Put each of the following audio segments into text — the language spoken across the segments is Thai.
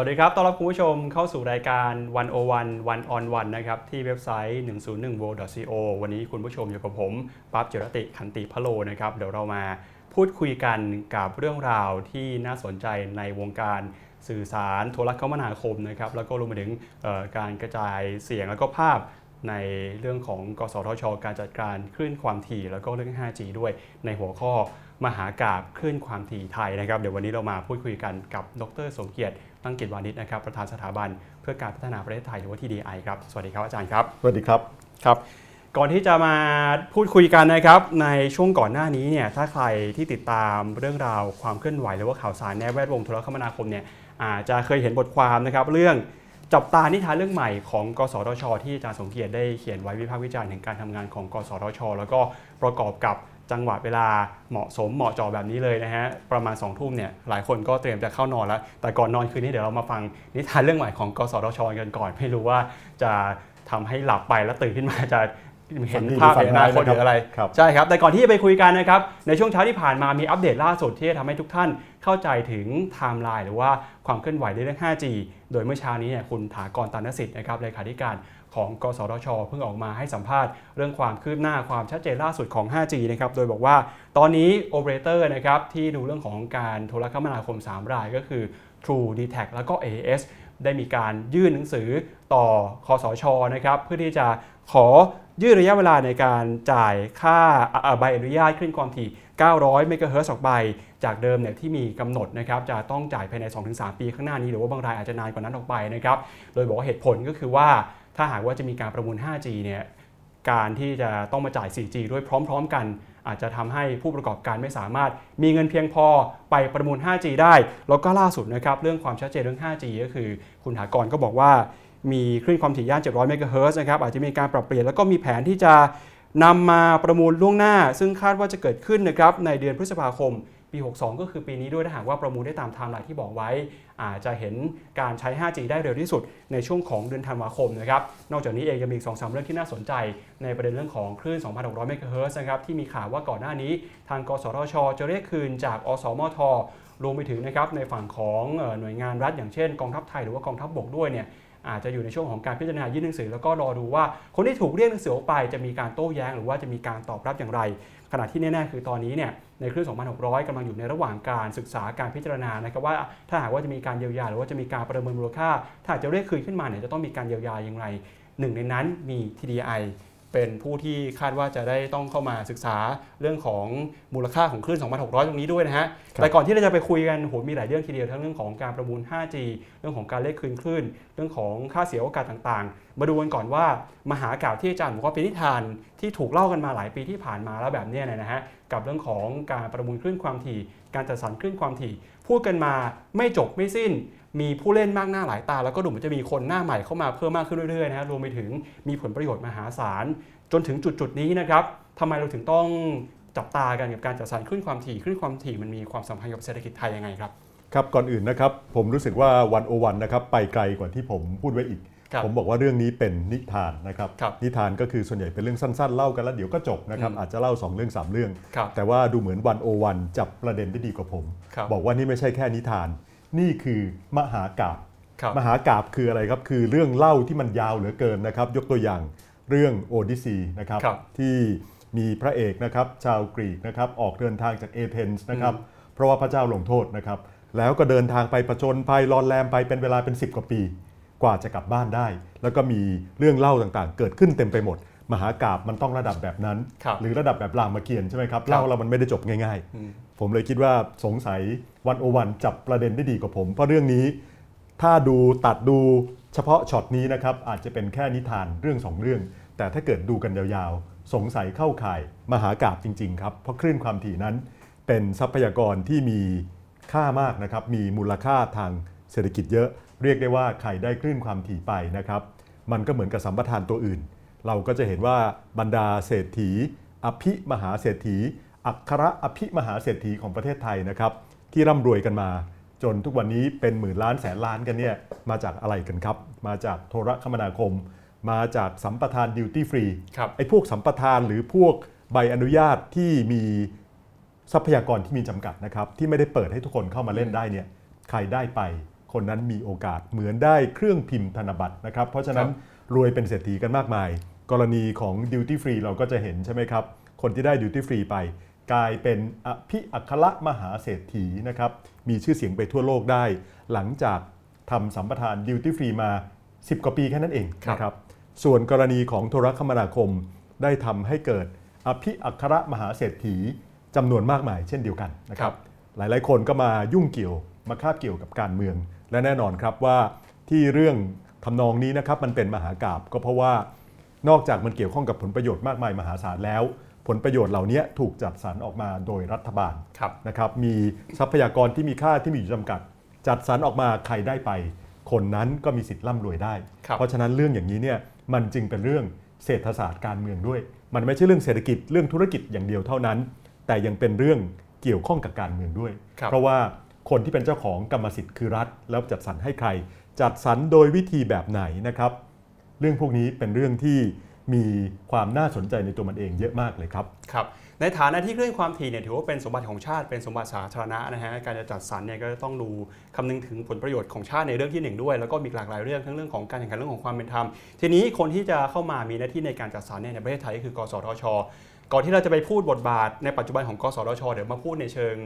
สวัสดีครับ ต้อนรับคุณผู้ชมเข้าสู่รายการ101 One on One นะครับ ที่เว็บไซต์ 101world.co วันนี้คุณผู้ชมอยู่กับผม ปั๊บเจรติขันติพะโลนะครับ เดี๋ยวเรามาพูดคุยกันกับเรื่องราวที่น่าสนใจในวงการสื่อสารโทรคมนาคมนะครับ แล้วก็รวมไปถึงการกระจายเสียงแล้วก็ภาพในเรื่องของกสทช การจัดการคลื่นความถี่ แล้วก็เรื่อง 5G ด้วยในหัวข้อมหากาบคลื่นความถี่ไทยนะครับ เดี๋ยววันนี้เรามาพูดคุยกันกับดรสมเกียรติ ตั้งกิจวานิชนะครับประธานสถาบันเพื่อการพัฒนาประเทศไทยหรือว่า TDI ครับสวัสดีครับอาจารย์ครับสวัสดีครับครับ ก่อนที่จะมาพูดคุยกันนะครับในช่วงก่อนหน้านี้เนี่ยถ้าใครที่ติดตามเรื่องราวความเคลื่อนไหวหรือว่าข่าวสารในแวดวงโทรคมนาคมเนี่ยอาจจะเคยเห็นบทความนะครับเรื่องจับตานิทานเรื่องใหม่ของ กสทช ที่อาจารย์สมเกียรติได้เขียนไว้วิพากษ์วิจารณ์ถึงการทำงานของ กสทช แล้วก็ประกอบกับ จังหวะเวลาเหมาะสมเหมาะเจอแบบนี้เลยนะฮะ ประมาณ2องทุ่มเนี่ยหลายคนก็เตรียมจะเข้านอนแล้ว แต่ก่อนนอนคืนนี้เดี๋ยวเรามาฟังนิทานเรื่องใหม่ของกสทชกันก่อน ไม่รู้ว่าจะทำให้หลับไปแล้วตื่นขึ้นมาจะเห็นภาพในอนาคตหรืออะไรครับใช่ครับ แต่ก่อนที่จะไปคุยกันนะครับ ในช่วงเช้าที่ผ่านมามีอัปเดตล่าสุดที่จะทำให้ทุกท่านเข้าใจถึงไทม์ไลน์หรือว่าความเคลื่อนไหวในเรื่อง 5G โดยเมื่อเช้านี้เนี่ยคุณถากรตันสิทธิ์นะครับเลขาธิการ ของกสทช เพิ่งออกมาให้สัมภาษณ์เรื่องความคืบหน้าความชัดเจนล่าสุดของ 5G นะครับ โดยบอกว่าตอนนี้โอเปอเรเตอร์นะครับที่ดูเรื่องของการโทรคมนาคม 3 รายก็คือ True d t a c แล้วก็ AS ได้มีการยื่นหนังสือต่อคอสชนะครับเพื่อที่จะขอยืดระยะเวลาในการจ่ายค่าใบอนุญาตคลื่นความถี่ 900 เมกะเฮิรตออกไป จากเดิมเนี่ยที่มีกำหนดนะครับจะต้องจ่ายภายใน 2-3 ปีข้างหน้านี้ หรือว่าบางรายอาจจะนานกว่านั้นออกไปนะครับ โดยบอกว่าเหตุผลก็คือว่า ถ้าหากว่าจะมีการประมูล 5G เนี่ยการที่จะต้องมาจ่าย 4G ด้วยพร้อม ๆ กัน อาจจะทำให้ผู้ประกอบการไม่สามารถ มีเงินเพียงพอไปประมูล 5G ได้ แล้วก็ล่าสุดนะครับเรื่องความชัดเจนเรื่อง 5G ก็คือ คุณถากรก็บอกว่ามีคลื่นความถี่ย่าน 700 เมกะเฮิร์ตซ์นะครับอาจจะมีการปรับเปลี่ยนแล้วก็มีแผนที่จะนำมาประมูลล่วงหน้า ซึ่งคาดว่าจะเกิดขึ้นนะครับในเดือนพฤษภาคม ปี 62 ก็คือปีนี้ด้วยถ้าหากว่าประมูลได้ตามไทม์ไลน์ที่บอกไว้ อาจจะเห็นการใช้ 5G ได้เร็วที่สุดในช่วงของเดือนธันวาคมนะครับ นอกจากนี้เองยังมีอีก 2-3 เรื่องที่น่าสนใจ ในประเด็นเรื่องของคลื่น 2,600 เมกะเฮิรตซ์นะครับที่มีข่าวว่าก่อนหน้านี้ ทางกสทช จะเรียกคืนจาก อสมทรวมไปถึงนะครับในฝั่งของหน่วยงานรัฐอย่างเช่น กองทัพไทยหรือว่ากองทัพบกด้วยเนี่ย อาจจะอยู่ในช่วงของการพิจารณายื่นหนังสือ แล้วก็รอดูว่าคนที่ถูกเรียกหนังสือออกไปจะมีการโต้แย้งหรือว่าจะมีการตอบรับอย่างไร ขณะที่แน่ๆคือตอนนี้เนี่ยในคลื่น 2,600กำลังอยู่ในระหว่างการศึกษาการพิจารณานะครับว่าถ้าหากว่าจะมีการเยียวยา หรือว่าจะมีการประเมินมูลค่า ถ้าจะเรียกคืนขึ้นมาเนี่ยจะต้องมีการเยียวยาอย่างไรหนึ่งในนั้นมี TDI เป็นผู้ที่คาดว่าจะได้ต้องเข้ามาศึกษาเรื่องของมูลค่าของคลื่น 2,600 ตรงนี้ด้วยนะฮะครับแต่ก่อนที่เราจะไปคุยกันโหมีหลายเรื่องทีเดียวทั้งเรื่องของการประมูล 5G เรื่องของการเลขคืนคลื่น เรื่องของค่าเสียโอกาสต่างๆ มาดูกันก่อนว่ามหากาบที่อาจารย์บอกว่าเป็นนิทานที่ถูกเล่ากันมาหลายปีที่ผ่านมาแล้วแบบเนี้ยนะฮะ กับเรื่องของการประมูลคลื่นความถี่ การจัดสรรคลื่นความถี่ พูดกันมาไม่จบไม่สิ้น มีผู้เล่นมากหน้าหลายตา แล้วก็ดูเหมือนจะมีคนหน้าใหม่เข้ามาเพิ่มมากขึ้นเรื่อยๆนะฮะรวมไปถึงมีผลประโยชน์มหาศาล จนถึงจุดจุดๆนี้นะครับทำไมเราถึงต้องจับตากันกับการจัดสรรคลื่นความถี่คลื่นความถี่มันมีความสัมพันธ์กับเศรษฐกิจไทยยังไงครับครับก่อนอื่นนะครับผมรู้สึกว่าวันโอวันนะครับไปไกลกว่าที่ผมพูดไว้อีกครับผมบอกว่าเรื่องนี้เป็นนิทานนะครับครับนิทานก็คือส่วนใหญ่เป็นเรื่องสั้นๆ เล่ากันแล้วเดี๋ยวก็จบนะครับอืมอาจจะเล่า 2 เรื่อง 3 เรื่องครับแต่ว่าดูเหมือนวันโอวันจับประเด็นได้ดีกว่าผมครับบอกว่านี่ไม่ใช่แค่นิทาน นี่คือมหากาบครับมหากาบคืออะไรครับ คือเรื่องเล่าที่มันยาวเหลือเกินนะครับ ยกตัวอย่างเรื่องโอดิซีนะครับครับที่มีพระเอกนะครับ ชาวกรีกนะครับออกเดินทางจากเอเธนส์นะครับ เพราะว่าพระเจ้าลงโทษนะครับ แล้วก็เดินทางไปผจญภัยรอนแรมไปเป็นเวลาเป็น 10 กว่าปี กว่าจะกลับบ้านได้ แล้วก็มีเรื่องเล่าต่างๆ เกิดขึ้นเต็มไปหมด มหากาบมันต้องระดับแบบนั้นครับหรือระดับแบบรามเกียรติ์ใช่ไหมครับครับเล่าแล้วมันไม่ได้จบง่ายอืมๆผมเลยคิดว่าสงสัยวันโอวันจับประเด็นได้ดีกว่าผม เพราะเรื่องนี้ ถ้าดูตัดดูเฉพาะช็อตนี้นะครับอาจจะเป็นแค่นิทานเรื่องสองเรื่อง แต่ถ้าเกิดดูกันยาวๆ สงสัยเข้าข่ายมหากาบจริงๆครับเพราะคลื่นความถี่นั้น เป็นทรัพยากรที่มีค่ามากนะครับมีมูลค่าทางเศรษฐกิจเยอะ เรียกได้ว่าใครได้คลื่นความถี่ไปนะครับมันก็เหมือนกับสัมปทานตัวอื่น เราก็จะเห็นว่าบรรดาเศรษฐี อภิมหาเศรษฐี อัครอภิมหาเศรษฐีของประเทศไทยนะครับ ที่ร่ำรวยกันมา จนทุกวันนี้เป็นหมื่นล้านแสนล้านกันเนี่ยมาจากอะไรกันครับ มาจากโทรคมนาคม มาจากสัมปทานดิวตี้ฟรีครับไอ้พวกสัมปทานหรือพวกใบอนุญาตที่มีทรัพยากรที่มีจำกัดนะครับ ที่ไม่ได้เปิดให้ทุกคนเข้ามาเล่นได้เนี่ยใครได้ไป คนนั้นมีโอกาสเหมือนได้เครื่องพิมพ์ธนบัตรนะครับ เพราะฉะนั้นร วยเป็นเศรษฐีกันมากมาย กรณีของดิวตี้ฟรีเราก็จะเห็นใช่ไหมครับ คนที่ได้ดิวตี้ฟรีไป กลายเป็นอภิอัครมหาเศรษฐีนะครับมีชื่อเสียงไปทั่วโลกได้ หลังจากทำสัมปทานดิวตี้ฟรีมา 10 กว่าปีแค่นั้นเองครับนะครับส่วนกรณีของโทรคมนาคมได้ทำให้เกิดอภิอัครมหาเศรษฐีจำนวนมากมายเช่นเดียวกันนะครับหลายๆ คนก็มายุ่งเกี่ยวมาคาบเกี่ยวกับการเมือง และแน่นอนครับว่าที่เรื่อง ทำนองนี้นะครับมันเป็นมหากาบก็เพราะว่านอกจากมันเกี่ยวข้องกับผลประโยชน์มากมายมหาศาลแล้ว ผลประโยชน์เหล่านี้ถูกจัดสรรออกมาโดยรัฐบาลครับนะครับมีทรัพยากรที่มีค่าที่มีอยู่จำกัด จัดสรรออกมาใครได้ไป คนนั้นก็มีสิทธิ์ร่ำรวยได้ครับเพราะฉะนั้นเรื่องอย่างนี้เนี่ยมันจึงเป็นเรื่องเศรษฐศาสตร์การเมืองด้วย มันไม่ใช่เรื่องเศรษฐกิจเรื่องธุรกิจอย่างเดียวเท่านั้น แต่ยังเป็นเรื่องเกี่ยวข้องกับการเมืองด้วยครับเพราะว่าคนที่เป็นเจ้าของกรรมสิทธิ์คือรัฐ แล้วจัดสรรให้ใคร จัดสรรโดยวิธีแบบไหนนะครับ เรื่องพวกนี้เป็นเรื่องที่มีความน่าสนใจในตัวมันเองเยอะมากเลยครับครับในฐานะที่คลื่นความถี่เนี่ยถือว่าเป็นสมบัติของชาติเป็นสมบัติสาธารณะนะฮะการจะจัดสรรเนี่ยก็ต้องดูคำนึงถึงผลประโยชน์ของชาติในเรื่องที่หนึ่งด้วย แล้วก็มีหลากหลายเรื่องทั้งเรื่องของการแข่งขันเรื่องของความเป็นธรรม ทีนี้คนที่จะเข้ามามีหน้าที่ในการจัดสรรเนี่ยในประเทศไทยก็คือกสทช ก่อนที่เราจะไปพูดบทบาทในปัจจุบันของกสทช เดี๋ยวมาพูดในเชิง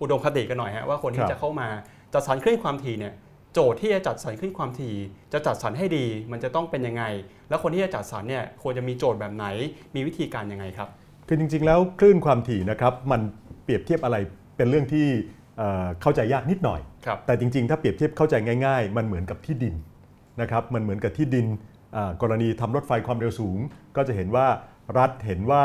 อุดมคติกันหน่อยฮะว่าคนที่จะเข้ามาจัดสรรคลื่นความถี่เนี่ย โจทย์ที่จะจัดสรรคลื่นความถี่ จะจัดสรรให้ดี มันจะต้องเป็นยังไง แล้วคนที่จะจัดสรรเนี่ยควรจะมีโจทย์แบบไหน มีวิธีการยังไงครับ คือจริงๆ แล้วคลื่นความถี่นะครับมันเปรียบเทียบอะไรเป็นเรื่องที่เอ่อเข้าใจยากนิดหน่อยครับแต่จริงๆ ถ้าเปรียบเทียบเข้าใจง่ายๆ มันเหมือนกับที่ดินนะครับมันเหมือนกับที่ดินอ่ากรณีทำรถไฟความเร็วสูง ก็จะเห็นว่ารัฐเห็นว่า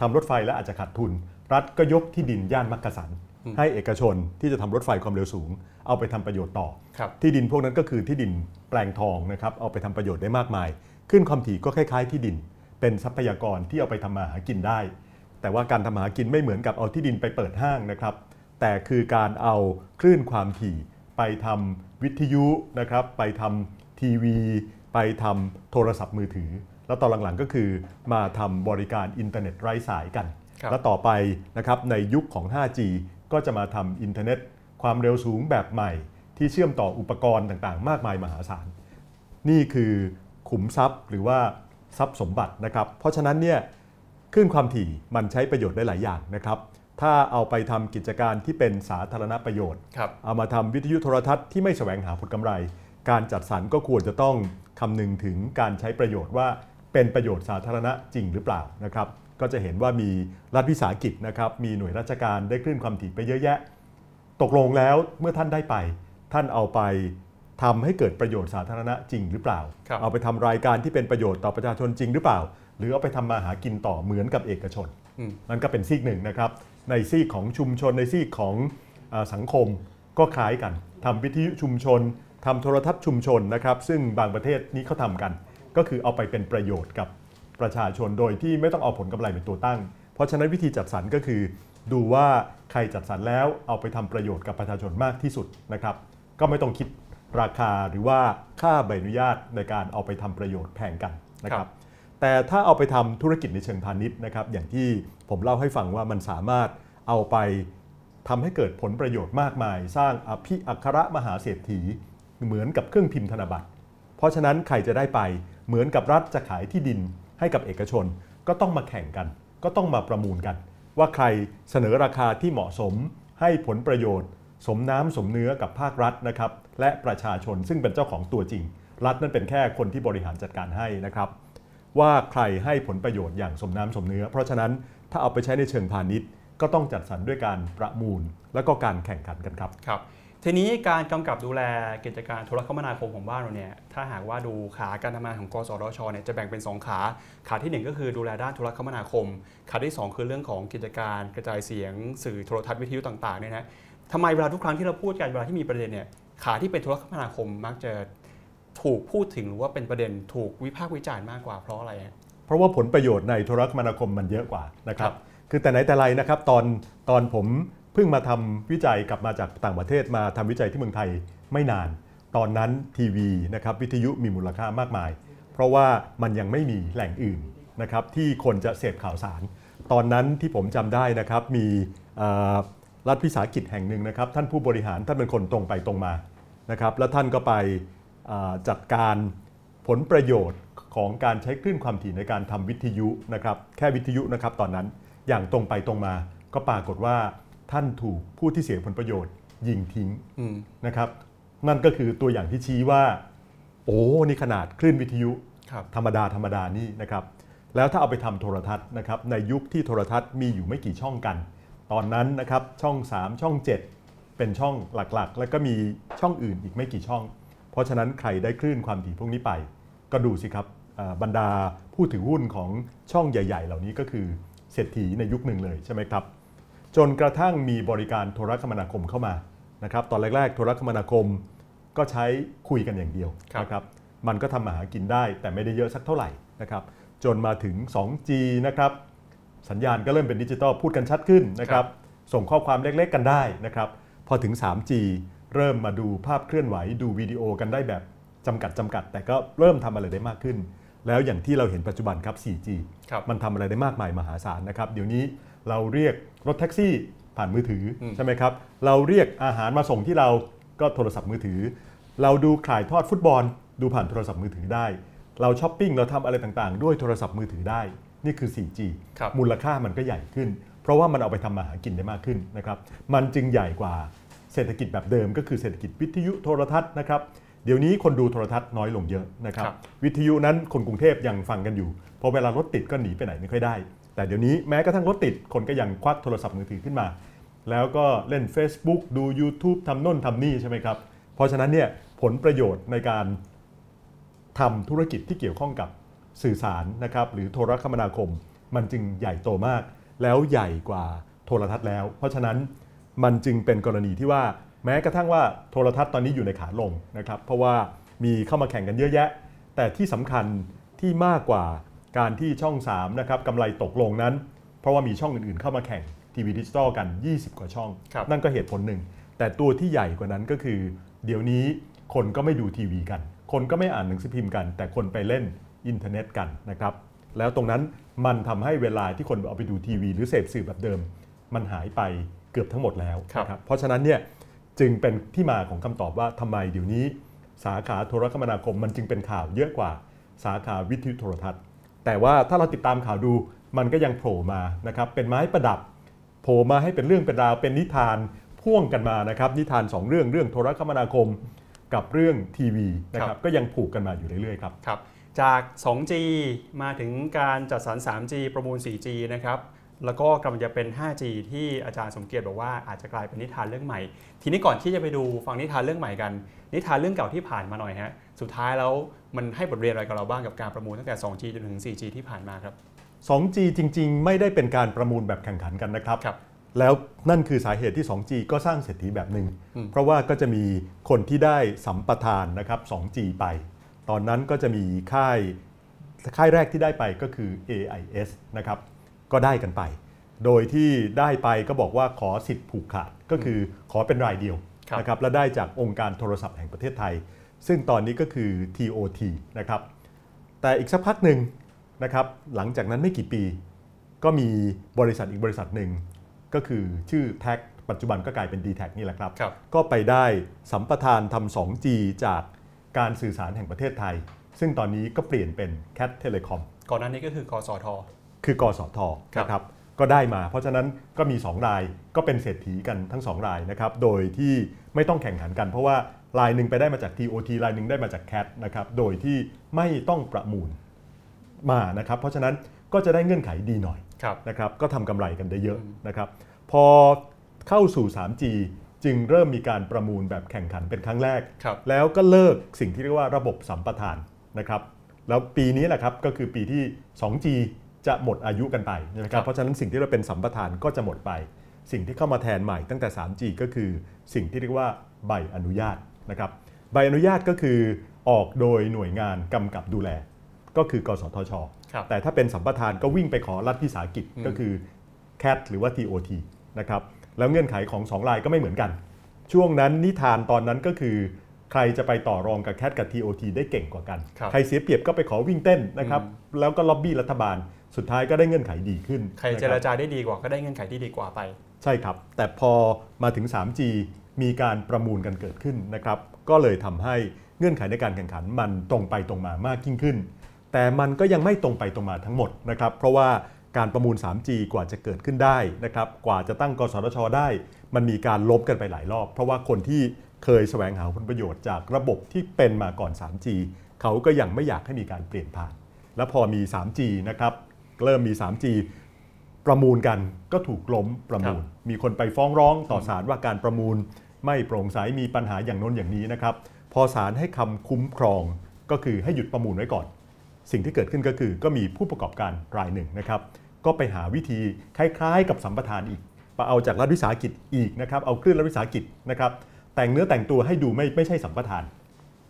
ทำรถไฟแล้วอาจจะขาดทุน รัฐก็ยกที่ดินย่านมักกะสัน ให้เอกชนที่จะทำรถไฟความเร็วสูง เอาไปทำประโยชน์ต่อครับที่ดินพวกนั้นก็คือที่ดินแปลงทองนะครับเอาไปทำประโยชน์ได้มากมาย ขึ้นความถี่ก็คล้ายๆ ที่ดิน เป็นทรัพยากรที่เอาไปทำมาหากินได้ แต่ว่าการทำมาหากินไม่เหมือนกับเอาที่ดินไปเปิดห้างนะครับ แต่คือการเอาคลื่นความถี่ไปทำวิทยุนะครับ ไปทำทีวี ไปทำโทรศัพท์มือถือ แล้วตอนหลังๆก็คือมาทำบริการอินเทอร์เน็ตไร้สายกันครับแล้วต่อไปนะครับในยุคของ 5G ก็จะมาทำอินเทอร์เน็ต ความเร็วสูงแบบใหม่ ที่เชื่อมต่ออุปกรณ์ต่างๆ มากมายมหาศาล นี่คือขุมทรัพย์หรือว่าทรัพย์สมบัตินะครับ เพราะฉะนั้นเนี่ยคลื่นความถี่มันใช้ประโยชน์ได้หลายอย่างนะครับ ถ้าเอาไปทำกิจการที่เป็นสาธารณประโยชน์ครับเอามาทำวิทยุโทรทัศน์ที่ไม่แสวงหาผลกำไร การจัดสรรก็ควรจะต้องคำนึงถึงการใช้ประโยชน์ว่าเป็นประโยชน์สาธารณะจริงหรือเปล่านะครับ ก็จะเห็นว่ามีรัฐวิสาหกิจนะครับมีหน่วยราชการได้คลื่นความถี่ไปเยอะแยะ ตกลงแล้วเมื่อท่านได้ไป ท่านเอาไปทำให้เกิดประโยชน์สาธารณะจริงหรือเปล่าครับเอาไปทำรายการที่เป็นประโยชน์ต่อประชาชนจริงหรือเปล่า หรือเอาไปทำมาหากินต่อเหมือนกับเอกชนอืมนั่นก็เป็นซีกหนึ่งนะครับ ในซีกของชุมชนในซีกของอาสังคมก็คล้ายกันทำวิทยุชุมชนทำโทรทัศน์ชุมชนนะครับ ซึ่งบางประเทศนี้เขาทำกัน ก็คือเอาไปเป็นประโยชน์กับ ประชาชนโดยที่ไม่ต้องเอาผลกำไรเป็นตัวตั้ง เพราะฉะนั้นวิธีจัดสรรก็คือ ดูว่าใครจัดสรรแล้วเอาไปทำประโยชน์กับประชาชนมากที่สุดนะครับ ก็ไม่ต้องคิดราคาหรือว่าค่าใบอนุญาตในการเอาไปทำประโยชน์แพงกันนะคครัรับบแต่ถ้าเอาไปทำธุรกิจในเชิงพาณิชย์นะครับ อย่างที่ผมเล่าให้ฟังว่ามันสามารถเอาไปทำให้เกิดผลประโยชน์มากมาย สร้างอภิอัครมหาเศรษฐีเหมือนกับเครื่องพิมพ์ธนบัตร เพราะฉะนั้นใครจะได้ไปเหมือนกับรัฐจะขายที่ดิน ให้กับเอกชน ก็ต้องมาแข่งกัน ก็ต้องมาประมูลกัน ว่าใครเสนอราคาที่เหมาะสม ให้ผลประโยชน์ สมน้ำสมเนื้อกับภาครัฐนะครับและประชาชนซึ่งเป็นเจ้าของตัวจริง รัฐนั่นเป็นแค่คนที่บริหารจัดการให้นะครับว่าใครให้ผลประโยชน์อย่างสมน้ำสมเนื้อ เพราะฉะนั้นถ้าเอาไปใช้ในเชิงพาณิชย์ ก็ต้องจัดสรรด้วยการประมูล และก็การแข่งขันกันครับครับ ทีนี้การกำกับดูแลกิจการโทรคมนาคมของบ้านเราเนี่ยถ้าหากว่าดูขาการทำงานของกสทชเนี่ยจะแบ่งเป็น 2 ขา ขาทีหนึ่1 ก็คือดูแลด้านโทรคมนาคม ขาที่ 2 คือเรื่องของกิจการกระจายเสียง สื่อโทรทัศน์วิทยุต่างๆเนี่ยนะทำไมเวลาทุกครั้งที่เราพูดกันเวลาที่มีประเด็นเนี่ยขาที่เป็นโทรคมนาคมมักจะถูกพูดถึงหรือว่าเป็นประเด็นถูกวิพากษ์วิจารณ์มากกว่าเพราะอะไรฮะเพราะว่าผลประโยชน์ในโทรคมนาคมมันเยอะกว่านะครัครับบคือแต่ไหนแต่ไรนะครับตอนตอนผม เพิ่งมาทำวิจัยกลับมาจากต่างประเทศมาทำวิจัยที่เมืองไทยไม่นาน ตอนนั้นทีวีนะครับวิทยุมีมูลค่ามากมาย เพราะว่ามันยังไม่มีแหล่งอื่นนะครับที่คนจะเสพข่าวสาร ตอนนั้นที่ผมจำได้นะครับมีรัฐวิสาหกิจแห่งหนึ่งนะครับ ท่านผู้บริหารท่านเป็นคนตรงไปตรงมานะครับแล้วท่านก็ไปจัดการผลประโยชน์ของการใช้คลื่นความถี่ในการทำวิทยุนะครับแค่วิทยุนะครับตอนนั้นอย่างตรงไปตรงมาก็ปรากฏว่า ท่านถูกผู้ที่เสียผลประโยชน์ ยิงทิ้งอืมนะครับนั่นก็คือตัวอย่างที่ชี้ว่า โอ้นี่ขนาดคลื่นวิทยุครับธรรมดาธรรมดานี่นะครับแล้วถ้าเอาไปทำโทรทัศน์นะครับในยุคที่โทรทัศน์มีอยู่ไม่กี่ช่องกัน ตอนนั้นนะครับช่อง 3 ช่อง 7 เป็นช่องหลักๆ แล้วก็มีช่องอื่นอีกไม่กี่ช่อง เพราะฉะนั้นใครได้คลื่นความถี่พวกนี้ไป ก็ดูสิครับอ่าบรรดาผู้ถือหุ้นของช่องใหญ่ ๆ เหล่านี้ก็คือเศรษฐีในยุคหนึ่งเลยใช่ไหมครับ จนกระทั่งมีบริการโทรคมนาคมเข้ามานะครับตอนแรก ๆ โทรคมนาคมก็ใช้คุยกันอย่างเดียวครับนะครับมันก็ทำมาหากินได้ แต่ไม่ได้เยอะสักเท่าไหร่นะครับจนมาถึง 2G นะครับสัญญาณก็เริ่มเป็นดิจิตอลพูดกันชัดขึ้นนะครับส่งข้อความเล็กๆกันได้นะครับพอถึง 3G เริ่มมาดูภาพเคลื่อนไหวดูวิดีโอกันได้แบบจำกัดจำกัด แต่ก็เริ่มทำอะไรได้มากขึ้น แล้วอย่างที่เราเห็นปัจจุบันครับ 4G ครับมันทำอะไรได้มากมายมหาศาลนะครับเดี๋ยวนี้ เราเรียกรถแท็กซี่ผ่านมือถืออมใช่ไหมครับ เราเรียกอาหารมาส่งที่เราก็โทรศัพท์มือถือ เราดูข่ายทอดฟุตบอล ดูผ่านโทรศัพท์มือถือได้ เราช้อปปิ้งเราทำอะไรต่างๆ ด้วยโทรศัพท์มือถือได้ นี่คือ 4G ครับมูลค่ามันก็ใหญ่ขึ้น เพราะว่ามันเอาไปทำมาหากินได้มากขึ้นนะครับ มันจึงใหญ่กว่าเศรษฐกิจแบบเดิม ก็คือเศรษฐกิจวิทยุโทรทัศน์นะครับ เดี๋ยวนี้คนดูโทรทัศน์น้อยลงเยอะนะครับครับวิทยุนั้นคนกรุงเทพยังฟังกันอยู่ พอเวลารถติดก็หนีไปไหนไม่ค่อยได้ แต่เดี๋ยวนี้แม้กระทั่งรถติดคนก็ยังควักโทรศัพท์มือถือขึ้นมา แล้วก็เล่น Facebook ดู YouTube ทำน่นทำนี่ใช่ไหมครับ เพราะฉะนั้นเนี่ยผลประโยชน์ในการทำธุรกิจที่เกี่ยวข้องกับสื่อสารนะครับหรือโทรคมนาคม มันจึงใหญ่โตมาก แล้วใหญ่กว่าโทรทัศน์แล้ว เพราะฉะนั้นมันจึงเป็นกรณีที่ว่าแม้กระทั่งว่าโทรทัศน์ตอนนี้อยู่ในขาลงนะครับเพราะว่ามีเข้ามาแข่งกันเยอะแยะ แต่ที่สำคัญที่มากกว่า การที่ช่อง3นะครับกำไรตกลงนั้น เพราะว่ามีช่องอื่นๆ เข้ามาแข่งทีวีดิจิตอลกัน 20 กว่าช่องครับนั่นก็เหตุผลหนึ่ง แต่ตัวที่ใหญ่กว่านั้นก็คือ เดี๋ยวนี้คนก็ไม่ดูทีวีกัน คนก็ไม่อ่านหนังสือพิมพ์กัน แต่คนไปเล่นอินเทอร์เน็ตกันนะครับแล้วตรงนั้นมันทำให้เวลาที่คนเอาไปดูทีวี หรือเสพสื่อแบบเดิม มันหายไปเกือบทั้งหมดแล้วครับนะเพราะฉะนั้นเนี่ยจึงเป็นที่มาของคำตอบว่าทำไมเดี๋ยวนี้ สาขาโทรคมนาคมมันจึงเป็นข่าวเยอะกว่าสาขาวิทยุโทรทัศน์ แต่ว่าถ้าเราติดตามข่าวดูมันก็ยังโผล่มานะครับเป็นไม้ประดับโผล่มาให้เป็นเรื่องเป็นราวเป็นนิทานพ่วงกันมานะครับนิทาน 2 เรื่องเรื่องโทรคมนาคมกับเรื่องทีวีนะคครัรับบก็ยังผูกกันมาอยู่เรื่อยๆครับครับจาก 2G มาถึงการจัดสรร 3G ประมูล 4G นะครับแล้วก็กำลังจะเป็น 5G ที่อาจารย์สมเกียรติบอกว่าอาจจะกลายเป็นนิทานเรื่องใหม่ ทีนี้ก่อนที่จะไปดูฟังนิทานเรื่องใหม่กัน นิทานเรื่องเก่าที่ผ่านมาหน่อยฮะ สุดท้ายแล้ว มันให้บทเรียนอะไรกับเราบ้างกับการประมูลตั้งแต่ 2G จนถึง 4G ที่ผ่านมาครับ 2G จริง ๆ ไม่ได้เป็นการประมูลแบบแข่งขันกันนะครับครับแล้วนั่นคือสาเหตุที่ 2G ก็สร้างเศรษฐีแบบหนึ่งอืมเพราะว่าก็จะมีคนที่ได้สัมปทานนะครับ 2G ไป ตอนนั้นก็จะมีค่ายค่ายแรกที่ได้ไปก็คือ AIS นะครับก็ได้กันไป โดยที่ได้ไปก็บอกว่าขอสิทธิ์ผูกขาดก็คือขอเป็นรายเดียวครับนะครับและได้จากองค์การโทรศัพท์แห่งประเทศไทย ซึ่งตอนนี้ก็คือ TOT นะครับ แต่อีกสักพักหนึ่งนะครับ หลังจากนั้นไม่กี่ปี ก็มีบริษัทอีกบริษัทหนึ่ง ก็คือชื่อแท็กปัจจุบันก็กลายเป็น d t แทนี่แหละครับครับก็ไปได้สัมปทานทำ 2G จากการสื่อสารแห่งประเทศไทย ซึ่งตอนนี้ก็เปลี่ยนเป็น Cat Telecom ก่อนหน้านี้ก็คือกสท คือกสทครับนะครับก็ได้มา เพราะฉะนั้นก็มี 2 รายก็เป็นเศรษฐีกันทั้ง 2 รายนะครับ โดยที่ไม่ต้องแข่งขันกัน เพราะว่า รายหนึ่งไปได้มาจาก TOT รายหนึ่งได้มาจาก Cat นะครับโดยที่ไม่ต้องประมูลมานะครับเพราะฉะนั้นก็จะได้เงื่อนไขดีหน่อยครับนะครับก็ทำกำไรกันได้เยอะนะครับพอเข้าสู่ 3G จึงเริ่มมีการประมูลแบบแข่งขันเป็นครั้งแรกครับแล้วก็เลิกสิ่งที่เรียกว่าระบบสัมปทานนะครับแล้วปีนี้แหละครับก็คือปีที่ 2G จะหมดอายุกันไปนะคครัรับบเพราะฉะนั้นสิ่งที่เราเป็นสัมปทานก็จะหมดไป สิ่งที่เข้ามาแทนใหม่ตั้งแต่ 3G ก็คือสิ่งที่เรียกว่าใบอนุญาต นะครับใบอนุญาตก็คือออกโดยหน่วยงานกำกับดูแล ก็คือกสทช ครับ แต่ถ้าเป็นสัมปทานก็วิ่งไปขอรัฐวิสาหกิจอืมก็คือ CAT หรือว่า TOT นะครับแล้วเงื่อนไขของ2รายก็ไม่เหมือนกัน ช่วงนั้นนิทานตอนนั้นก็คือ ใครจะไปต่อรองกับ CAT กับ TOT ได้เก่งกว่ากัน ครับใครเสียเปรียบก็ไปขอวิ่งเต้นนะครับอืมแล้วก็ล็อบบี้รัฐบาลสุดท้ายก็ได้เงื่อนไขดีขึ้นใครเจนะรบจาได้ดีกว่าก็ได้เงื่อนไขที่ดีกว่าไป ใช่ครับ แต่พอมาถึง 3G มีการประมูลกันเกิดขึ้นนะครับ ก็เลยทำให้เงื่อนไขในการแข่งขันมันตรงไปตรงมามากยิ่งขึ้น แต่มันก็ยังไม่ตรงไปตรงมาทั้งหมดนะครับ เพราะว่าการประมูล 3G กว่าจะเกิดขึ้นได้นะครับ กว่าจะตั้งกสทชได้ มันมีการลบกันไปหลายรอบ เพราะว่าคนที่เคยแสวงหาผลประโยชน์จากระบบที่เป็นมาก่อน 3G เขาก็ยังไม่อยากให้มีการเปลี่ยนผ่าน แล้วพอมี 3G นะครับ เริ่มมี 3G ประมูลกันก็ถูกล้มประมูล มีคนไปฟ้องร้องต่อศาลว่าการประมูล ไม่โปร่งใสมีปัญหาอย่างน้นอย่างนี้นะครับ พอศาลให้คำคุ้มครองก็คือให้หยุดประมูลไว้ก่อน สิ่งที่เกิดขึ้นก็คือก็มีผู้ประกอบการรายหนึ่งนะครับ ก็ไปหาวิธีคล้ายๆ กับสัมปทานอีกไปเอาจากรัฐวิสาหกิจอีกนะครับ เอาคลื่นรัฐวิสาหกิจนะครับ แต่งเนื้อแต่งตัวให้ดูไม่ไม่ใช่สัมปทาน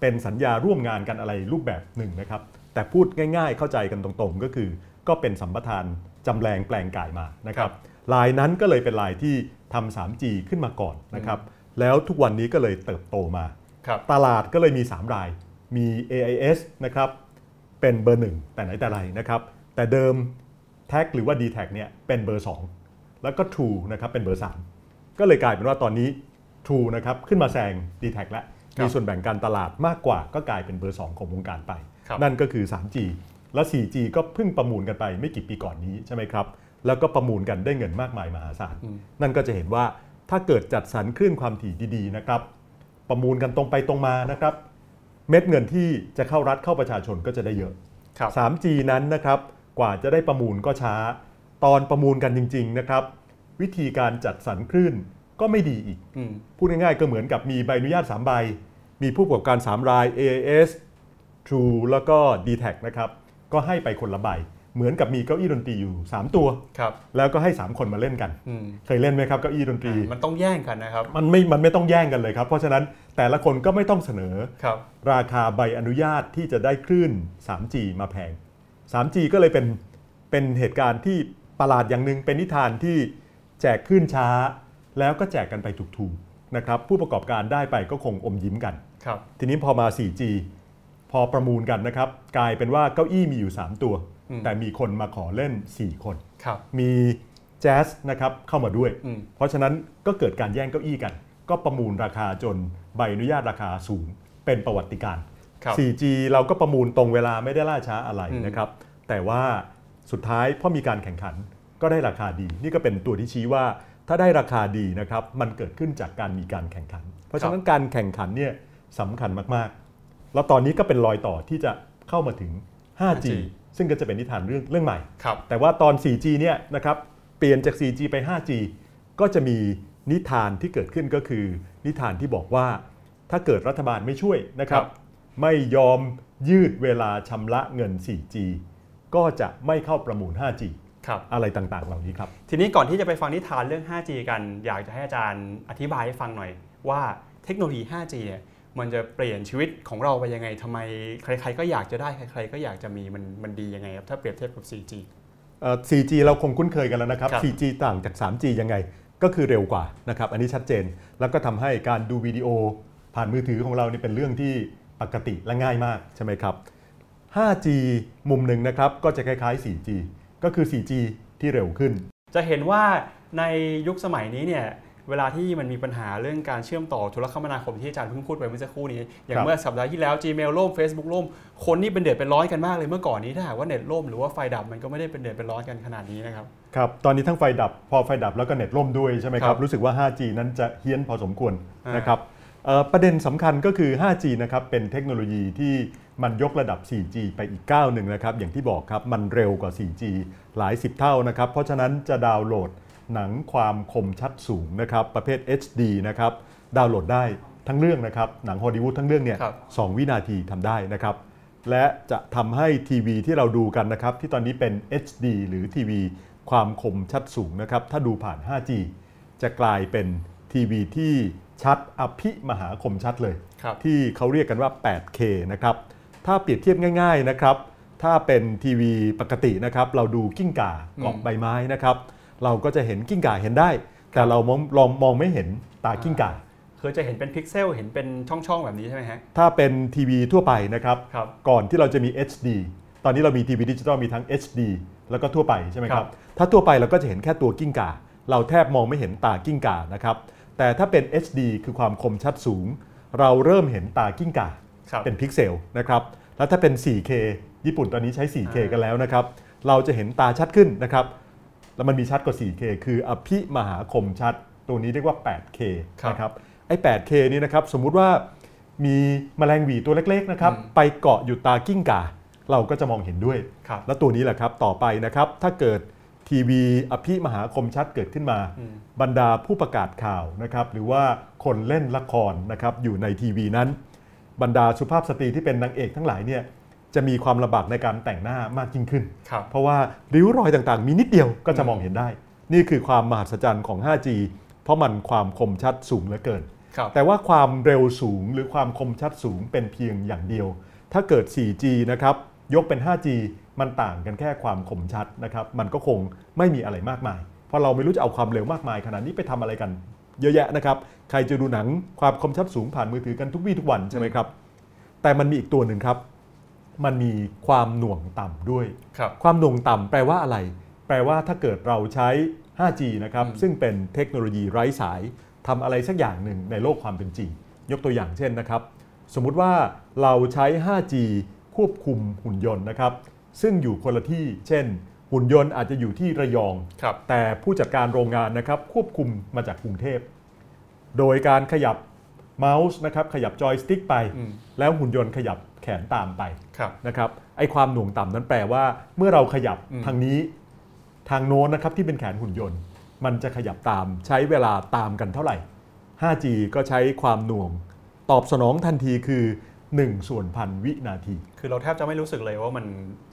เป็นสัญญาร่วมงานกันอะไรรูปแบบหนึ่งนะครับ แต่พูดง่าย ๆ เข้าใจกันตรงๆ ก็คือ ก็เป็นสัมปทานจำแรงแปลงกายมานะครับ ลายนั้นก็เลยเป็นลายที่ทำ 3G ขึ้นมาก่อนนะครับ แล้วทุกวันนี้ก็เลยเติบโตมาครับตลาดก็เลยมี 3 ราย มี AIS นะครับเป็นเบอร์1แต่ไหนแต่ไรนะครับ แต่เดิม t a g หรือว่า d t a g เนี่ยเป็นเบอร์ 2 แล้วก็ True นะครับเป็นเบอร์ 3 ก็เลยกลายเป็นว่าตอนนี้ True นะครับขึ้นมาแซง d t a g แล้วครับมีส่วนแบ่งการตลาดมากกว่าก็กลายเป็นเบอร์ 2 ของวงการไปครับนั่นก็คือ 3G และ 4G ก็เพิ่งประมูลกันไปไม่กี่ปีก่อนนี้ใช่ไหมครับ แล้วก็ประมูลกันได้เงินมากมายมหาศาล นั่นก็จะเห็นว่า ถ้าเกิดจัดสรรคลื่นความถี่ดีๆนะครับ ประมูลกันตรงไปตรงมานะครับ เม็ดเงินที่จะเข้ารัฐเข้าประชาชนก็จะได้เยอะครับ 3G นั้นนะครับกว่าจะได้ประมูลก็ช้า ตอนประมูลกันจริง ๆนะครับ วิธีการจัดสรรคลื่นก็ไม่ดีอีกอืมพูดง่ายๆก็เหมือนกับมีใบอนุญาต 3 ใบ มีผู้ประกอบการ 3 ราย AIS True แล้วก็ d t a c นะครับ ก็ให้ไปคนละใบ เหมือนกับมีเก้าอี้ดนตรีอยู่ 3 ตัวครับแล้วก็ให้ 3 คนมาเล่นกันอืมเคยเล่นไหมครับเก้าอี้ดนตรี มันต้องแย่งกันนะครับ มันไม่ มันไม่ต้องแย่งกันเลยครับ เพราะฉะนั้นแต่ละคนก็ไม่ต้องเสนอครับราคาใบอนุญาตที่จะได้คลื่น 3G มาแพง 3G ก็เลยเป็น เป็นเหตุการณ์ที่ประหลาดอย่างหนึ่งเป็นนิทานที่แจกคลื่นช้า แล้วก็แจกกันไปถูกๆนะครับ ผู้ประกอบการได้ไปก็คงอมยิ้มกันครับทีนี้พอมา 4G พอประมูลกันนะครับ กลายเป็นว่าเก้าอี้มีอยู่ 3 ตัวอืม แต่มีคนมาขอเล่น 4 คนครับมีแจ๊สนะครับเข้ามาด้วยอืมเพราะฉะนั้นก็เกิดการแย่งเก้าอี้กัน ก็ประมูลราคาจนใบอนุญาตราคาสูงเป็นประวัติการณ์ครับ 4G เราก็ประมูลตรงเวลาไม่ได้ล่าช้าอะไรอืมนะครับ แต่ว่าสุดท้ายพอมีการแข่งขันก็ได้ราคาดี นี่ก็เป็นตัวที่ชี้ว่าถ้าได้ราคาดีนะครับมันเกิดขึ้นจากการมีการแข่งขัน เพราะฉะนั้นการแข่งขันเนี่ยสำคัญมากๆ แล้วตอนนี้ก็เป็นรอยต่อที่จะเข้ามาถึง 5G ซึ่งก็จะเป็นนิทานเรื่องเรื่องใหม่ครับแต่ว่าตอน 4G เนี่ยนะครับเปลี่ยนจาก 4G ไป 5G ก็จะมีนิทานที่เกิดขึ้นก็คือ นิทานที่บอกว่าถ้าเกิดรัฐบาลไม่ช่วยนะครับครับ ไม่ยอมยืดเวลาชำระเงิน 4G ก็จะไม่เข้าประมูล 5G ครับอะไรต่างๆ เหล่านี้ครับ ทีนี้ก่อนที่จะไปฟังนิทานเรื่อง 5G กัน อยากจะให้อาจารย์อธิบายให้ฟังหน่อยว่าเทคโนโลยี 5G เนี่ย มันจะเปลี่ยนชีวิตของเราไปยังไงทำไมใครๆก็อยากจะได้ใคร ๆ ก็อยากจะมีมันมันดียังไงครับถ้าเปรียบเทียบกับ 4G เอ่อ 4G เราคงคุ้นเคยกันแล้วนะครับครับ 4G ต่างจาก 3G ยังไง ก็คือเร็วกว่านะครับ อันนี้ชัดเจน แล้วก็ทำให้การดูวิดีโอ ผ่านมือถือของเรานี่เป็นเรื่องที่ปกติและง่ายมากใช่ไหมครับ 5G มุมหนึ่งนะครับก็จะคล้ายๆ 4G ก็คือ 4G ที่เร็วขึ้น จะเห็นว่าในยุคสมัยนี้เนี่ย เวลาที่มันมีปัญหาเรื่องการเชื่อมต่อโทรคมนาคมที่อาจารย์เพิ่งพูดไปเมื่อสักครู่นี้ อย่างครับเมื่อสัปดาห์ที่แล้ว Gmail ล่ม Facebook ล่ม คนนี่เป็นเดือดเป็นร้อนกันมากเลยเมื่อก่อนนี้ถ้าหากว่าเน็ตล่มหรือว่าไฟดับมันก็ไม่ได้เป็นเดือดเป็นร้อนกันขนาดนี้นะครับครับตอนนี้ทั้งไฟดับพอไฟดับแล้วก็เน็ตล่มด้วยใช่ไหมคครัรับบรู้สึกว่า 5G นั้นจะเฮี้ยนพอสมควรอ่านนะครับเอ่อประเด็นสำคัญก็คือ 5G นะครับเป็นเทคโนโลยีที่มันยกระดับ 4G ไปอีกก้าวหนึ่งนะครับอย่างที่บอกครับมันเร็วกว่า 4G หลาย 10 เท่านะครับเพราะฉะนั้นจะดาวน์โหลด หนังความคมชัดสูงนะครับประเภท HD นะครับดาวน์โหลดได้ทั้งเรื่องนะครับหนังฮอลลีวูดทั้งเรื่องเนี่ยครับสองวินาทีทำได้นะครับ และจะทำให้ทีวีที่เราดูกันนะครับ ที่ตอนนี้เป็น HD หรือทีวีความคมชัดสูงนะครับ ถ้าดูผ่าน 5G จะกลายเป็นทีวีที่ชัดอภิมหาคมชัดเลยครับที่เขาเรียกกันว่า 8K นะครับ ถ้าเปรียบเทียบง่ายๆนะครับ ถ้าเป็นทีวีปกตินะครับ เราดูกิ้งก่าเกาะอืมใบไม้นะครับ เราก็จะเห็นกิ้งก่าเห็นได้ แต่เรามองลองมองไม่เห็นตากิ้งก่าคือจะเห็นเป็นพิกเซลเห็นเป็นช่องๆแบบนี้ใช่ไหมฮะถ้าเป็นทีวีทั่วไปนะครับครับก่อนที่เราจะมี HD ตอนนี้เรามีทีวีดิจิตอลมีทั้ง HD แล้วก็ทั่วไปใช่ไหมคครัรับบถ้าทั่วไปเราก็จะเห็นแค่ตัวกิ้งก่า เราแทบมองไม่เห็นตากิ้งก่านะครับแต่ถ้าเป็น HD คือความคมชัดสูง เราเริ่มเห็นตากิ้งก่าครับเป็นพิกเซลนะครับแล้วถ้าเป็น 4K ญี่ปุ่นตอนนี้ใช้ 4K อ่ากันแล้วนะครับเราจะเห็นตาชัดขึ้นนะครับ แล้วมันมีชัดกว่า 4K คืออภิมหาคมชัด ตัวนี้เรียกว่า 8K นะครับไอ้ 8K นี้นะครับสมมุติว่ามีแมลงหวีตัวเล็กๆนะครับไปเกาะอยู่ตากิ้งก่า เราก็จะมองเห็นด้วยครับและตัวนี้แหละครับต่อไปนะครับถ้าเกิดทีวีอภิมหาคมชัดเกิดขึ้นมาอืมบรรดาผู้ประกาศข่าวนะครับหรือว่าคนเล่นละครนะครับอยู่ในทีวีนั้น บรรดาสุภาพสตรีที่เป็นนางเอกทั้งหลายเนี่ย จะมีความลำบากในการแต่งหน้ามากยิ่งขึ้น ครับ เพราะว่าริ้วรอยต่างๆ มีนิดเดียวก็จะมองเห็นได้ นี่คือความมหัศจรรย์ของ 5G เพราะมันความคมชัดสูงเหลือเกิน ครับ แต่ว่าความเร็วสูงหรือความคมชัดสูงเป็นเพียงอย่างเดียว ถ้าเกิด 4G นะครับ ยกเป็น 5G มันต่างกันแค่ความคมชัดนะครับ มันก็คงไม่มีอะไรมากมาย เพราะเราไม่รู้จะเอาความเร็วมากมายขนาดนี้ไปทำอะไรกัน เยอะแยะนะครับ ใครจะดูหนังความคมชัดสูงผ่านมือถือกันทุกวี่ทุกวันใช่ไหมครับ แต่มันมีอีกตัวหนึ่งครับ มันมีความหน่วงต่ำด้วยครับความหน่วงต่ำแปลว่าอะไร แปลว่าถ้าเกิดเราใช้ 5G นะครับอืมซึ่งเป็นเทคโนโลยีไร้สายทำอะไรสักอย่างหนึ่งในโลกความเป็นจริง ยกตัวอย่างเช่นนะครับ สมมุติว่าเราใช้ 5G ควบคุมหุ่นยนต์นะครับ ซึ่งอยู่คนละที่ เช่น หุ่นยนต์อาจจะอยู่ที่ระยองครับแต่ผู้จัดการโรงงานนะครับควบคุมมาจากกรุงเทพ โดยการขยับเมาส์นะครับขยับจอยสติ๊กไปอืมแล้วหุ่นยนต์ขยับแขนตามไปครับนะครับไอความหน่วงต่ำนั้นแปลว่า เมื่อเราขยับอืมทางนี้ทางโน้นนะครับที่เป็นแขนหุ่นยนต์ มันจะขยับตามใช้เวลาตามกันเท่าไหร่ 5G ก็ใช้ความหน่วง ตอบสนองทันทีคือ 1 ส่วนพันวินาที คือเราแทบจะไม่รู้สึกเลยว่ามัน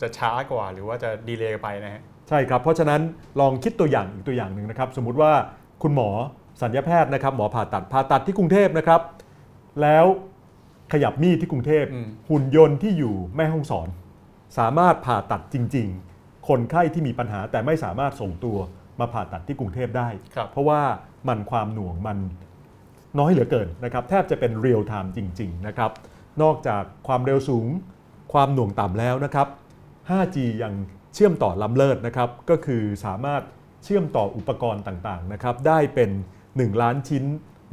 จะช้ากว่าหรือว่าจะดีเลย์ไปนะฮะใช่ครับ เพราะฉะนั้นลองคิดตัวอย่างอีกตัวอย่างหนึ่งนะครับ สมมุติว่าคุณหมอสัญญาแพทย์นะครับหมอผ่าตัดผ่าตัดที่กรุงเทพนะครับ แล้ว ขยับมีดที่กรุงเทพอืมหุ่นยนต์ที่อยู่แม่ห้องสอน สามารถผ่าตัดจริง ๆ คนไข้ที่มีปัญหาแต่ไม่สามารถส่งตัวมาผ่าตัดที่กรุงเทพได้ครับเพราะว่ามันความหน่วงมันน้อยเหลือเกินนะครับแทบจะเป็นเรียลไทม์จริง ๆ นะครับ นอกจากความเร็วสูง ความหน่วงต่ำแล้วนะครับ 5G ยังเชื่อมต่อล้ำเลิศนะครับ ก็คือสามารถเชื่อมต่ออุปกรณ์ต่างๆนะครับ ได้เป็น 1 ล้านชิ้น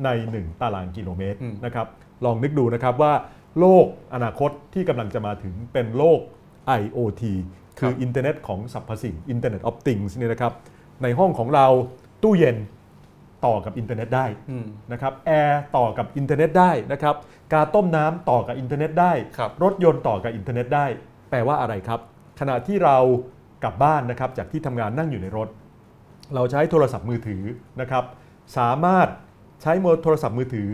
ใน 1 ตารางกิโลเมตรอืมนะครับลองนึกดูนะครับว่าโลกอนาคตที่กำลังจะมาถึงเป็นโลก IoT คืออินเทอร์เน็ตของสรรพสิ่ง Internet of Things เนี่ยนะครับในห้องของเราตู้เย็นต่อกับอินเทอร์เน็ตได้อืมนะครับแอร์ต่อกับอินเทอร์เน็ตได้นะครับกาต้มน้ำต่อกับอินเทอร์เน็ตได้ครับรถยนต์ต่อกับอินเทอร์เน็ตได้ แปลว่าอะไรครับ ขณะที่เรากลับบ้านนะครับจากที่ทำงานนั่งอยู่ในรถ เราใช้โทรศัพท์มือถือนะครับสามารถ ใช้โทรศัพท์มือถือ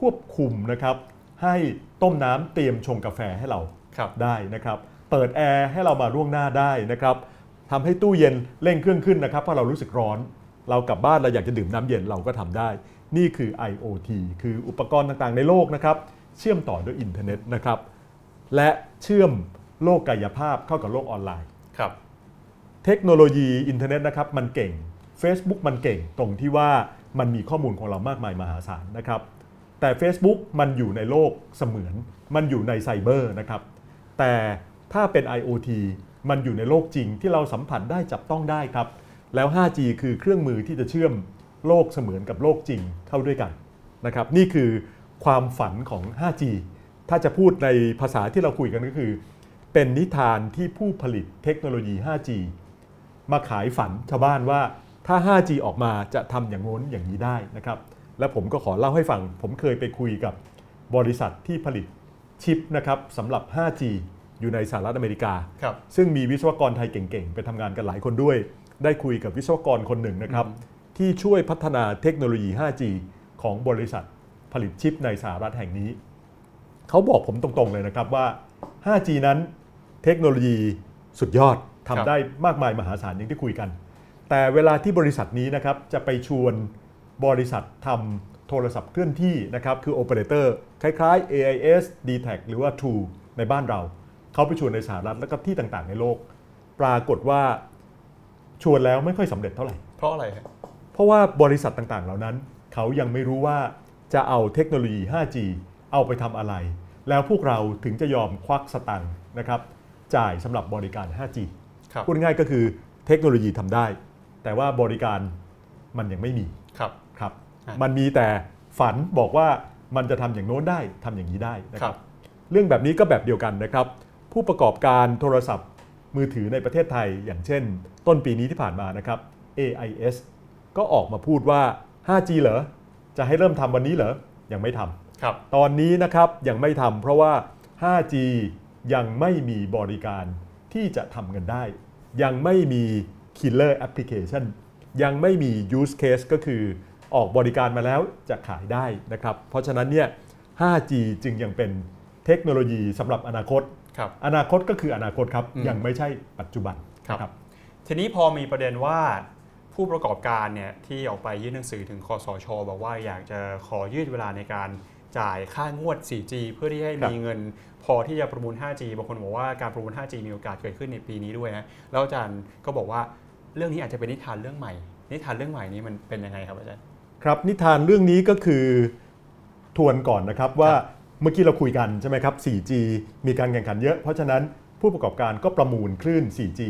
ควบคุมนะครับให้ต้มน้ำเตรียมชงกาแฟให้เราครับได้นะครับ เปิดแอร์ให้เรามาล่วงหน้าได้นะครับทำให้ตู้เย็นเร่งเครื่องขึ้นนะครับเพราะเรารู้สึกร้อน เรากลับบ้านเราอยากจะดื่มน้ำเย็นเราก็ทำได้ นี่คือ IoT คืออุปกรณ์ต่างๆ ในโลกนะครับเชื่อมต่อด้วยอินเทอร์เน็ตนะครับและเชื่อมโลกกายภาพเข้ากับโลกออนไลน์ครับเทคโนโลยีอินเทอร์เน็ตนะครับมันเก่ง Facebook มันเก่งตรงที่ว่า มันมีข้อมูลของเรามากมายมหาศาลนะครับ แต่ Facebook มันอยู่ในโลกเสมือน มันอยู่ในไซเบอร์นะครับ แต่ถ้าเป็น IoT มันอยู่ในโลกจริงที่เราสัมผัสได้จับต้องได้ครับ แล้ว 5G คือเครื่องมือที่จะเชื่อมโลกเสมือนกับโลกจริงเข้าด้วยกันนะครับ นี่คือความฝันของ 5G ถ้าจะพูดในภาษาที่เราคุยกันก็คือ เป็นนิทานที่ผู้ผลิตเทคโนโลยี 5G มาขายฝันชาวบ้านว่า ถ้า 5G ออกมาจะทำอย่างโน้นอย่างนี้ได้นะครับ และผมก็ขอเล่าให้ฟัง ผมเคยไปคุยกับบริษัทที่ผลิตชิปนะครับสำหรับ 5G อยู่ในสหรัฐอเมริกาครับซึ่งมีวิศวกรไทยเก่งๆ ไปทำงานกันหลายคนด้วย ได้คุยกับวิศวกรคนหนึ่งนะครับ ที่ช่วยพัฒนาเทคโนโลยี 5G ของบริษัทผลิตชิปในสหรัฐแห่งนี้ เขาบอกผมตรงๆเลยนะครับว่า 5G นั้นเทคโนโลยีสุดยอดครับทำได้มากมายมหาศาลอย่างที่คุยกัน แต่เวลาที่บริษัทนี้นะครับจะไปชวนบริษัททำโทรศัพท์เคลื่อนที่นะครับคือโอเปอเรเตอร์คล้ายๆ AIS d t a c หรือว่า True ในบ้านเรา เขาไปชวนในสหรัฐแล้วก็ที่ต่างๆ ในโลก ปรากฏว่าชวนแล้วไม่ค่อยสำเร็จเท่าไหร่ เพราะอะไรฮะเพราะว่าบริษัทต่างๆ เหล่านั้น เขายังไม่รู้ว่าจะเอาเทคโนโลยี 5G เอาไปทำอะไร แล้วพวกเราถึงจะยอมควักสตังค์นะครับจ่ายสำหรับบริการ 5G ครับพูดง่ายๆก็คือเทคโนโลยีทำได้ แต่ว่าบริการมันยังไม่มีครับครับอะมันมีแต่ฝันบอกว่ามันจะทำอย่างโน้นได้ทำอย่างนี้ได้นะคครัรับบเรื่องแบบนี้ก็แบบเดียวกันนะครับ ผู้ประกอบการโทรศัพท์มือถือในประเทศไทย อย่างเช่น ต้นปีนี้ที่ผ่านมานะครับ AIS ก็ออกมาพูดว่า 5G เหรอ จะให้เริ่มทำวันนี้เหรอ ยังไม่ทำครับ ตอนนี้นะครับยังไม่ทำเพราะว่า 5G ยังไม่มีบริการที่จะทำเงินได้ ยังไม่มี killer application ยังไม่มี use case ก็คือออกบริการมาแล้วจะขายได้นะครับ เพราะฉะนั้นเนี่ย 5G จึงยังเป็นเทคโนโลยีสำหรับอนาคตครับอนาคตก็คืออนาคตครับอืมยังไม่ใช่ปัจจุบันครับนะครับทีนี้พอมีประเด็นว่าผู้ประกอบการเนี่ยที่ออกไปยื่นหนังสือถึงคอสช บอกว่าอยากจะขอยืดเวลาในการจ่ายค่างวด 4G เพื่อที่ให้ครับมีเงินพอที่จะประมูล 5G บางคนบอกว่าการประมูล 5G มีโอกาสเกิดขึ้นในปีนี้ด้วยนะแล้วอาจารย์ก็บอกว่า เรื่องนี้อาจจะเป็นนิทานเรื่องใหม่ นิทานเรื่องใหม่นี้มันเป็นยังไงครับอาจารย์ครับนิทานเรื่องนี้ก็คือทวนก่อนนะครับว่าเมื่อกี้เราคุยกันใช่ไหมครับ 4G มีการแข่งขันเยอะ เพราะฉะนั้นผู้ประกอบการก็ประมูลคลื่น 4G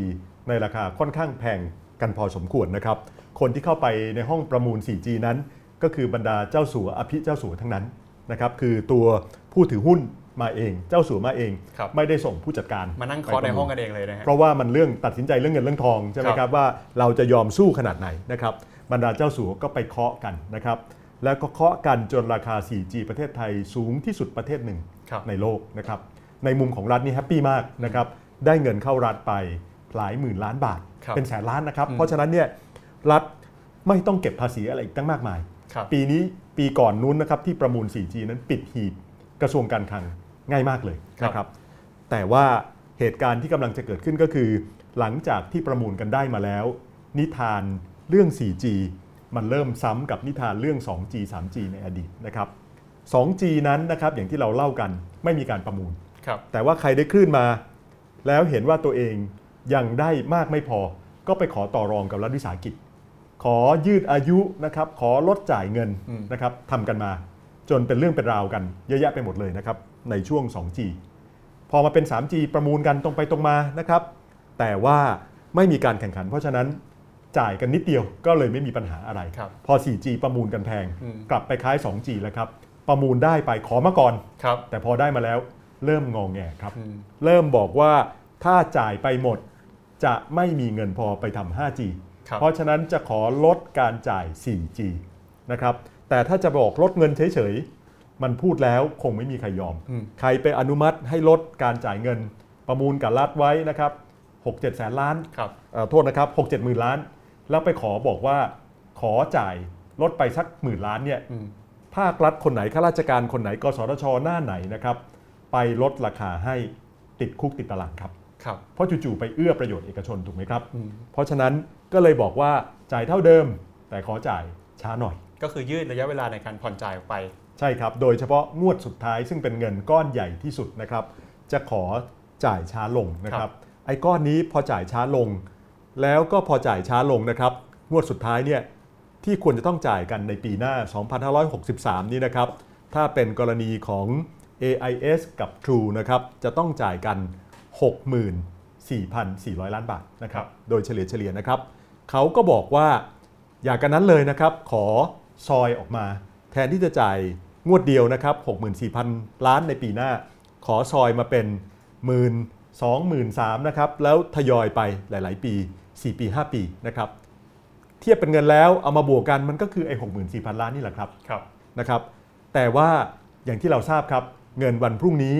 ในราคาค่อนข้างแพงกันพอสมควรนะครับ คนที่เข้าไปในห้องประมูล 4G นั้น ก็คือบรรดาเจ้าสัวอภิเจ้าสัวทั้งนั้นนะครับ คือตัวผู้ถือหุ้น มาเอง เจ้าสัวมาเองครับไม่ได้ส่งผู้จัดการมานั่งเคอในห้องกันเองเลยนะฮะเพราะว่ามันเรื่องตัดสินใจเรื่องเงินเรื่องทองใช่ไหมคครัรับบว่าเราจะยอมสู้ขนาดไหนนะครับบรรดาเจ้าสัวก็ไปเคาะกันนะครับแล้วก็เคาะกันจนราคา 4G ประเทศไทยสูงที่สุดประเทศหนึ่งครับในโลกนะครับในมุมของรัฐนี่แฮปปี้มากนะครับได้เงินเข้ารัฐไปหลายหมื่นล้านบาทครับเป็นแสนล้านนะครับอืมเพราะฉะนั้นเนี่ยรัฐไม่ต้องเก็บภาษีอะไรอีกตั้งมากมายครับปีนี้ปีก่อนนู้นนะครับที่ประมูล 4G นั้นปิดหีบกระทรวงการคลัง ง่ายมากเลยนะครับแต่ว่าเหตุการณ์ที่กำลังจะเกิดขึ้นก็คือ หลังจากที่ประมูลกันได้มาแล้ว นิทานเรื่อง 4G มันเริ่มซ้ำกับนิทานเรื่อง 2G 3G ในอดีตนะครับ 2G นั้นนะครับอย่างที่เราเล่ากันไม่มีการประมูลครับแต่ว่าใครได้คลื่นมา แล้วเห็นว่าตัวเองยังได้มากไม่พอ ก็ไปขอต่อรองกับรัฐวิสาหกิจ ขอยืดอายุนะครับขอลดจ่ายเงินอืมนะครับทำกันมา จนเป็นเรื่องเป็นราวกันเยอะแยะไปหมดเลยนะครับ ในช่วง 2G พอมาเป็น 3G ประมูลกันตรงไปตรงมานะครับ แต่ว่าไม่มีการแข่งขัน เพราะฉะนั้นจ่ายกันนิดเดียวก็เลยไม่มีปัญหาอะไรครับพอ 4G ประมูลกันแพงอืมกลับไปคล้าย 2G แล้วครับ ประมูลได้ไปขอมาก่อนครับแต่พอได้มาแล้วเริ่มงองแงครับอืมเริ่มบอกว่าถ้าจ่ายไปหมดจะไม่มีเงินพอไปทำ 5G ครับเพราะฉะนั้นจะขอลดการจ่าย 4G นะครับ แต่ถ้าจะบอกลดเงินเฉยๆ มันพูดแล้วคงไม่มีใครยอมอืมใครไปอนุมัติให้ลดการจ่ายเงินประมูลกับรัฐไว้นะครับ6-7แสนล้านครับเอ่อโทษนะครับ6-7หมื่นล้าน แล้วไปขอบอกว่าขอจ่ายลดไปสักหมื่นล้านเนี่ยอืมภาครัฐคนไหนข้าราชการคนไหนกสทชหน้าไหนนะครับไปลดราคาให้ติดคุกติดตารางครับครับเพราะจู่ๆไปเอื้อประโยชน์เอกชนถูกไหมครับอืมเพราะฉะนั้นก็เลยบอกว่าจ่ายเท่าเดิม แต่ขอจ่ายช้าหน่อย ก็คือยืดระยะเวลาในการผ่อนจ่ายออกไป ใช่ครับ โดยเฉพาะงวดสุดท้ายซึ่งเป็นเงินก้อนใหญ่ที่สุดนะครับ จะขอจ่ายช้าลงนะคครัรับบไอ้ก้อนนี้พอจ่ายช้าลง แล้วก็พอจ่ายช้าลงนะครับ งวดสุดท้ายเนี่ยที่ควรจะต้องจ่ายกันในปีหน้า 2563 นี้นะครับ ถ้าเป็นกรณีของ AIS กับ True นะครับ จะต้องจ่ายกัน 64,400 ล้านบาทนะครับ โดยเฉลี่ยเฉลี่ยนะครับ เขาก็บอกว่า อยากกันนั้นเลยนะครับ ขอซอยออกมา แทนที่จะจ่าย งวดเดียวนะครับ 64,000 ล้านในปีหน้า ขอซอยมาเป็น 1 2 0 0 0 0นะครับ แล้วทยอยไปหลาย ๆ ปี 4 ปี 5 ปีนะครับ เทียบเป็นเงินแล้วเอามาบวกกันมันก็คือไอ้64,000 ล้านนี่แหละครับครับนะครับ แต่ว่าอย่างที่เราทราบครับ เงินวันพรุ่งนี้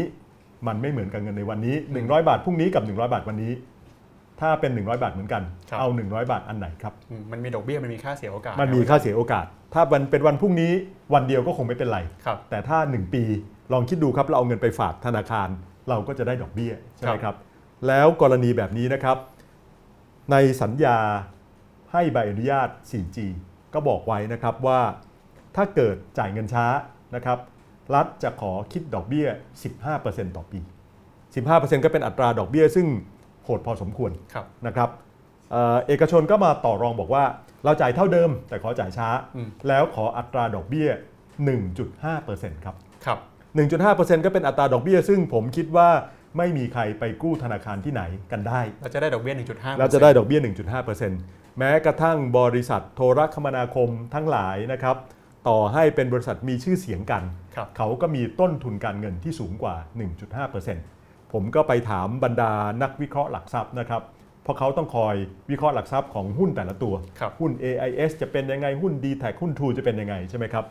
มันไม่เหมือนกับเงินในวันนี้ 100 บาทพรุ่งนี้กับ 100 บาทวันนี้ ถ้าเป็น 100 บาทเหมือนกันครับเอา 100 บาทอันไหนครับอืมมันมีดอกเบี้ย มันมีค่าเสียโอกาส มันมีค่าเสียโอกาส ถ้ามันเป็นวันพรุ่งนี้วันเดียวก็คงไม่เป็นไรครับแต่ถ้า 1 ปีลองคิดดูครับ เราเอาเงินไปฝากธนาคาร เราก็จะได้ดอกเบี้ยใช่ไหมครับ แล้วกรณีแบบนี้นะครับ ในสัญญาให้ใบอนุญาต 4G ก็บอกไว้นะครับว่าถ้าเกิดจ่ายเงินช้านะครับรัฐจะขอคิดดอกเบี้ย 15%ต่อปี 15%ก็เป็นอัตราดอกเบี้ยซึ่ง โหดพอสมควรครับนะครับเอ่อเอกชนก็มาต่อรองบอกว่า เราจ่ายเท่าเดิม แต่ขอจ่ายช้าอืมแล้วขออัตราดอกเบี้ย 1.5%ครับครับ 1.5%ก็เป็นอัตราดอกเบี้ย ซึ่งผมคิดว่าไม่มีใครไปกู้ธนาคารที่ไหนกันได้ เราจะได้ดอกเบี้ย 1.5เราจะได้ดอกเบี้ย 1.5%แม้กระทั่งบริษัทโทรคมนาคมทั้งหลายนะครับ ต่อให้เป็นบริษัทมีชื่อเสียงกันครับเขาก็มีต้นทุนการเงินที่สูงกว่า 1.5% ผมก็ไปถามบรรดานักวิเคราะห์หลักทรัพย์นะครับเพราะเขาต้องคอยวิเคราะห์หลักทรัพย์ของหุ้นแต่ละตัวครับหุ้น AIS จะเป็นยังไงหุ้น d t แทหุ้น True จะเป็นยังไงใช่ไหมครับ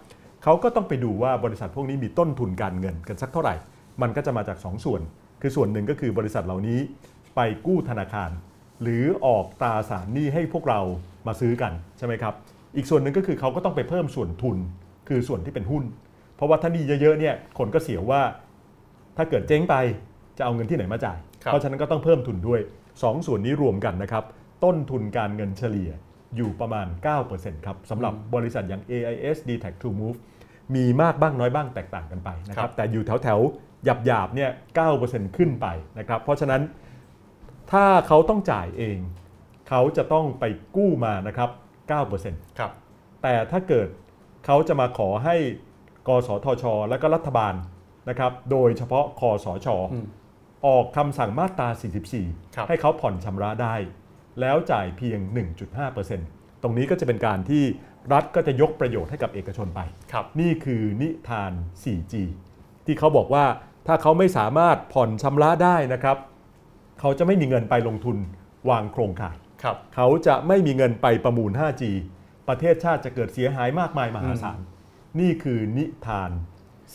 เขาก็ต้องไปดูว่าบริษัทพวกนี้มีต้นทุนการเงินกันสักเท่าไหร่ มันก็จะมาจาก2ส่วน คือส่วนหนึ่งก็คือบริษัทเหล่านี้ไปกู้ธนาคาร หรือออกตราสารหนี้ให้พวกเรามาซื้อกันใช่ไหมครับอีกส่วนหนึ่งก็คือเขาก็ต้องไปเพิ่มส่วนทุน คือส่วนที่เป็นหุ้น เพราะว่าถ้าหนี้เยอะๆเนี่ยคนก็เสียวว่าถ้าเกิดเจ๊งไป จะเอาเงินที่ไหนมาจ่ายครับเพราะฉะนั้นก็ต้องเพิ่มทุนด้วย 2 ส่วนนี้รวมกันนะครับ ต้นทุนการเงินเฉลี่ยอยู่ประมาณ 9%ครับสำหรับบริษัทอย่าง AIS d t a c True Move มีมากบ้างน้อยบ้างแตกต่างกันไปนะคครัรับบแต่อยู่แถวแถวหยาบหยาบๆเนี่ย9%ขึ้นไปนะครับ เพราะฉะนั้นถ้าเขาต้องจ่ายเอง เขาจะต้องไปกู้มานะครับ 9%ครับ แต่ถ้าเกิดเขาจะมาขอให้กสทช และก็รัฐบาลนะครับ โดยเฉพาะคอสช อืมออกคำสั่งมาตราครับ44 ให้เขาผ่อนชำระได้ แล้วจ่ายเพียง 1.5%ตรงนี้ก็จะเป็นการที่รัฐก็จะยกประโยชน์ให้กับเอกชนไปครับนี่คือนิทาน 4G ที่เขาบอกว่าถ้าเขาไม่สามารถผ่อนชำระได้นะครับ เขาจะไม่มีเงินไปลงทุนวางโครงข่ายครับเขาจะไม่มีเงินไปประมูล 5G ประเทศชาติจะเกิดเสียหายมากมายมหาศาล นี่คือนิทาน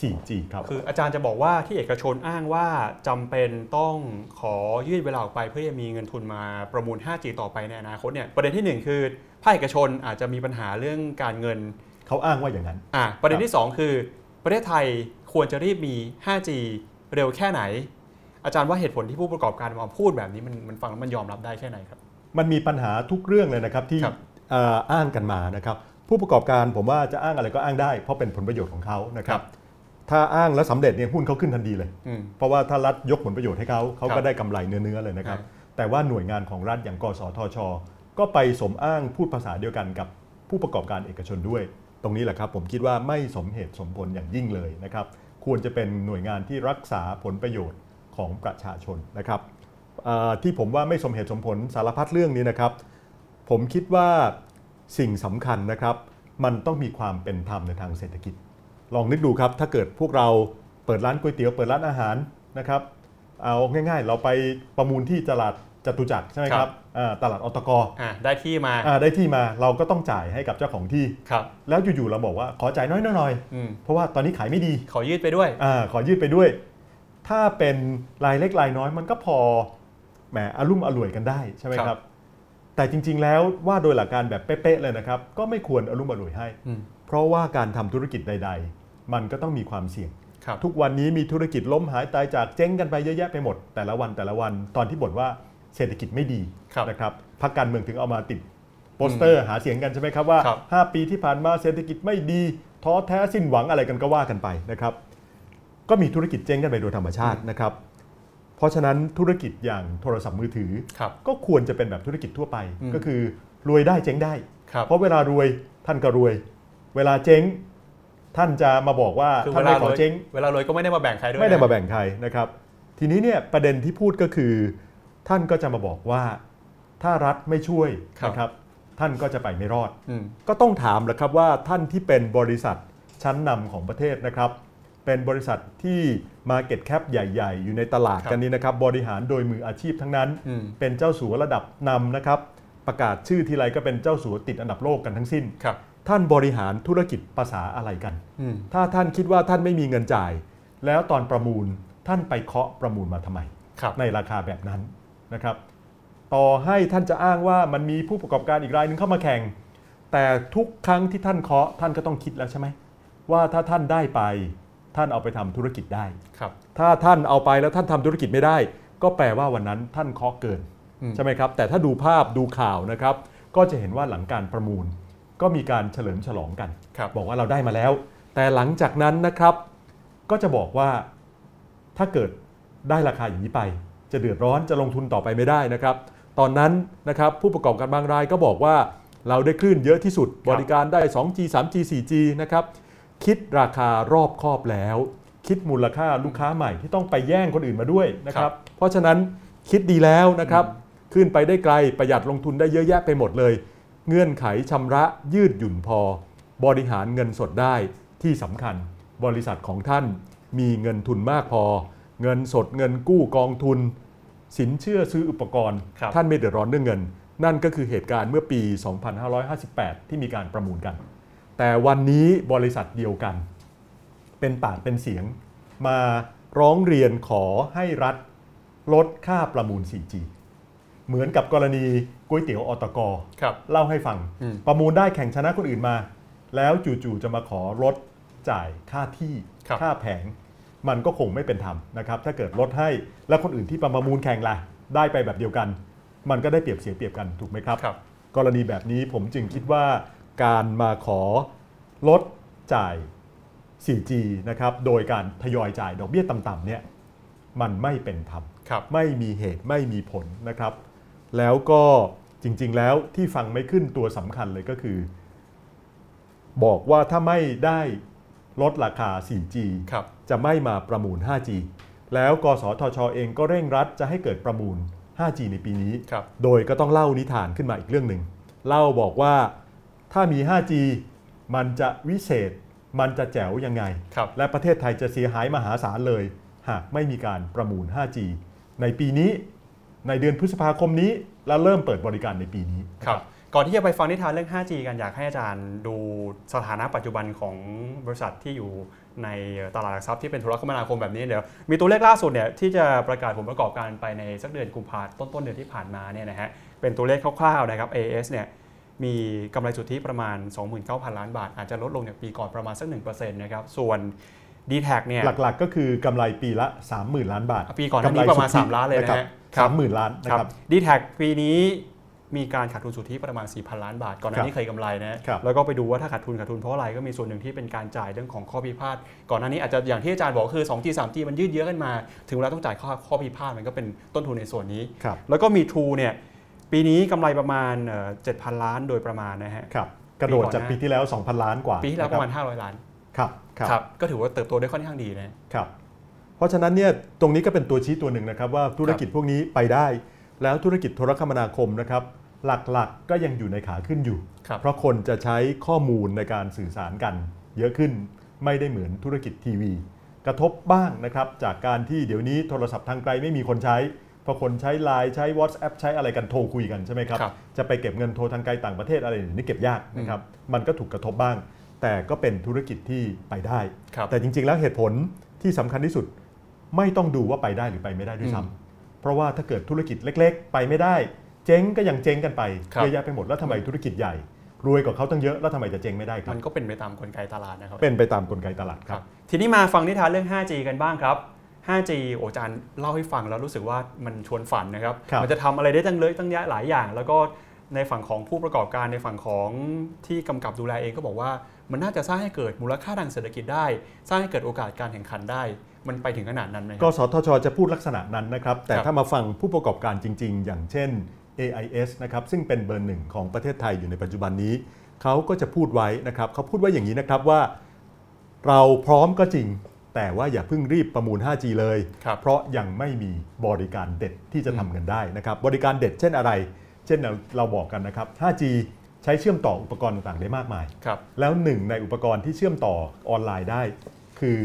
4G ครับ คืออาจารย์จะบอกว่าที่เอกชนอ้างว่าจำเป็นต้องขอยืดเวลาออกไปเพื่อจะมีเงินทุนมาประมูล 5G ต่อไปในอนาคตเนี่ยประเด็นที่ 1 คือภาคเอกชนอาจจะมีปัญหาเรื่องการเงินเขาอ้างว่าอย่างนั้นอะประเด็นที่ 2 คือประเทศไทยควรจะรีบมี 5G เร็วแค่ไหน อาจารย์ว่าเหตุผลที่ผู้ประกอบการมาพูดแบบนี้มันมันฟังแล้วมันยอมรับได้แค่ไหนครับ มันมีปัญหาทุกเรื่องเลยนะครับที่ครับเอ่ออ้างกันมานะครับผู้ประกอบการผมว่าจะอ้างอะไรก็อ้างได้เพราะเป็นผลประโยชน์ของเขานะครับ ถ้าอ้างแล้วสำเร็จเนี่ยหุ้นเขาขึ้นทันทีเลยอืมเพราะว่าถ้ารัฐยกผลประโยชน์ให้เขาเขาครัก็บได้กำไรเนื้อๆเลยนะครับอ่แต่ว่าหน่วยงานของรัฐอย่างกสทช ก็ไปสมอ้างพูดภาษาเดียวกันกับผู้ประกอบการเอกชนด้วย ตรงนี้แหละครับ ผมคิดว่าไม่สมเหตุสมผลอย่างยิ่งเลยนะครับ ควรจะเป็นหน่วยงานที่รักษาผลประโยชน์ของประชาชนนะครับเอ่อที่ผมว่าไม่สมเหตุสมผลสารพัดเรื่องนี้นะครับ ผมคิดว่าสิ่งสำคัญนะครับ มันต้องมีความเป็นธรรมในทางเศรษฐกิจ ลองนึกดูครับ ถ้าเกิดพวกเราเปิดร้านก๋วยเตี๋ยวเปิดร้านอาหารนะครับเอาง่ายๆ เราไปประมูลที่ตลาดจตุจักรใช่ไหมคครัรับบอ่าตลาดอตกอะได้ที่มาอ่าได้ที่มาเราก็ต้องจ่ายให้กับเจ้าของที่ครับแล้วอยู่ๆเราบอกว่าขอจ่ายน้อยๆหน่อยอืมเพราะว่าตอนนี้ขายไม่ดีขอยืดไปด้วยอ่าขอยืดไปด้วย ถ้าเป็นรายเล็กรายน้อยมันก็พอแหมอารมุ่มอร่วยกันได้ใช่ไหมคครัรับบแต่จริง ๆ แล้วว่าโดยหลักการแบบเป๊ะๆเลยนะครับ ก็ไม่ควรอารมุ่มอร่วยให้อืมเพราะว่าการทำธุรกิจใด ๆ มันก็ต้องมีความเสี่ยงครับทุกวันนี้มีธุรกิจล้มหายตายจากเจ๊งกันไปเยอะแยะไปหมด แต่ละวันแต่ละวันตอนที่บ่นว่าเศรษฐกิจไม่ดีครับนะครับพักการเมืองถึงเอามาติดโปสเตอร์หาเสียงกันใช่ไหมครับว่าครับ5ปีที่ผ่านมาเศรษฐกิจไม่ดีท้อแท้สิ้นหวังอะไรกันก็ว่ากันไปนะครับ ก็มีธุรกิจเจ๊งกันไปโดยธรรมชาตินะครับ เพราะฉะนั้นธุรกิจอย่างโทรศัพท์มือถือครับก็ควรจะเป็นแบบธุรกิจทั่วไปอืมก็คือรวยได้เจ๊งได้ครับเพราะเวลารวยท่านก็รวย เวลาเจ๊ง ท่านจะมาบอกว่าคือท่าเวนลาไม่ขรอวยเจ๊งเวลารวยก็ไม่ได้มาแบ่งใครด้วยไม่ได้นะมาแบ่งใครนะครับ ทีนี้เนี่ยประเด็นที่พูดก็คือ ท่านก็จะมาบอกว่าถ้ารัฐไม่ช่วยนะครับท่านก็จะไปไม่รอดอืมก็ต้องถามแหละครับว่าท่านที่เป็นบริษัทชั้นนำของประเทศนะครับ เป็นบริษัทที่ Market Cap ใหญ่ ๆ อยู่ในตลาดครับกันนี้นะครับ บริหารโดยมืออาชีพทั้งนั้นอืมเป็นเจ้าสัวระดับนำนะครับ ประกาศชื่อทีไรก็เป็นเจ้าสัวติดอันดับโลกกันทั้งสิ้นครับ ท่านบริหารธุรกิจภาษาอะไรกันอืมถ้าท่านคิดว่าท่านไม่มีเงินจ่าย แล้วตอนประมูลท่านไปเคาะประมูลมาทำไมครับในราคาแบบนั้นนะครับ ต่อให้ท่านจะอ้างว่ามันมีผู้ประกอบการอีกรายหนึงเข้ามาแข่ง แต่ทุกครั้งที่ท่านเคาะท่านก็ต้องคิดแล้วใช่ไหมว่าถ้าท่านได้ไป ท่านเอาไปทำธุรกิจได้ครับถ้าท่านเอาไปแล้วท่านทำธุรกิจไม่ได้ ก็แปลว่าวันนั้นท่านเคาะเกินอืมใช่ไหมครับ แต่ถ้าดูภาพดูข่าวนะครับ ก็จะเห็นว่าหลังการประมูล ก็มีการเฉลิมฉลองกันครับบอกว่าเราได้มาแล้ว แต่หลังจากนั้นนะครับ ก็จะบอกว่าถ้าเกิดได้ราคาอย่างนี้ไป จะเดือดร้อนจะลงทุนต่อไปไม่ได้นะครับ ตอนนั้นนะครับผู้ประกอบการบางรายก็บอกว่าเราได้คลื่นเยอะที่สุดบริการได้ 2G 3G 4G นะครับคิดราคารอบคอบแล้ว คิดมูลค่าลูกค้าใหม่ที่ต้องไปแย่งคนอื่นมาด้วยนะคครัรับบเพราะฉะนั้นคิดดีแล้วนะครับขึ้นไปได้ไกลประหยัดลงทุนได้เยอะแยะไปหมดเลย เงื่อนไขชำระยืดหยุ่นพอ บริหารเงินสดได้ที่สำคัญ บริษัทของท่านมีเงินทุนมากพอ เงินสดเงินกู้กองทุน สินเชื่อซื้ออุปกรณ์ครับท่านไม่เดือดร้อนเรื่องเงิน นั่นก็คือเหตุการณ์เมื่อปี 2558 ที่มีการประมูลกัน แต่วันนี้บริษัทเดียวกัน เป็นปากเป็นเสียง มาร้องเรียนขอให้รัฐลดค่าประมูล 4G เหมือนกับกรณีก๋วยเตี๋ยวอตกครับเล่าให้ฟังอืมประมูลได้แข่งชนะคนอื่นมา แล้วจู่ๆจะมาขอลดจ่ายค่าที่ครับค่าแผง มันก็คงไม่เป็นธรรมนะครับ ถ้าเกิดลดให้แล้วคนอื่นที่ประมูลแข่งล่ะ ได้ไปแบบเดียวกัน มันก็ได้เปรียบเสียเปรียบกันถูกไหมครับครับกรณีแบบนี้ผมจึงคิดว่าการมาขอลดจ่าย 4G นะครับโดยการทยอยจ่ายดอกเบี้ยต่ำๆเนี่ยมันไม่เป็นธรรมครับไม่มีเหตุไม่มีผลนะครับ แล้วก็จริง ๆ แล้วที่ฟังไม่ขึ้นตัวสำคัญเลยก็คือ บอกว่าถ้าไม่ได้ลดราคา 4G ครับจะไม่มาประมูล 5G แล้วกสทชเองก็เร่งรัดจะให้เกิดประมูล 5G ในปีนี้ครับโดยก็ต้องเล่านิทานขึ้นมาอีกเรื่องหนึ่งเล่าบอกว่าถ้ามี 5G มันจะวิเศษ มันจะแจ๋วยังไงครับและประเทศไทยจะเสียหายมหาศาลเลย หากไม่มีการประมูล 5G ในปีนี้ ในเดือนพฤษภาคมนี้ และเริ่มเปิดบริการในปีนี้ครับ ก่อนที่จะไปฟังนิทานเรื่อง 5G กันอยากให้อาจารย์ดูสถานะปัจจุบันของบริษัทที่อยู่ในตลาดหลักทรัพย์ที่เป็นธุรคมนาคมแบบนี้เดี๋ยวมีตัวเลขล่าสุดเนี่ยที่จะประกาศผลประกอบการไปในสักเดือนกุมภาต้นต้นๆเดือนที่ผ่านมาเนี่ยนะฮะเป็นตัวเลขคร่าวๆนะครับ AS เนี่ยมีกำไรสุทธิประมาณ 29,000 ล้านบาท อาจจะลดลงจากปีก่อนประมาณสัก1%นะครับส่วน d t แทเนี่ยหลักๆ ก็คือกำไรปีละ 30,000 ล้านบาท ปีก่อนหน้านี้ประมาณ 3 ล้านเลยนะฮะสามหมื่นล้านนะครัครับบดีแท็ปีนี้มีการขาดทุนสุทธิประมาณ 4,000 ล้านบาท ก่อนหน้านี้เคยกำไรนะครับแล้วก็ไปดูว่าถ้าขาดทุนขาดทุนเพราะอะไรก็มีส่วนหนึ่งที่เป็นการจ่ายเรื่องของข้อพิพาทก่อนหน้านี้อาจจะอย่างที่อาจารย์บอกคือ 2G 3G มันยืดเยื้อกันมา ถึงเวลาต้องจ่ายข้อข้อพิพาทมันก็เป็นต้นทุนในส่วนนี้ครับแล้วก็มี True เนี่ยปีนี้กำไรประมาณเอ่อ7,000 ล้านโดยประมาณนะฮะครับกระโดดจากปีที่แล้ว 2,000 ล้านกว่าปีที่แล้วประมาณ 500 ล้าน ครับครับครับก็ถือว่าเติบโตได้ค่อนข้างดีนะครับเพราะฉะนั้นเนี่ยตรงนี้ก็เป็นตัวชี้ตัวหนึ่งนะครับว่าธุรกิจพวกนี้ไปได้ แล้วธุรกิจโทรคมนาคมนะครับหลักๆก็ยังอยู่ในขาขึ้นอยู่ครับเพราะคนจะใช้ข้อมูลในการสื่อสารกัน เยอะขึ้นไม่ได้เหมือนธุรกิจทีวี กระทบบ้างนะครับจากการที่เดี๋ยวนี้โทรศัพท์ทางไกลไม่มีคนใช้เพราะคนใช้ Line ใช้ WhatsApp ใช้อะไรกันโทรคุยกันใช่ไหมครับครับจะไปเก็บเงินโทรทางไกลต่างประเทศอะไรอย่างนี้เก็บยากนะครับมันก็ถูกกระทบบ้าง แต่ก็เป็นธุรกิจที่ไปได้ครับแต่จริง ๆ แล้วเหตุผลที่สำคัญที่สุดไม่ต้องดูว่าไปได้หรือไปไม่ได้ด้วยซ้ำเพราะว่าถ้าเกิดธุรกิจเล็ก ๆ ไปไม่ได้ เจ๊งก็ยังเจ๊งกันไปครับเยอะแยะไปหมดแล้วทำไมธุรกิจใหญ่รวยกว่าเขาตั้งเยอะแล้วทำไมจะเจ๊งไม่ได้ครับมันก็เป็นไปตามกลไกตลาดนะครับเป็นไปตามกลไกตลาดครับ ทีนี้มาฟังนิทานเรื่อง 5G กันบ้างครับ 5G โออาจารย์เล่าให้ฟังแล้วรู้สึกว่ามันชวนฝันนะครับครับมันจะทำอะไรได้ตั้งเลยตั้งแยะหลายอย่าง แล้วก็ในฝั่งของผู้ประกอบการในฝั่งของที่กำกับดูแลเองก็บอกว่า มันน่าจะสร้างให้เกิดมูลค่าทางเศรษฐกิจได้ สร้างให้เกิดโอกาสการแข่งขันได้ มันไปถึงขนาดนั้นไหมคกรับสทช จะพูดลักษณะนั้นนะครับ แต่ครับถ้ามาฟังผู้ประกอบการจริง ๆ อย่างเช่น AIS นะครับซึ่งเป็นเบอร์หนึ่งของประเทศไทยอยู่ในปัจจุบันนี้ เขาก็จะพูดไว้นะครับเขาพูดไว้อย่างนี้นะครับว่า เราพร้อมก็จริง แต่ว่าอย่าเพิ่งรีบประมูล 5G เลยครับเพราะยังไม่มีบริการเด็ดที่จะทำเงินได้นะครับบริการเด็ดเช่นอะไร เช่นเราเราบอกกันนะครับ 5G ใช้เชื่อมต่ออุปกรณ์ต่างๆ ได้มากมาย ครับ แล้วหนึ่งในอุปกรณ์ที่เชื่อมต่อออนไลน์ได้ คือ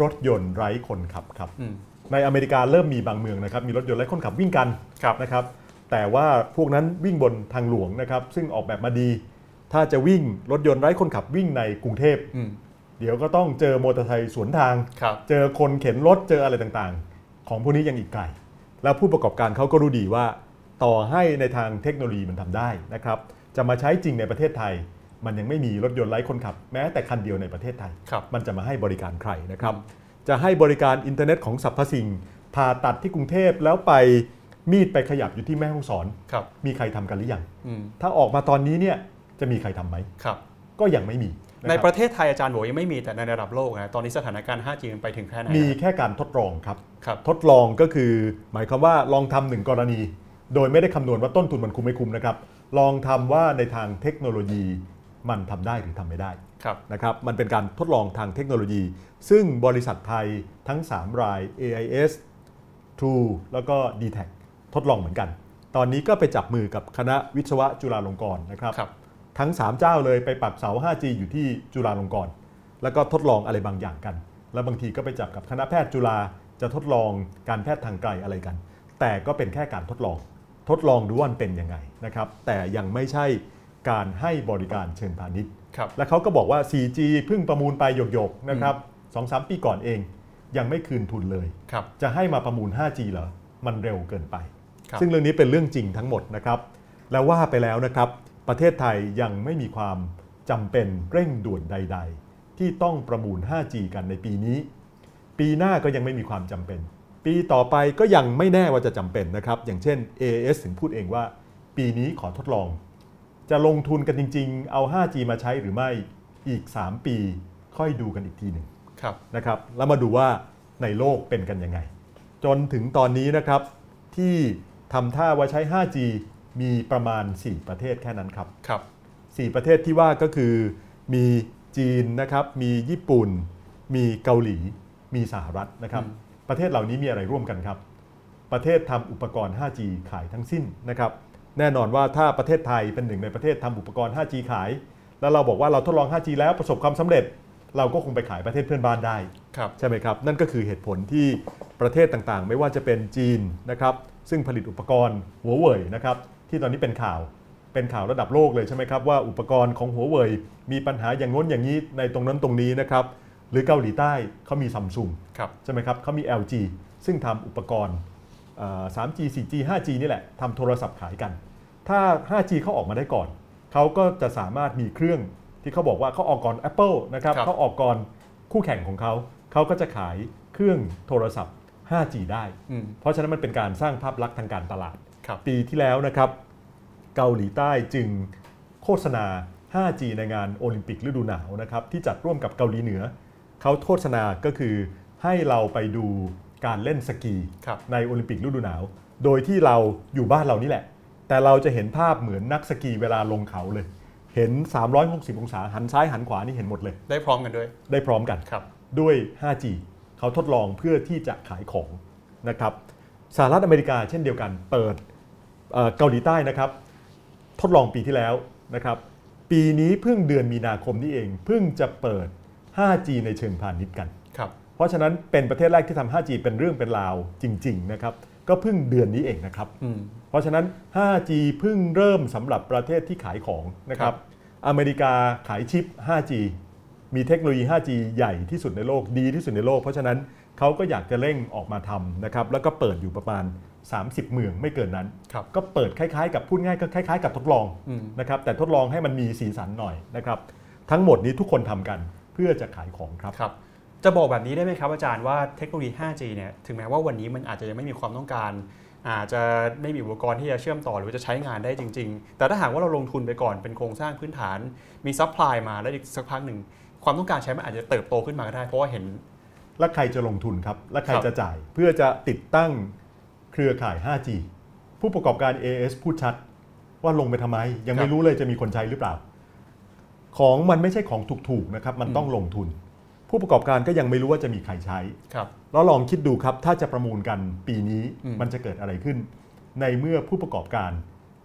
รถยนต์ไร้คนขับครับ อืม ในอเมริกาเริ่มมีบางเมืองนะครับมีรถยนต์ไร้คนขับวิ่งกันครับ นะครับ แต่ว่าพวกนั้นวิ่งบนทางหลวงนะครับซึ่งออกแบบมาดี ถ้าจะวิ่งรถยนต์ไร้คนขับวิ่งในกรุงเทพ อืม เดี๋ยวก็ต้องเจอมอเตอร์ไซค์สวนทาง ครับ เจอคนเข็นรถเจออะไรต่างๆ ของพวกนี้ยังอีกไกล แล้วผู้ประกอบการเขาก็รู้ดีว่า ต่อให้ในทางเทคโนโลยีมันทำได้นะครับ จะมาใช้จริงในประเทศไทย มันยังไม่มีรถยนต์ไร้คนขับ แม้แต่คันเดียวในประเทศไทยครับมันจะมาให้บริการใครนะครับ จะให้บริการอินเทอร์เน็ตของสรรพสิ่งผ่าตัดที่กรุงเทพแล้วไปมีดไปขยับอยู่ที่แม่ฮ่องสอนครับมีใครทำกันหรือยังอืมถ้าออกมาตอนนี้เนี่ยจะมีใครทำไหมครับก็ยังไม่มีนะในครับประเทศไทยอาจารย์บอกยังไม่มีแต่ในระดับโลกนะตอนนี้สถานการณ์ 5G มันไปถึงแค่ไหนมีแล้วแค่การทดลองครับครับทดลองก็คือ หมายความว่าลองทำหนึ่งกรณี โดยไม่ได้คำนวณว่าต้นทุนมันคุ้มไม่คุ้มนะครับ ลองทำว่าในทางเทคโนโลยีมันทำได้หรือทำไม่ได้ครับนะครับมันเป็นการทดลองทางเทคโนโลยี ซึ่งบริษัทไทยทั้ง 3 ราย AIS True แล้วก็ d t แททดลองเหมือนกัน ตอนนี้ก็ไปจับมือกับคณะวิศวะจุฬาลงกรณ์นะครับครับทั้ง 3 เจ้าเลยไปปักเสา 5G อยู่ที่จุฬาลงกรณ์แล้วก็ทดลองอะไรบางอย่างกัน แล้วบางทีก็ไปจับกับคณะแพทย์จุฬาจะทดลองการแพทย์ทางไกลอะไรกัน แต่ก็เป็นแค่การทดลอง ทดลองดูว่ามันเป็นยังไงนะครับแต่ยังไม่ใช่การให้บริการเชิงพาณิชย์ครับและเขาก็บอกว่า 4G เพิ่งประมูลไปหยกๆนะครับสองสามปีก่อนเอง ยังไม่คืนทุนเลยครับจะให้มาประมูล 5G เหรอ มันเร็วเกินไปครับซึ่งเรื่องนี้เป็นเรื่องจริงทั้งหมดนะครับ แล้วว่าไปแล้วนะครับ ประเทศไทยยังไม่มีความจำเป็นเร่งด่วนใด ๆ ที่ต้องประมูล 5G กันในปีนี้ ปีหน้าก็ยังไม่มีความจำเป็น ปีต่อไปก็ยังไม่แน่ว่าจะจำเป็นนะครับ อย่างเช่น AS ถึงพูดเองว่า ปีนี้ขอทดลอง จะลงทุนกันจริง ๆ เอา 5G มาใช้หรือไม่อีก 3 ปีค่อยดูกันอีกทีหนึ่งครับนะครับ แล้วมาดูว่าในโลกเป็นกันยังไง จนถึงตอนนี้นะครับที่ทำท่าว่าใช้ 5G มีประมาณ 4 ประเทศแค่นั้นครับครับ 4 ประเทศที่ว่าก็คือ มีจีนนะครับ มีญี่ปุ่น มีเกาหลี มีสหรัฐนะครับอืม ประเทศเหล่านี้มีอะไรร่วมกันครับ ประเทศทำอุปกรณ์ 5G ขายทั้งสิ้นนะครับแน่นอนว่าถ้าประเทศไทยเป็นหนึ่งในประเทศทำอุปกรณ์ 5G ขาย แล้วเราบอกว่าเราทดลอง 5G แล้วประสบความสำเร็จ เราก็คงไปขายประเทศเพื่อนบ้านได้ครับใช่ไหมครับ นั่นก็คือเหตุผลที่ประเทศต่างๆ ไม่ว่าจะเป็นจีนนะครับซึ่งผลิตอุปกรณ์หัวเว่ยนะครับที่ตอนนี้เป็นข่าวเป็นข่าวระดับโลกเลยใช่ไหมครับว่าอุปกรณ์ของหัวเว่ยมีปัญหาอย่างง้นอย่างนี้ในตรงนั้นตรงนี้นะครับ หรือเกาหลีใต้เขามีซัมซุงครับใช่ไหมครับเขามี LG ซึ่งทำอุปกรณ์เอ่อ 3G 4G 5G นี่แหละทำโทรศัพท์ขายกัน ถ้า 5G เขาออกมาได้ก่อน เขาก็จะสามารถมีเครื่องที่เขาบอกว่าเขาออกก่อน Apple นะครับครับเขาออกก่อนคู่แข่งของเขา เขาก็จะขายเครื่องโทรศัพท์ 5G ได้อืมเพราะฉะนั้นมันเป็นการสร้างภาพลักษณ์ทางการตลาดครับปีที่แล้วนะครับ เกาหลีใต้จึงโฆษณา 5G ในงานโอลิมปิกฤดูหนาวนะครับที่จัดร่วมกับเกาหลีเหนือ เขาโฆษณาก็คือให้เราไปดูการเล่นสกีครับในโอลิมปิกฤดูหนาว โดยที่เราอยู่บ้านเรานี่แหละ แต่เราจะเห็นภาพเหมือนนักสกีเวลาลงเขาเลย เห็น 360 องศาหันซ้ายหันขวานี่เห็นหมดเลย ได้พร้อมกันด้วย ได้พร้อมกันครับด้วย 5G เขาทดลองเพื่อที่จะขายของนะครับสหรัฐอเมริกาเช่นเดียวกันเปิดเอ่อเกาหลีใต้นะครับ ทดลองปีที่แล้วนะครับ ปีนี้เพิ่งเดือนมีนาคมนี่เอง เพิ่งจะเปิด 5G ในเชิงพาณิชย์กันครับเพราะฉะนั้นเป็นประเทศแรกที่ทำ 5G เป็นเรื่องเป็นราวจริงๆนะครับ ก็เพิ่งเดือนนี้เองนะครับอืมเพราะฉะนั้น 5G เพิ่งเริ่มสำหรับประเทศที่ขายของนะครัครับบอเมริกาขายชิป 5G มีเทคโนโลยี 5G ใหญ่ที่สุดในโลกดีที่สุดในโลก เพราะฉะนั้นเขาก็อยากจะเร่งออกมาทำนะครับ แล้วก็เปิดอยู่ประมาณ 30 เมืองไม่เกินนั้นครับก็เปิดคล้ายๆ กับพูดง่ายก็คล้ายๆ กับทดลองอืมนะครับ แต่ทดลองให้มันมีสีสันหน่อยนะครับ ทั้งหมดนี้ทุกคนทำกัน เพื่อจะขายของครับครับ จะบอกแบบนี้ได้ไหมครับอาจารย์ว่าเทคโนโลยี 5G เนี่ยถึงแม้ว่าวันนี้มันอาจจะยังไม่มีความต้องการ อาจจะไม่มีอุปกรณ์ที่จะเชื่อมต่อหรือว่าจะใช้งานได้จริง ๆ แต่ถ้าหากว่าเราลงทุนไปก่อนเป็นโครงสร้างพื้นฐาน มี supply มาแล้วอีกสักพักหนึ่งความต้องการใช้มันอาจจะเติบโตขึ้นมาก็ได้ เพราะว่าเห็นแล้วใครจะลงทุนครับ และใครครับจะจ่ายเพื่อจะติดตั้งเครือข่าย 5G ผู้ประกอบการ AS พูดชัดว่าลงไปทำไม ยังไม่รู้เลยจะมีคนใช้หรือเปล่า ของมันไม่ใช่ของถูกๆนะครับมันต้องลงทุน ผู้ประกอบการก็ยังไม่รู้ว่าจะมีใครใช้ครับแล้วลองคิดดูครับถ้าจะประมูลกันปีนี้อืมมันจะเกิดอะไรขึ้น ในเมื่อผู้ประกอบการ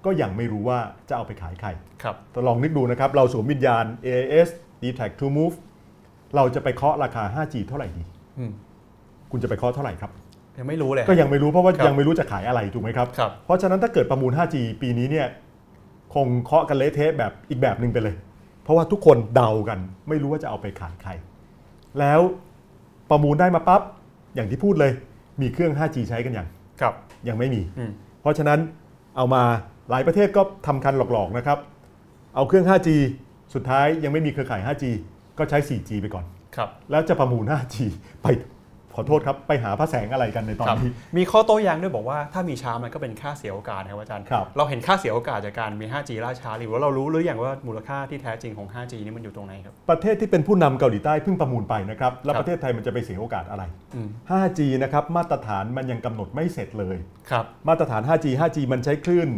ก็ยังไม่รู้ว่าจะเอาไปขายใครครับแต่ลองนึกดูนะครับ เราสวมวิญญาณ AIS d t a c To Move เราจะไปเคาะราคา 5G เท่าไหร่ดีอืมคุณจะไปเคาะเท่าไหร่ครับ ยังไม่รู้เลย ก็ยังไม่รู้เพราะว่าครับยังไม่รู้จะขายอะไรถูกไหมครับครับ เพราะฉะนั้นถ้าเกิดประมูล 5G ปีนี้เนี่ยคงเคาะกันเละเทะแบบอีกแบบหนึ่งไปเลย เพราะว่าทุกคนเดากัน ไม่รู้ว่าจะเอาไปขายใคร แล้วประมูลได้มาปั๊บอย่างที่พูดเลย มีเครื่อง 5G ใช้กันยังครับ ยังไม่มีอืมเพราะฉะนั้นเอามาหลายประเทศก็ทำคันหลอกๆนะครับ เอาเครื่อง 5G สุดท้ายยังไม่มีเครือข่าย 5G ก็ใช้ 4G ไปก่อนครับแล้วจะประมูล 5G ไป ขอโทษครับ ไปหาพระแสงอะไรกันในตอนครับนี้ มีข้อโต้แย้งด้วยบอกว่าถ้ามีช้ามันก็เป็นค่าเสียโอกาสนะครับอาจารย์ครับเราเห็นค่าเสียโอกาสจากการมี 5G ล่าช้าหรือว่าเรารู้หรืออย่างว่ามูลค่าที่แท้จริงของ 5G นี่มันอยู่ตรงไหนครับ ประเทศที่เป็นผู้นำเกาหลีใต้เพิ่งประมูลไปนะครับ แล้วครับประเทศไทยมันจะไปเสียโอกาสอะไรอืม 5G นะครับมาตรฐานมันยังกำหนดไม่เสร็จเลยครับมาตรฐาน 5G 5G มันใช้คลื่น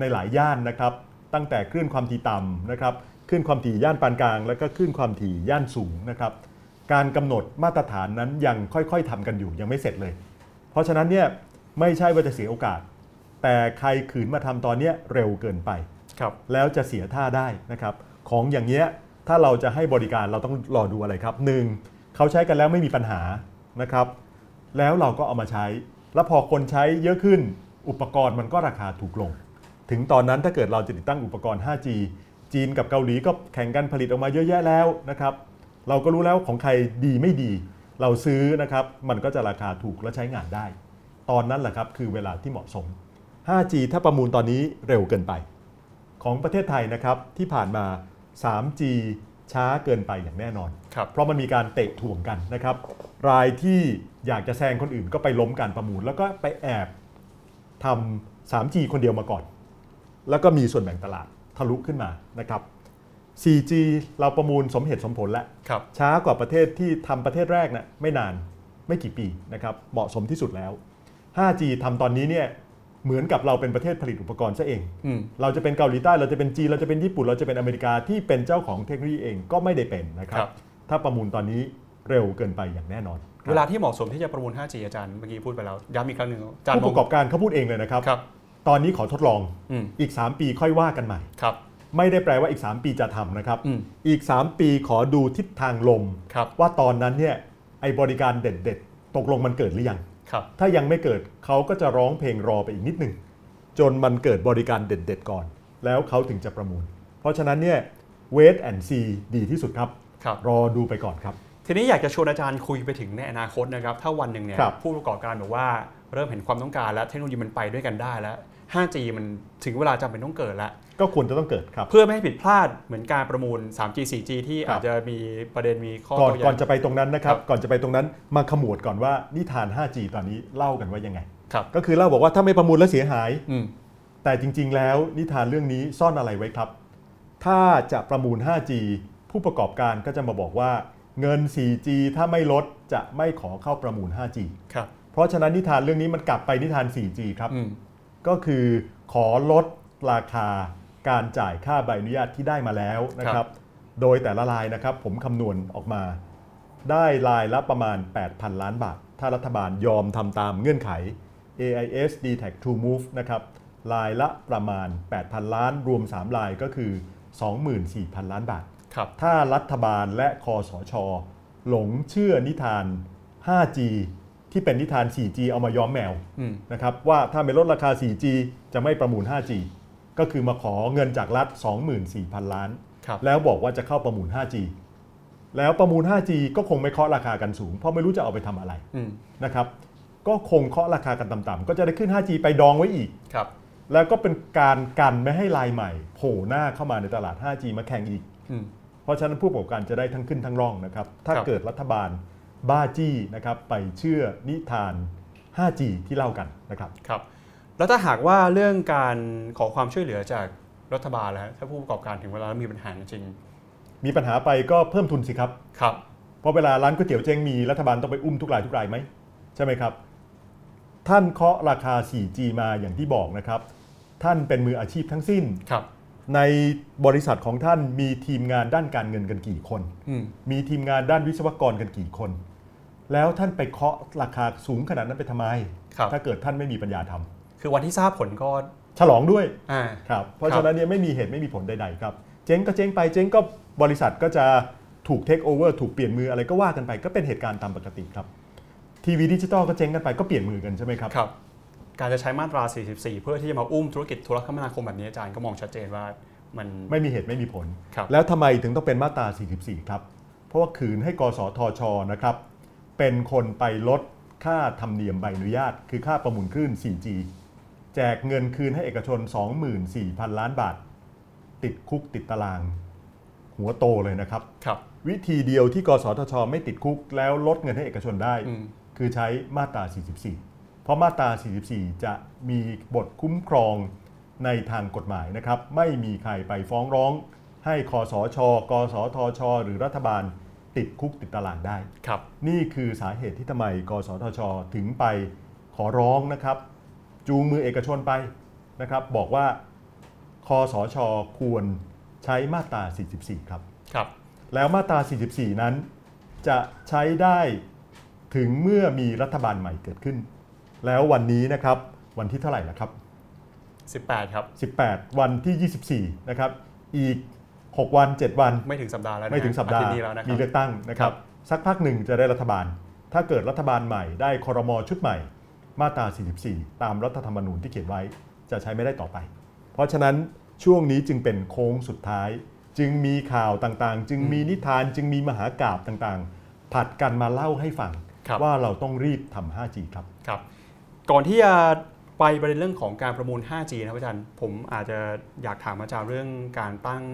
ในหลายย่านนะครับ ตั้งแต่คลื่นความถี่ต่ำนะครับคลื่นความถี่ย่านปานกลาง แล้วก็คลื่นความถี่ย่านสูงนะครับ การกำหนดมาตรฐานนั้นยังค่อยๆทำกันอยู่ยังไม่เสร็จเลย เพราะฉะนั้นเนี่ยไม่ใช่ว่าจะเสียโอกาส แต่ใครขืนมาทำตอนเนี้ยเร็วเกินไปครับแล้วจะเสียท่าได้นะครับ ของอย่างเงี้ยถ้าเราจะให้บริการเราต้องรอดูอะไรครับหนึ่งเขาใช้กันแล้วไม่มีปัญหานะครับ แล้วเราก็เอามาใช้ แล้วพอคนใช้เยอะขึ้นอุปกรณ์มันก็ราคาถูกลง ถึงตอนนั้นถ้าเกิดเราจะติดตั้งอุปกรณ์ 5G จีนกับเกาหลีก็แข่งกันผลิตออกมาเยอะแยะแล้วนะครับ เราก็รู้แล้วของใครดีไม่ดี เราซื้อนะครับมันก็จะราคาถูกและใช้งานได้ ตอนนั้นแหละครับคือเวลาที่เหมาะสม 5G ถ้าประมูลตอนนี้เร็วเกินไป ของประเทศไทยนะครับที่ผ่านมา 3G ช้าเกินไปอย่างแน่นอนครับเพราะมันมีการเตะถ่วงกันนะครับ รายที่อยากจะแซงคนอื่นก็ไปล้มการประมูล แล้วก็ไปแอบทำ 3G คนเดียวมาก่อน แล้วก็มีส่วนแบ่งตลาดทะลุขึ้นมานะครับ 4G เราประมูลสมเหตุสมผลแล้วครับช้ากว่าประเทศที่ทำประเทศแรกนะไม่นานไม่กี่ปีนะครับเหมาะสมที่สุดแล้ว 5G ทำตอนนี้เนี่ยเหมือนกับเราเป็นประเทศผลิตอุปกรณ์ซะเองอืมเราจะเป็นเกาหลีใต้ เราจะเป็นจีน เราจะเป็นญี่ปุ่น เราจะเป็นอเมริกาที่เป็นเจ้าของเทคโนโลยีเองก็ไม่ได้เป็นนะครัครับบถ้าประมูลตอนนี้เร็วเกินไปอย่างแน่นอนครับเวลาที่เหมาะสมที่จะประมูล 5G อาจารย์เมื่อกี้พูดไปแล้วย้ำอีกครั้งหนึ่งอาจารย์ผู้ประกอบการเขาพูดเองเลยนะครับครับตอนนี้ขอทดลองอืมอีก 3 ปีค่อยว่ากันใหม่ครับ ไม่ได้แปลว่าอีก 3 ปีจะทำนะครับอืมอีก 3 ปีขอดูทิศทางลมครับว่าตอนนั้นเนี่ยไอ้บริการเด็ดๆ ตกลงมันเกิดหรือยังครับถ้ายังไม่เกิดเขาก็จะร้องเพลงรอไปอีกนิดหนึ่งจนมันเกิดบริการเด็ดๆ ก่อน แล้วเขาถึงจะประมูล เพราะฉะนั้นเนี่ย wait and see ดีที่สุดครับครับรอดูไปก่อนครับ ทีนี้อยากจะชวนอาจารย์คุยไปถึงในอนาคตนะครับ ถ้าวันหนึ่งเนี่ยครับผู้ประกอบการบอกว่าเริ่มเห็นความต้องการแล้วเทคโนโลยีมันไปด้วยกันได้แล้ว 5G มันถึงเวลาจำเป็นต้องเกิดแล้ว ก็ควรจะต้องเกิดครับ เพื่อไม่ให้ผิดพลาดเหมือนการประมูล 3G 4G ที่ครับอาจจะมีประเด็นมีข้อก่อนโต้แย้ก่อนงจะไปตรงนั้นนะครับครับ ก่อนจะไปตรงนั้นมาขมวดก่อนว่านิทาน 5G ตอนนี้เล่ากันว่ายังไงครับก็คือเล่าบอกว่าถ้าไม่ประมูลแล้วเสียหายอืมแต่จริง ๆ แล้วนิทานเรื่องนี้ซ่อนอะไรไว้ครับ ถ้าจะประมูล 5G ผู้ประกอบการก็จะมาบอกว่าเงิน 4G ถ้าไม่ลดจะไม่ขอเข้าประมูล 5G ครับเพราะฉะนั้นนิทานเรื่องนี้มันกลับไปนิทาน 4G ครับอืมก็คือขอลดราคา การจ่ายค่าใบอนุญาตที่ได้มาแล้วนะคครัรับบโดยแต่ละรายนะครับ ผมคำนวณออกมา ได้รายละประมาณ 8,000 ล้านบาท ถ้ารัฐบาลยอมทำตามเงื่อนไข AIS d t a c True Move นะครับรายละประมาณ 8,000 ล้าน รวม 3 รายก็คือ 24,000 ล้านบาทครับถ้ารัฐบาลและคอสช หลงเชื่อนิทาน 5G ที่เป็นนิทาน 4G เอามาย้อมแมวอืมนะครับว่าถ้าไม่ลดราคา 4G จะไม่ประมูล 5G ก็คือมาขอเงินจากรัฐ 24,000 ล้านครับแล้วบอกว่าจะเข้าประมูล 5G แล้วประมูล 5G ก็คงไม่เคาะราคากันสูง เพราะไม่รู้จะเอาไปทำอะไรอืมนะครับก็คงเคาะราคากันต่ำๆก็จะได้ขึ้น 5G ไปดองไว้อีกครับแล้วก็เป็นการกันไม่ให้ลายใหม่โผล่หน้าเข้ามาในตลาด 5G มาแข่งอีกอืมเพราะฉะนั้นผู้ประกอบการจะได้ทั้งขึ้นทั้งร่องนะครับ ถ้าครับเกิดรัฐบาลบ้าจี้นะครับไปเชื่อนิทาน 5G ที่เล่ากันนะครับครับ แล้วถ้าหากว่าเรื่องการขอความช่วยเหลือจากรัฐบาลแล้วฮะถ้าผู้ประกอบการถึงเวลาแล้วมีปัญหาจริง มีปัญหาไปก็เพิ่มทุนสิครับๆครับ เพราะเวลาร้านก๋วยเตี๋ยวเจ๊งมีรัฐบาลต้องไปอุ้มทุกรายทุกรายไหมใช่ไหมครับ ท่านเคาะราคา 4G มาอย่างที่บอกนะครับ ท่านเป็นมืออาชีพทั้งสิ้น ครับ ในบริษัทของท่านมีทีมงานด้านการเงินกันกี่คน อืม มีทีมงานด้านวิศวกรกันกี่คน แล้วท่านไปเคาะราคาสูงขนาดนั้นไปทำไม ครับ ถ้าเกิดท่านไม่มีปัญญาทำ คือวันที่ทราบผลก็ฉลองด้วยอ่าครับเพราะครับฉะนั้นเนี่ยไม่มีเหตุไม่มีผลใดๆครับ เจ๊งก็เจ๊งไปเจ๊งก็บริษัทก็จะถูกเทคโอเวอร์ถูกเปลี่ยนมืออะไรก็ว่ากันไปก็เป็นเหตุการณ์ตามปกติครับทีวีดิจิตอลก็เจ๊งกันไปก็เปลี่ยนมือกันใช่ไหมครับครับ การจะใช้มาตรา 44 เพื่อที่จะมาอุ้มธุรกิจโทรคมนาคมแบบนี้อาจารย์ก็มองชัดเจนว่ามันไม่มีเหตุไม่มีผลครับแล้วทำไมถึงต้องเป็นมาตรา 44 ครับ เพราะว่าขืนให้กสทชนะครับ เป็นคนไปลดค่าธรรมเนียมใบอนุญาต คือค่าประมูลคลื่น 4G แจกเงินคืนให้เอกชน 24,000 ล้านบาท ติดคุกติดตาราง หัวโตเลยนะครับครับ วิธีเดียวที่กสทช ไม่ติดคุกแล้วลดเงินให้เอกชนได้อืมคือใช้มาตรา 44 เพราะมาตรา 44 จะมีบทคุ้มครองในทางกฎหมายนะครับ ไม่มีใครไปฟ้องร้อง ให้คอสช กสทช หรือรัฐบาลติดคุกติดตารางได้ครับ นี่คือสาเหตุที่ทำไม กสทช ถึงไปขอร้องนะครับ จูงมือเอกชนไปนะครับ บอกว่าคอสชควรใช้มาตรา 44 ครับครับ แล้วมาตรา 44 นั้น จะใช้ได้ถึงเมื่อมีรัฐบาลใหม่เกิดขึ้น แล้ววันนี้นะครับวันที่เท่าไหร่ละครับ 18 ครับ 18 วันที่ 24 นะครับ อีก 6 วัน 7 วัน ไม่ถึงสัปดาห์แล้วนะไม่ถึงสัปดาอห์ทิตย์นี้แล้วนะคมีรับเลือกตั้งนะครับ สักพักหนึ่งจะได้รัฐบาล ถ้าเกิดรัฐบาลใหม่ได้คอรมอชุดใหม่ มาตรา 44 ตามรัฐธรรมนูญที่เขียนไว้จะใช้ไม่ได้ต่อไป เพราะฉะนั้นช่วงนี้จึงเป็นโค้งสุดท้าย จึงมีข่าวต่างๆ จึงมีนิทานจึงมีมหากาบต่างๆ ผัดกันมาเล่าให้ฟังครับว่าเราต้องรีบทำ 5G ครับครับ ก่อนที่จะไปประเด็นเรื่องของการประมูล 5G นะครับอาจารย์ ผมอาจจะอยากถามอาจารย์เรื่องการตั้ง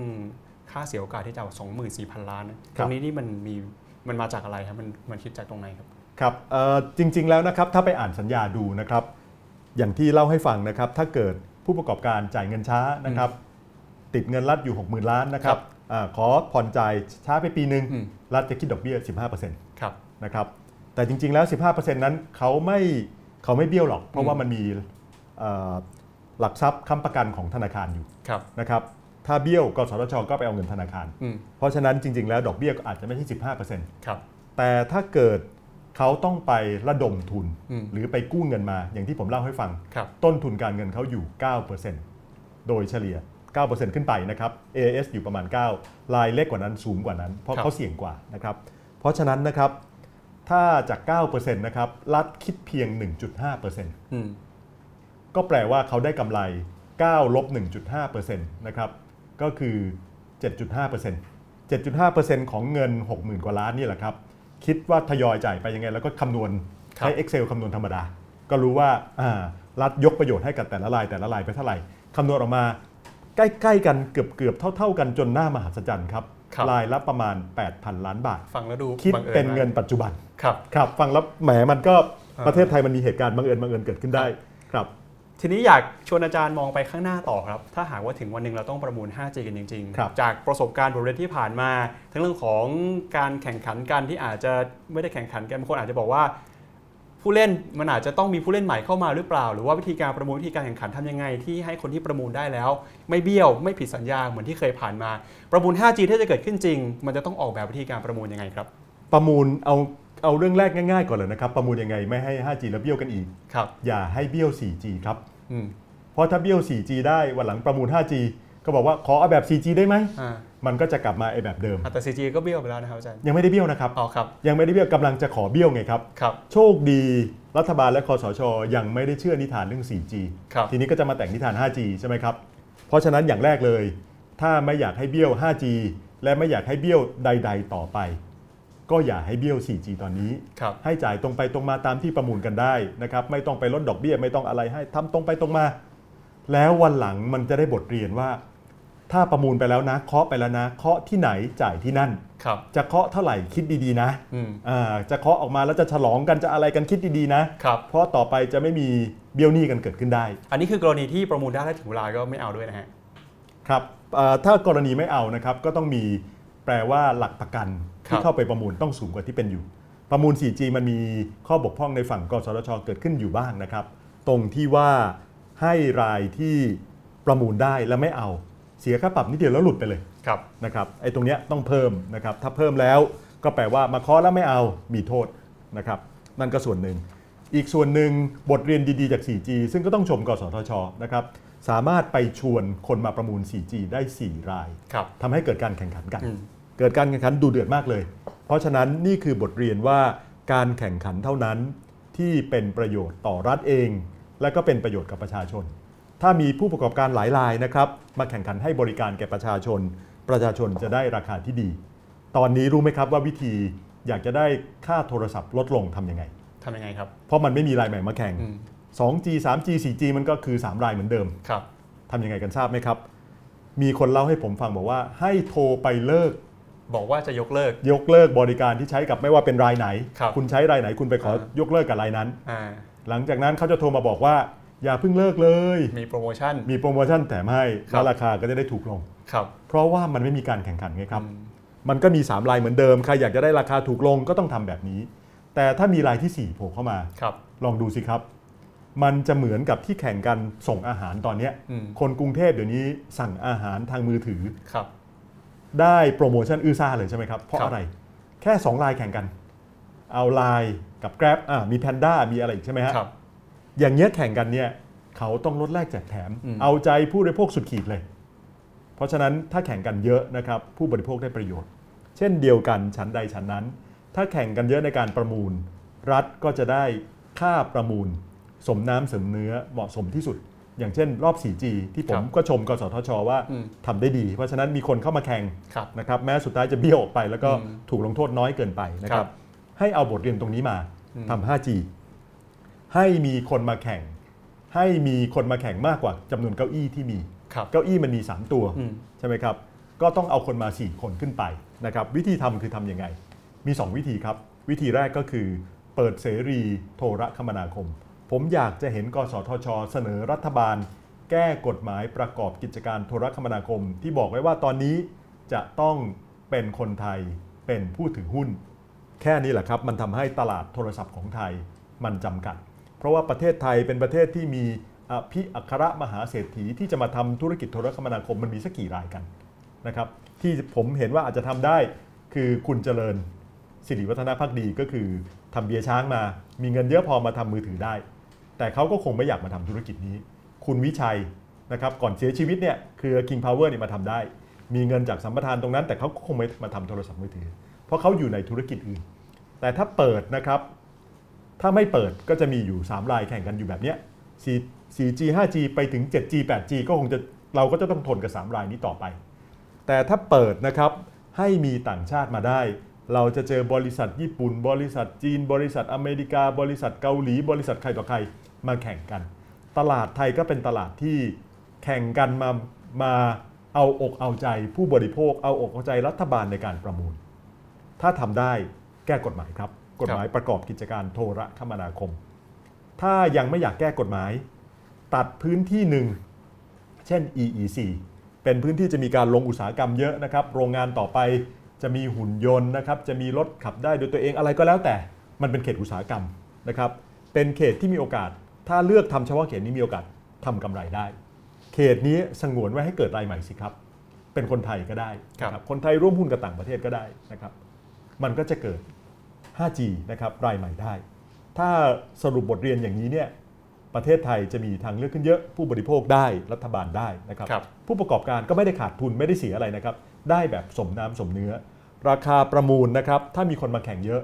ค่าเสียโอกาสที่จะ24,000 ล้านนะคตรับรงนี้นี่มันมีมันมาจากอะไรครับมันมันคิดจากตรงไหนครับ ครับเอ่อจริง ๆ แล้วนะครับถ้าไปอ่านสัญญาดูนะครับอย่างที่เล่าให้ฟังนะครับถ้าเกิดผู้ประกอบการจ่ายเงินช้านะครับ ติดเงินรัฐอยู่ 60,000 ล้านนะครับอาขอผ่อนจ่ายช้าไปปีหนึ่งอืมรัฐจะคิดดอกเบี้ย 15%ครับนะครับแต่จริง ๆแล้ว 15%นั้นเขาไม่เขาไม่เบี้ยวหรอก เพราะว่ามันมีเอ่อหลักทรัพย์ค้ำประกันของธนาคารอยู่ครับนะครับถ้าเบี้ยวกสทชก็ไปเอาเงินธนาคารอืมเพราะฉะนั้นจริง ๆ แล้วดอกเบี้ยก็อาจจะไม่ใช่ 15%ครับแต่ถ้าเกิด เขาต้องไประดมทุนอืมหรือไปกู้เงินมาอย่างที่ผมเล่าให้ฟังครับต้นทุนการเงินเขาอยู่ 9%โดยเฉลี่ย 9%ขึ้นไปนะครับ AS อยู่ประมาณ 9 ลายเล็กกว่านั้นสูงกว่านั้น เพราะครับเขาเสี่ยงกว่านะครับ เพราะฉะนั้นนะครับ ถ้าจาก 9%นะครับ รัฐคิดเพียง 1.5%อืมก็แปลว่าเขาได้กำไร 9 ลบ 1.5%นะครับ ก็คือ 7.5% 7.5%ของเงิน 60,000 กว่าล้านนี่แหละครับ คิดว่าทยอยจ่ายไปยังไง แล้วก็คำนวณครับใช้ Excel คำนวณธรรมดา ก็รู้ว่าอ่ารัฐยกประโยชน์ให้กับแต่ละรายแต่ละรายไปเท่าไหร่คำนวณออกมาใกล้ๆกันเกือบๆเท่า ๆ กันจนหน้ามหัศจรรย์ครับครับรายละประมาณ 8,000 ล้านบาท ฟังแล้วดูคิดบังอิญเป็นเงินมากปัจจุบันครับครับ ฟังแล้วแหมมันก็อ่าประเทศไทยมันมีเหตุการณ์บังเอิญบังเอิญเกิดขึ้นได้ครับ ทีนี้อยากชวนอาจารย์มองไปข้างหน้าต่อครับ ถ้าหากว่าถึงวันหนึ่งเราต้องประมูล 5G กันจริงครับจากประสบการณ์บทเรียนที่ผ่านมา ทั้งเรื่องของการแข่งขันกันที่อาจจะไม่ได้แข่งขันกันบางคนอาจจะบอกว่า ผู้เล่นมันอาจจะต้องมีผู้เล่นใหม่เข้ามาหรือเปล่า หรือว่าวิธีการประมูลวิธีการแข่งขันทำยังไง ที่ให้คนที่ประมูลได้แล้ว ไม่เบี้ยวไม่ผิดสัญญาเหมือนที่เคยผ่านมา ประมูล 5G ถ้าจะเกิดขึ้นจริง มันจะต้องออกแบบวิธีการประมูลยังไงครับ ประมูลเอาเอาเรื่องแรกง่ายๆก่อนเลยนะครับประมูลยังไงไม่ให้ 5G แล้วเบี้ยวกันอีกครับอย่าให้เบี้ยว 4G ครับอืม เพราะถ้าเบี้ยว 4G ได้วันหลังประมูล 5G ก็บอกว่าขอเอาแบบ 4G ได้ไหมอ่ามันก็จะกลับมาไอ้แบบเดิม แต่ 4G ก็เบี้ยวไปแล้วนะครับอาจารย์ ยังไม่ได้เบี้ยวนะครับ อ๋อครับ ยังไม่ได้เบี้ยวกำลังจะขอเบี้ยวไงครับ ครับ โชคดีรัฐบาลและคอสช ยังไม่ได้เชื่อนิทานเรื่อง 4G ครับ ทีนี้ก็จะมาแต่งนิทาน 5G ใช่ไหมครับ เพราะฉะนั้นอย่างแรกเลย ถ้าไม่อยากให้เบี้ยว 5G และไม่อยากให้เบี้ยวใด ๆ ต่อไป ก็อย่าให้เบี้ยว 4G ตอนนี้ครับให้จ่ายตรงไปตรงมาตามที่ประมูลกันได้นะครับไม่ต้องไปลดดอกเบี้ยไม่ต้องอะไรให้ทำตรงไปตรงมา แล้ววันหลังมันจะได้บทเรียนว่า ถ้าประมูลไปแล้วนะเคาะไปแล้วนะเคาะที่ไหนจ่ายที่นั่นครับจะเคาะเท่าไหร่คิดดีๆนะอืมอ่าจะเคาะออกมาแล้วจะฉลองกันจะอะไรกันคิดดีๆนะครับเพราะต่อไปจะไม่มีเบี้ยวหนี้กันเกิดขึ้นได้ อันนี้คือกรณีที่ประมูลได้แล้วถึงเวลาก็ไม่เอาด้วยนะฮะครับเอ่อถ้ากรณีไม่เอานะครับก็ต้องมี แปลว่าหลักประกันคที่รับเข้าไปประมูลต้องสูงกว่าที่เป็นอยู่ ประมูล 4G มันมีข้อบกพร่องในฝั่งกสทชเกิดขึ้นอยู่บ้างนะครับ ตรงที่ว่าให้รายที่ประมูลได้แล้วไม่เอา เสียค่าปรับนิดเดียวแล้วหลุดไปเลยครับนะครับไอ้ตรงเนี้ยต้องเพิ่มนะครับถ้าเพิ่มแล้วก็แปลว่ามาเคาะแล้วไม่เอามีโทษนะครับนั่นก็ส่วนหนึ่ง อีกส่วนหนึ่งบทเรียนดีๆจาก 4G ซึ่งก็ต้องชมกสทชนะครับ สามารถไปชวนคนมาประมูล 4G ได้ 4 รายครับทำให้เกิดการแข่งขันกันอืมเกิดการแข่งขันดูเดือดมากเลย เพราะฉะนั้นนี่คือบทเรียนว่าการแข่งขันเท่านั้นที่เป็นประโยชน์ต่อรัฐเอง และก็เป็นประโยชน์กับประชาชน ถ้ามีผู้ประกอบการหลายรายนะครับ มาแข่งขันให้บริการแก่ประชาชน ประชาชนจะได้ราคาที่ดี ตอนนี้รู้ไหมครับว่าวิธีอยากจะได้ค่าโทรศัพท์ลดลงทำยังไงทำยังไงครับ เพราะมันไม่มีรายใหม่มาแข่งอืม 2G 3G 4G มันก็คือ 3 รายเหมือนเดิมครับทำยังไงกันทราบไหมครับ มีคนเล่าให้ผมฟังบอกว่าให้โทรไปเลิก บอกว่าจะยกเลิก ยกเลิกบริการที่ใช้กับไม่ว่าเป็นรายไหนครับณใช้รายไหนคุณไปขออ่ายยกเลิกกับรายนั้นอ่าหลังจากนั้นเขาจะโทรมาบอกว่า อย่าเพิ่งเลิกเลย มีโปรโมชั่น มีโปรโมชั่นแถมให้ครับแล้วราคาก็จะได้ถูกลงครับเพราะว่ามันไม่มีการแข่งขันไงครับอืมมันก็มี 3 รายเหมือนเดิม ใครอยากจะได้ราคาถูกลงก็ต้องทำแบบนี้ แต่ถ้ามีรายที่ 4 โผล่เข้ามาครับลองดูสิครับ มันจะเหมือนกับที่แข่งกันส่งอาหารตอนเนี้ยอืมคนกรุงเทพเดี๋ยวนี้สั่งอาหารทางมือถือครับ ได้โปรโมชั่นอื้อซ่าเลยใช่ไหมครับ เพราะครับอะไร แค่2ลายแข่งกัน เอาไลน์กับ Grab อ่ามี Panda มีอะไรอีกใช่ไหมฮะครับ อย่างเงี้ยแข่งกันเนี่ยเขาต้องลดแลกแจกแถมอืมเอาใจผู้บริโภคสุดขีดเลย เพราะฉะนั้นถ้าแข่งกันเยอะนะครับผู้บริโภคได้ประโยชน์ เช่นเดียวกันชั้นใดชั้นนั้น ถ้าแข่งกันเยอะในการประมูล รัฐก็จะได้ค่าประมูล สมน้ำสมเนื้อเหมาะสมที่สุด อย่างเช่นรอบ 4G ที่ผมครับก็ชมกสทช ว่าอืมทำได้ดี เพราะฉะนั้นมีคนเข้ามาแข่งครับนะครับแม้สุดท้ายจะเบี้ยวออกไป แล้วก็อืมถูกลงโทษน้อยเกินไปนะคครัรับบให้เอาบทเรียนตรงนี้มาอืมทำ 5G ให้มีคนมาแข่ง ให้มีคนมาแข่งมากกว่าจำนวนเก้าอี้ที่มีครับเก้าอี้มันมี 3 ตัวอืมใช่ไหมครับ ก็ต้องเอาคนมา 4 คนขึ้นไปนะครับวิธีทำคือทำยังไง มี 2 วิธีครับ วิธีแรกก็คือเปิดเสรีโทรคมนาคม ผมอยากจะเห็นกสทช เสนอรัฐบาล แก้กฎหมายประกอบกิจการโทรคมนาคม ที่บอกไว้ว่าตอนนี้จะต้องเป็นคนไทยเป็นผู้ถือหุ้น แค่นี้แหละครับ มันทำให้ตลาดโทรศัพท์ของไทยมันจำกัด เพราะว่าประเทศไทยเป็นประเทศที่มีอภิอัครมหาเศรษฐีที่จะมาทำธุรกิจโทรคมนาคมมันมีสักกี่รายกันนะครับที่ผมเห็นว่าอาจจะทำได้คือคุณเจริญสิริวัฒนพักดีก็คือทำเบียร์ช้างมา มีเงินเยอะพอมาทำมือถือได้ แต่เขาก็คงไม่อยากมาทำธุรกิจนี้ คุณวิชัยนะครับก่อนเสียชีวิตเนี่ยคือ King Power เนี่ยมาทำได้ มีเงินจากสัมปทานตรงนั้น แต่เขาคงไม่มาทำโทรศัพท์มือถือ เพราะเขาอยู่ในธุรกิจอื่น แต่ถ้าเปิดนะครับ ถ้าไม่เปิดก็จะมีอยู่ 3 รายแข่งกันอยู่แบบเนี้ย4 4G 5G ไปถึง 7G 8G ก็คงจะเราก็จะต้องทนกับ 3 รายนี้ต่อไป แต่ถ้าเปิดนะครับให้มีต่างชาติมาได้ เราจะเจอบริษัทญี่ปุ่น บริษัทจีน บริษัทอเมริกา บริษัทเกาหลี บริษัทใครต่อใคร มาแข่งกัน ตลาดไทยก็เป็นตลาดที่แข่งกันมามาเอาอกเอาใจผู้บริโภค เอาอกเอาใจรัฐบาลในการประมูล ถ้าทำได้แก้กฎหมายครับ กฎหมายประกอบกิจการโทรคมนาคม ถ้ายังไม่อยากแก้กฎหมาย ตัดพื้นที่หนึ่งเช่น EEC เป็นพื้นที่จะมีการลงอุตสาหกรรมเยอะนะครับ โรงงานต่อไปจะมีหุ่นยนต์นะครับ จะมีรถขับได้โดยตัวเองอะไรก็แล้วแต่ มันเป็นเขตอุตสาหกรรมนะครับ เป็นเขตที่มีโอกาส ถ้าเลือกทำเฉพาะเขตนี้มีโอกาสทำกำไรได้ เขตนี้สงวนไว้ให้เกิดรายใหม่สิครับ เป็นคนไทยก็ได้นะครับคนไทยร่วมหุ้นกับต่างประเทศก็ได้นะครับมันก็จะเกิด 5G นะครับรายใหม่ได้ ถ้าสรุปบทเรียนอย่างนี้เนี่ยประเทศไทยจะมีทางเลือกขึ้นเยอะ ผู้บริโภคได้รัฐบาลได้นะครับครับผู้ประกอบการก็ไม่ได้ขาดทุนไม่ได้เสียอะไรนะครับ ได้แบบสมน้ำสมเนื้อ ราคาประมูลนะครับ ถ้ามีคนมาแข่งเยอะ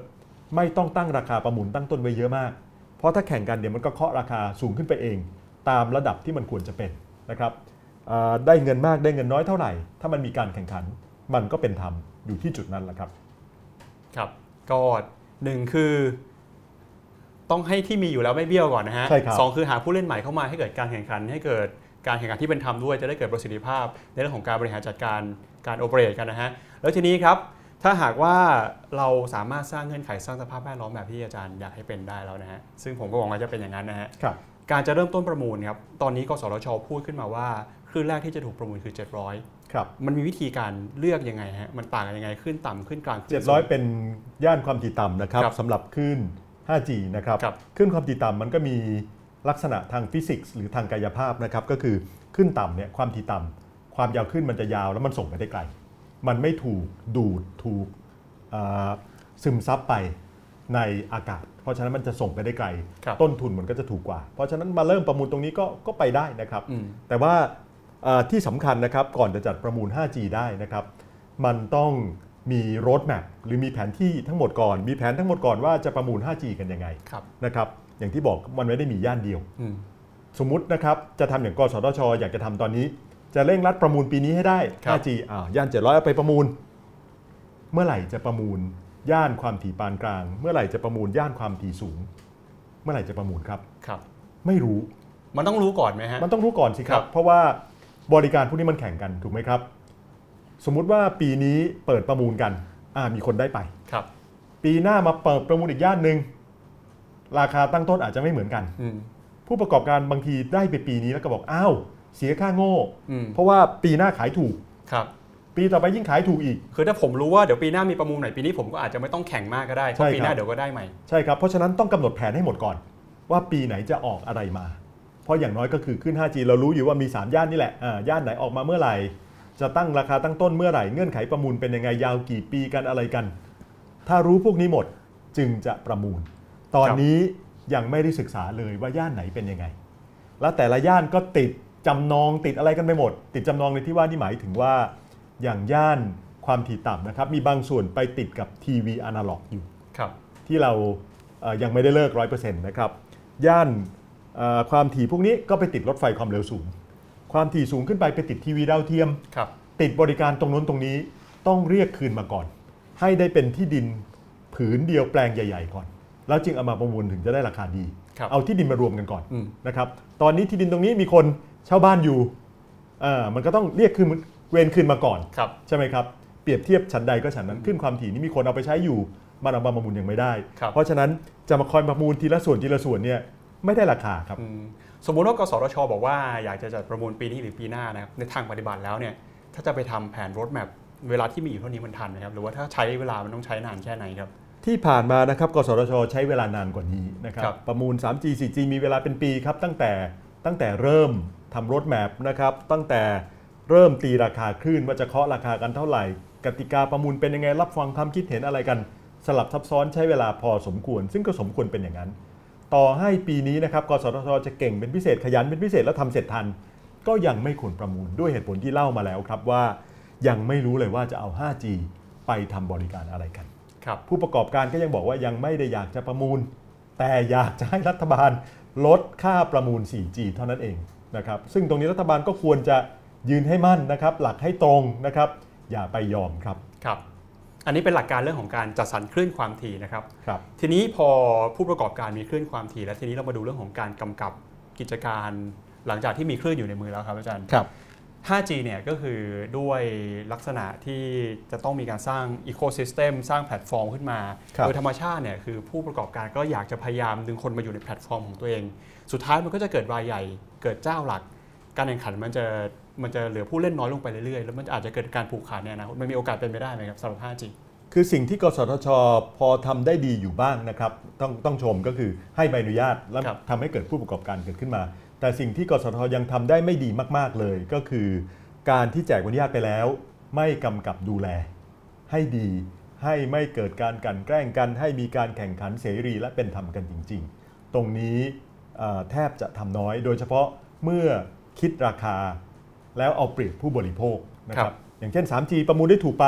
ไม่ต้องตั้งราคาประมูลตั้งต้นไว้เยอะมาก เพราะถ้าแข่งกันเดี๋ยวมันก็เคาะราคาสูงขึ้นไปเอง ตามระดับที่มันควรจะเป็นนะครับอ่าได้เงินมากได้เงินน้อยเท่าไหร่ ถ้ามันมีการแข่งขัน มันก็เป็นธรรมอยู่ที่จุดนั้นแหละครับครับก็หนึ่งคือ ต้องให้ที่มีอยู่แล้วไม่เบี้ยวก่อนนะฮะใช่ครับสองคือหาผู้เล่นใหม่เข้ามาให้เกิดการแข่งขันให้เกิดการแข่งขันที่เป็นธรรมด้วยจะได้เกิดประสิทธิภาพ ในเรื่องของการบริหารจัดการการโอเปเรตกันนะฮะแล้วทีนี้ครับ ถ้าหากว่าเราสามารถสร้างเงื่อนไขสร้างสภาพแวดล้อมแบบที่อาจารย์อยากให้เป็นได้แล้วนะฮะซึ่งผมก็หวังว่าจะเป็นอย่างนั้นนะฮะครับการจะเริ่มต้นประมูลครับตอนนี้กสทชพูดขึ้นมาว่าคลื่นแรกที่จะถูกประมูลคือ 700 ครับ มันมีวิธีการเลือกยังไงฮะ มันต่างกันยังไง ขึ้นต่ำขึ้นกลางขึ้นสูง700 เป็นย่านความถี่ต่ำนะครับครับสำหรับคลื่น 5G นะครับครับคลื่นความถี่ต่ำมันก็มีลักษณะทางฟิสิกส์หรือทางกายภาพนะครับ ก็คือคลื่นต่ำเนี่ยความถี่ต่ำความยาวคลื่นมันจะยาวแล้วมันส่งไปได้ไกล มันไม่ถูกดูดถูกอ่าซึมซับไปในอากาศ เพราะฉะนั้นมันจะส่งไปได้ไกลครับต้นทุนมันก็จะถูกกว่า เพราะฉะนั้นมาเริ่มประมูลตรงนี้ก็ก็ไปได้นะครับอืมแต่ว่าเอ่อที่สำคัญนะครับก่อนจะจัดประมูล 5G ได้นะครับ มันต้องมีโรดแมพหรือมีแผนที่ทั้งหมดก่อน มีแผนทั้งหมดก่อนว่าจะประมูล 5G กันยังไงครับนะครับอย่างที่บอกมันไม่ได้มีย่านเดียวอืมสมมุตินะครับจะทำอย่างกสทช อยากจะทำตอนนี้ จะเร่งรัดประมูลปีนี้ให้ได้ ครับ 5G อ่าย่าน 700เอาไปประมูล เมื่อไหร่จะประมูล ย่านความถี่ปานกลาง เมื่อไหร่จะประมูลย่านความถี่สูง เมื่อไหร่จะประมูลครับ ครับ ไม่รู้ มันต้องรู้ก่อนไหมฮะ มันต้องรู้ก่อนสิครัครับ บ เพราะว่าบริการพวกนี้มันแข่งกันถูกไหมครับ สมมุติว่าปีนี้เปิดประมูลกัน อ่ามีคนได้ไป ครับ ปีหน้ามาเปิดประมูลอีกย่านหนึ่งราคาตั้งต้นอาจจะไม่เหมือนกัน อืม ผู้ประกอบการบางทีได้ไปปีนี้แล้วก็บอกอ้าว เสียค่าโง่อืมเพราะว่าปีหน้าขายถูกครับ ปีต่อไปยิ่งขายถูกอีก คือถ้าผมรู้ว่าเดี๋ยวปีหน้ามีประมูลไหนปีนี้ผมก็อาจจะไม่ต้องแข่งมากก็ได้เพใช่ราะปีหน้าครับเดี๋ยวก็ได้ใหม่ใช่ครับเพราะฉะนั้นต้องกำหนดแผนให้หมดก่อน ว่าปีไหนจะออกอะไรมา เพราะอย่างน้อยก็คือขึ้น 5G เรารู้อยู่ว่ามี 3 ย่านนี่แหละอ่าย่านไหนออกมาเมื่อไหร่ จะตั้งราคาตั้งต้นเมื่อไหร่เงื่อนไขประมูลเป็นยังไงยาวกี่ปีกันอะไรกัน ถ้ารู้พวกนี้หมดจึงจะประมูล ตอนนี้ยังไม่ได้ศึกษาเลยว่าย่านไหนเป็นยังไง แล้วแต่ละย่านก็ติด จำนองติดอะไรกันไปหมด ติดจำนองในที่ว่านี่หมายถึงว่าอย่างย่านความถี่ต่ำนะครับ มีบางส่วนไปติดกับทีวีอนาล็อกอยู่ครับที่เราเอ่อยังไม่ได้เลิกร้อยเปอร์เซ็นต์นะครับ ย่านเอ่อความถี่พวกนี้ก็ไปติดรถไฟความเร็วสูง ความถี่สูงขึ้นไปไปติดทีวีดาวเทียมครับติดบริการตรงนู้นตรงนี้ต้องเรียกคืนมาก่อน ให้ได้เป็นที่ดินผืนเดียวแปลงใหญ่ ๆ ก่อน แล้วจึงเอามาประมูลถึงจะได้ราคาดีครับเอาที่ดินมารวมกันก่อนอืมนะครับตอนนี้ที่ดินตรงนี้มีคน เช่าบ้านอยู่เอ่อมันก็ต้องเรียกคืนเวรคืนมาก่อนครับใช่ไหมครับเปรียบเทียบชั้นใดก็ชั้นนั้นขึ้นความถี่นี้มีคนเอาไปใช้อยู่มันเอามาประมูลยังไม่ได้ครับเพราะฉะนั้นจะมาคอยประมูลทีละส่วนทีละส่วนเนี่ยไม่ได้ราคาครับอืมสมมุติว่ากสทชบอกว่าอยากจะจัดประมูลปีนี้หรือปีหน้านะครับในทางปฏิบัติแล้วเนี่ยถ้าจะไปทำแผนรถแมพเวลาที่มีอยู่เท่านี้มันทันไหมครับหรือว่าถ้าใช้เวลามันต้องใช้นานแค่ไหนครับที่ผ่านมานะครับกสทช ใช้เวลานานกว่านี้นะครับครับประมูล 3G 4G มีเวลาเป็นปีครับตั้งแต่ตั้งแต่เริ่ม ทำรถแมพนะครับตั้งแต่เริ่มตีราคาคลื่นว่าจะเคาะราคากันเท่าไหร่ กติกาประมูลเป็นยังไงรับฟังความคิดเห็นอะไรกัน สลับซับซ้อนใช้เวลาพอสมควร ซึ่งก็สมควรเป็นอย่างนั้น ต่อให้ปีนี้นะครับกสทชจะเก่งเป็นพิเศษขยันเป็นพิเศษแล้วทำเสร็จทัน ก็ยังไม่ควรประมูลด้วยเหตุผลที่เล่ามาแล้วครับว่า ยังไม่รู้เลยว่าจะเอา 5G ไปทำบริการอะไรกันครับผู้ประกอบการก็ยังบอกว่ายังไม่ได้อยากจะประมูล แต่อยากจะให้รัฐบาลลดค่าประมูล 4G เท่านั้นเอง นะครับซึ่งตรงนี้รัฐบาลก็ควรจะยืนให้มั่นนะครับ หลักให้ตรงนะครับ อย่าไปยอมครับครับ อันนี้เป็นหลักการเรื่องของการจัดสรรคลื่นความถี่นะครับครับทีนี้พอผู้ประกอบการมีคลื่นความถี่แล้วทีนี้เรามาดูเรื่องของการกำกับกิจการหลังจากที่มีคลื่นอยู่ในมือแล้วครับอาจารย์ครับ 5G เนี่ยก็คือด้วยลักษณะที่จะต้องมีการสร้าง Ecosystem สร้างแพลตฟอร์มขึ้นมาครับโดยธรรมชาติเนี่ยคือผู้ประกอบการก็อยากจะพยายามดึงคนมาอยู่ในแพลตฟอร์มของตัวเอง สุดท้ายมันก็จะเกิดรายใหญ่เกิดเจ้าหลัก การแข่งขันมันจะมันจะเหลือผู้เล่นน้อยลงไปเรื่อยๆ แล้วมันอาจจะเกิดการผูกขาดในอนาคตมันมีโอกาสเป็นไปได้ไหมครับสำหรับ 5G คือสิ่งที่กสทช พอทำได้ดีอยู่บ้างนะครับต้องต้องชมก็คือให้ใบอนุญาตและครับทำให้เกิดผู้ประกอบการเกิดขึ้นมา แต่สิ่งที่กสทชยังทำได้ไม่ดีมาก ๆ เลยก็คือ การที่แจกใบอนุญาตไปแล้ว ไม่กำกับดูแล ให้ดีให้ไม่เกิดการกลันแกล้งกัน ให้มีการแข่งขันเสรีและเป็นธรรมกันจริง ๆ ตรงนี้เอ่อ แทบจะทำน้อย โดยเฉพาะเมื่อคิดราคาแล้วเอาเปรียบผู้บริโภคนะคครัรับบอย่างเช่น 3G ประมูลได้ถูกไป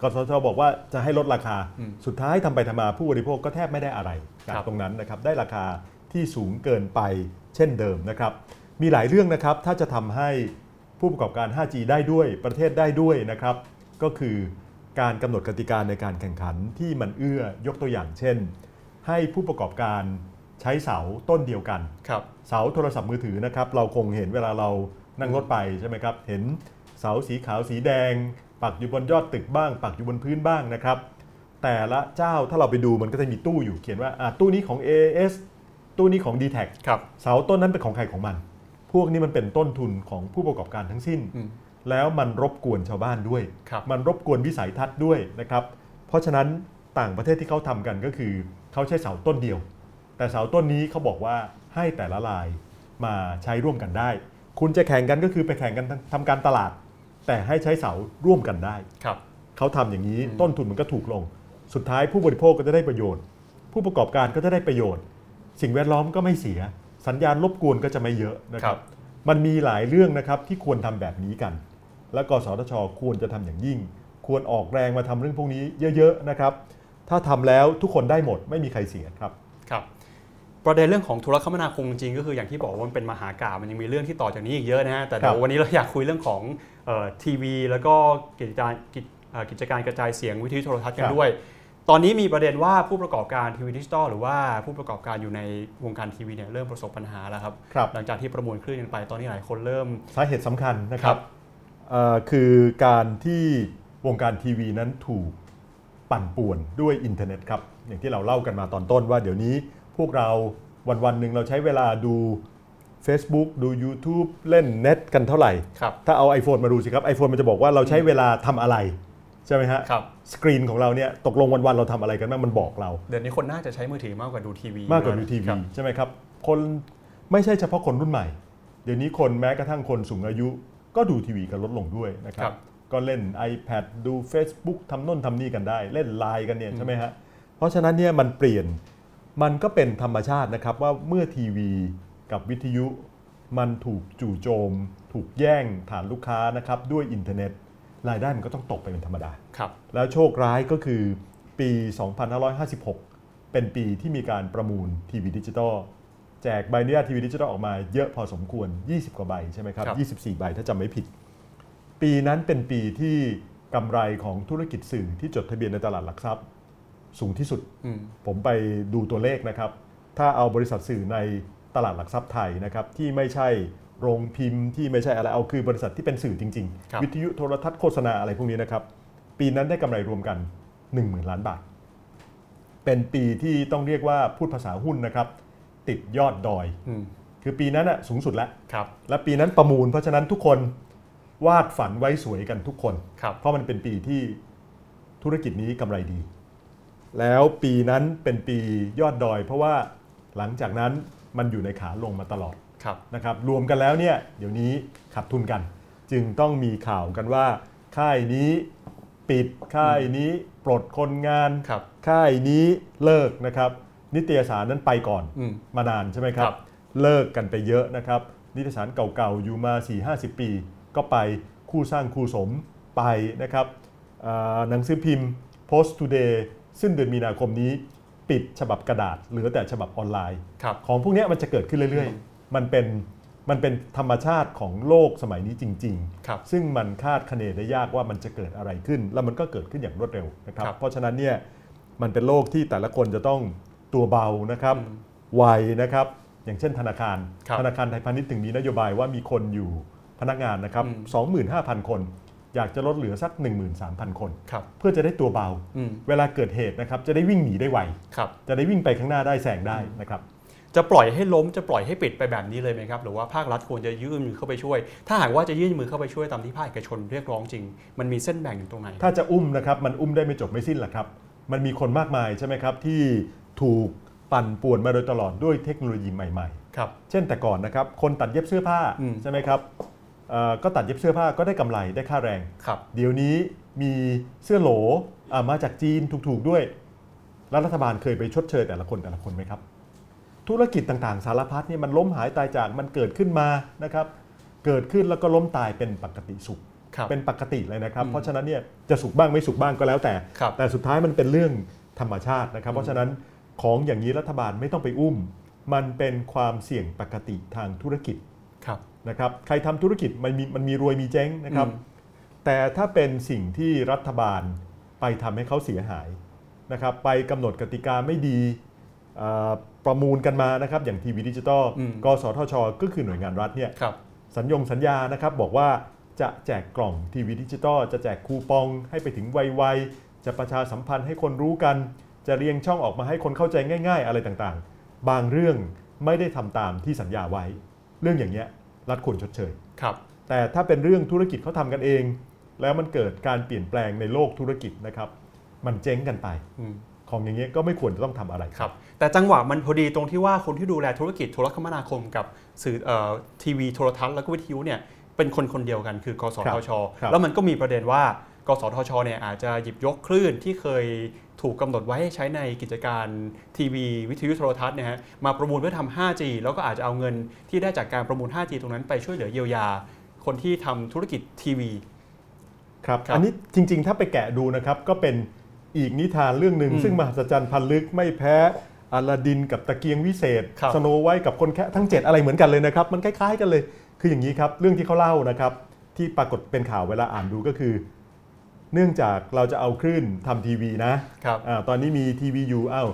กสทชบอกว่าจะให้ลดราคาอืมสุดท้ายทำไปทำมาผู้บริโภคก็แทบไม่ได้อะไรจากครับตรงนั้นนะครับ ได้ราคาที่สูงเกินไปเช่นเดิมนะครับ มีหลายเรื่องนะครับ ถ้าจะทำให้ผู้ประกอบการ 5G ได้ด้วย ประเทศได้ด้วยนะครับ ก็คือการกำหนดกติกาในการแข่งขันที่มันเอื้อยกตัวอย่างเช่น ให้ผู้ประกอบการ ใช้เสาต้นเดียวกันครับเสาโทรศัพท์มือถือนะครับ เราคงเห็นเวลาเรานั่งรถไปใช่ไหมครับ เห็นเสาสีขาวสีแดง ปักอยู่บนยอดตึกบ้าง ปักอยู่บนพื้นบ้างนะครับ แต่ละเจ้าถ้าเราไปดูมันก็จะมีตู้อยู่เขียนว่าอะตู้นี้ของ AS ตู้นี้ของ d t แทครับเสาต้นนั้นเป็นของใครของมัน พวกนี้มันเป็นต้นทุนของผู้ประกอบการทั้งสิ้นอืมแล้วมันรบกวนชาวบ้านด้วยครับมันรบกวนวิสัยทัศน์ด้วยนะครับ เพราะฉะนั้นต่างประเทศที่เขาทำกันก็คือเขาใช้เสาต้นเดียว แต่เสาต้นนี้เขาบอกว่าให้แต่ละลายมาใช้ร่วมกันได้ คุณจะแข่งกันก็คือไปแข่งกันทำการตลาด แต่ให้ใช้เสาร่วมกันได้ครับเขาทำอย่างนี้อืมต้นทุนมันก็ถูกลง สุดท้ายผู้บริโภคก็จะได้ประโยชน์ ผู้ประกอบการก็จะได้ประโยชน์ สิ่งแวดล้อมก็ไม่เสีย สัญญาณรบกวนก็จะไม่เยอะนะครับ มันมีหลายเรื่องนะครับที่ควรทำแบบนี้กัน และกสทช ควรจะทำอย่างยิ่ง ควรออกแรงมาทำเรื่องพวกนี้เยอะๆนะครับ ถ้าทำแล้วทุกคนได้หมดไม่มีใครเสียครับครับ ประเด็นเรื่องของธุรคมนาคมจริงๆก็คืออย่างที่บอกว่ามันเป็นมหากาพย์มันยังมีเรื่องที่ต่อจากนี้อีกเยอะนะฮะแต่เดี๋ยครัวบวันนี้เราอยากคุยเรื่องของเอ่อทีวี แล้วก็กิจการกิจเอ่อกิจการกระจายเสียงวิทยุโทรทัศน์กันด้วย ตอนนี้มีประเด็นว่าผู้ประกอบการทีวีดิจิตอลหรือว่าผู้ประกอบการอยู่ในวงการทีวีเนี่ยเริ่มประสบปัญหาแล้วครับครับหลังจากที่ประมวลคลื่นกันไปตอนนี้หลายคนเริ่มสาเหตุสำคัญนะคครัรับบเอ่อคือการที่วงการทีวีนั้นถูกปั่นป่วนด้วยอินเทอร์เน็ตครับอย่างที่เราเล่ากันมาตอนต้นว่าเดี๋ยวนี้ พวกเราวันวันๆหนึ่งเราใช้เวลาดู Facebook ดู YouTube เล่นเน็ตกันเท่าไหร่ครับถ้าเอา iPhone มาดูสิครับ iPhone มันจะบอกว่าเราใช้เวลาทำอะไร ใช่ไหมฮะครับสกรีนของเราเนี่ยตกลงวันๆเราทำอะไรกันบ้างมันบอกเรา เดี๋ยวนี้คนน่าจะใช้มือถือมากกว่าดูทีวี มากกว่าดูทีวีครับใช่ไหมครับคนไม่ใช่เฉพาะคนรุ่นใหม่ เดี๋ยวนี้คนแม้กระทั่งคนสูงอายุ ก็ดูทีวีกันลดลงด้วยนะครัครับบก็เล่น iPad ดู Facebook ทำโน่นทำนี่กันได้ เล่นไลน์กันเนี่ยใช่ไหมฮะเพราะฉะนั้นเนี่ยมันเปลี่ยน มันก็เป็นธรรมชาตินะครับว่าเมื่อทีวีกับวิทยุมันถูกจู่โจม ถูกแย่งฐานลูกค้านะครับด้วยอินเทอร์เน็ต รายได้มันก็ต้องตกไปเป็นธรรมดา ครับ แล้วโชคร้ายก็คือปี 2556 เป็นปีที่มีการประมูลทีวีดิจิตอลแจกใบอนุญาตทีวีดิจิตอลออกมาเยอะพอสมควร 20 กว่าใบใช่ไหมครับ ครับ 24 ใบถ้าจำไม่ผิด ปีนั้นเป็นปีที่กำไรของธุรกิจสื่อที่จดทะเบียนในตลาดหลักทรัพย์ สูงที่สุดอืมผมไปดูตัวเลขนะครับ ถ้าเอาบริษัทสื่อในตลาดหลักทรัพย์ไทยนะครับที่ไม่ใช่โรงพิมพ์ที่ไม่ใช่อะไรเอาคือบริษัทที่เป็นสื่อจริงครับๆวิทยุโทรทัศน์โฆษณาอะไรพวกนี้นะครับ ปีนั้นได้กำไรรวมกัน 1 0,000 ล้านบาท เป็นปีที่ต้องเรียกว่าพูดภาษาหุ้นนะครับ ติดยอดดอยอืมคือปีนั้นอะสูงสุดแล้วครับและปีนั้นประมูลเพราะฉะนั้นทุกคนวาดฝันไว้สวยกันทุกคนครับเพราะมันเป็นปีที่ธุรกิจนี้กำไรดี แล้วปีนั้นเป็นปียอดดอย เพราะว่าหลังจากนั้นมันอยู่ในขาลงมาตลอดครับนะครับรวมกันแล้วเนี่ยเดี๋ยวนี้ขาดทุนกัน จึงต้องมีข่าวกันว่า ค่ายนี้ปิดค่ายนี้ปลดคนงานครับค่ายนี้เลิกนะครับ นิตยสารนั้นไปก่อนอืมมานานใช่ไหมครับครับ เลิกกันไปเยอะนะครับ นิตยสารเก่าๆอยู่มา 4-50 ปี ก็ไปคู่สร้างคู่สมไปนะครับอ่าหนังสือพิมพ์ Post Today ซึ่งเดือนมีนาคมนี้ปิดฉบับกระดาษเหลือแต่ฉบับออนไลน์ ครับ ของพวกเนี้ยมันจะเกิดขึ้นเรื่อยๆ มันเป็นมันเป็นธรรมชาติของโลกสมัยนี้จริง ครับ ๆ ซึ่งมันคาดคะเนได้ยากว่ามันจะเกิดอะไรขึ้น แล้วมันก็เกิดขึ้นอย่างรวดเร็วนะครับ ครับเพราะฉะนั้นเนี่ยมันเป็นโลกที่แต่ละคนจะต้องตัวเบานะครับอืมไวนะครับ อย่างเช่นธนาคาร ครับธนาคารไทยพาณิชย์ถึงมีนโยบายว่ามีคนอยู่พนักงานนะครับอืม25,000 คน อยากจะลดเหลือสัก 13,000 คนครับเพื่อจะได้ตัวเบาอืมเวลาเกิดเหตุนะครับจะได้วิ่งหนีได้ไวครับจะได้วิ่งไปข้างหน้าได้แซงได้นะครับจะปล่อยให้ล้มจะปล่อยให้ปิดไปแบบนี้เลยไหมครับ หรือว่าภาครัฐควรจะยื่นมือเข้าไปช่วย ถ้าหากว่าจะยื่นมือเข้าไปช่วยตามที่ภาคเอกชนเรียกร้องจริง มันมีเส้นแบ่งอยู่ตรงไหน ถ้าจะอุ้มนะครับมันอุ้มได้ไม่จบไม่สิ้นหรอกครับ มันมีคนมากมายใช่ไหมครับที่ถูกปั่นป่วนมาโดยตลอดด้วยเทคโนโลยีใหม่ครับๆเช่นแต่ก่อนนะครับคนตัดเย็บเสื้อผ้าอืมใช่ไหมครับเอ่อ ก็ตัดเย็บเสื้อผ้าก็ได้กำไรได้ค่าแรงครับ เดี๋ยวนี้มีเสื้อโหลอ่ามาจากจีนถูกๆด้วยแล้วรัฐบาลเคยไปชดเชยแต่ละคนแต่ละคนไหมครับ ธุรกิจต่างๆ สารพัดเนี่ยมันล้มหายตายจากมันเกิดขึ้นมานะครับ เกิดขึ้นแล้วก็ล้มตายเป็นปกติสุขครับเป็นปกติเลยนะครับอืมเพราะฉะนั้นเนี่ยจะสุขบ้างไม่สุขบ้างก็แล้วแต่ครับแต่สุดท้ายมันเป็นเรื่องธรรมชาตินะครับ เพราะฉะนั้นของอย่างนี้รัฐบาลไม่ต้องไปอุ้ม มันเป็นความเสี่ยงปกติทางธุรกิจครับ นะครับใครทำธุรกิจมันมีมันมีรวยมีเจ๊งนะครับอืมแต่ถ้าเป็นสิ่งที่รัฐบาลไปทำให้เขาเสียหายนะครับไปกำหนดกติกาไม่ดีเอ่อประมูลกันมานะครับอย่างทีวีดิจิตอลอืมกสทช ก็คือหน่วยงานรัฐเนี่ยครับสัญญงสัญญานะครับบอกว่าจะแจกกล่องทีวีดิจิตอลจะแจกคูปองให้ไปถึงไวๆจะประชาสัมพันธ์ให้คนรู้กัน จะเรียงช่องออกมาให้คนเข้าใจง่าย ๆ อะไรต่างๆ บางเรื่องไม่ได้ทำตามที่สัญญาไว้ เรื่องอย่างเงี้ย รัฐควรชดเชยครับ แต่ถ้าเป็นเรื่องธุรกิจเขาทำกันเอง แล้วมันเกิดการเปลี่ยนแปลงในโลกธุรกิจนะครับ มันเจ๊งกันไปอืมของอย่างเงี้ยก็ไม่ควรจะต้องทำอะไรครับ แต่จังหวะมันพอดีตรงที่ว่าคนที่ดูแลธุรกิจโทรคมนาคมกับสื่อเอ่อทีวีโทรทัศน์แล้วก็วิทยุเนี่ยเป็นคนคนเดียวกันคือกสทชครับแล้วมันก็มีประเด็นว่ากสทชเนี่ยอาจจะหยิบยกคลื่นที่เคย ถูกกำหนดไว้ให้ใช้ในกิจการทีวีวิทยุโทรทัศน์เนี่ยฮะมาประมูลเพื่อทำ 5G แล้วก็อาจจะเอาเงินที่ได้จากการประมูล 5G ตรงนั้นไปช่วยเหลือเยียวยา คนที่ทำธุรกิจทีวีครับครับอันนี้จริง ๆ ถ้าไปแกะดูนะครับก็เป็นอีกนิทานเรื่องหนึ่งอืมซึ่งมหัศจรรย์พันลึกไม่แพ้อลาดินกับตะเกียงวิเศษครับสโนไว้กับคนแค่ทั้ง 7 อะไรเหมือนกันเลยนะครับ มันคล้ายๆกันเลย คืออย่างนี้ครับ เรื่องที่เขาเล่านะครับ ที่ปรากฏเป็นข่าวเวลาอ่านดูก็คือ เนื่องจากเราจะเอาคลื่นทำทีวีนะครับอาตอนนี้มีทีวีอยู่อ้าว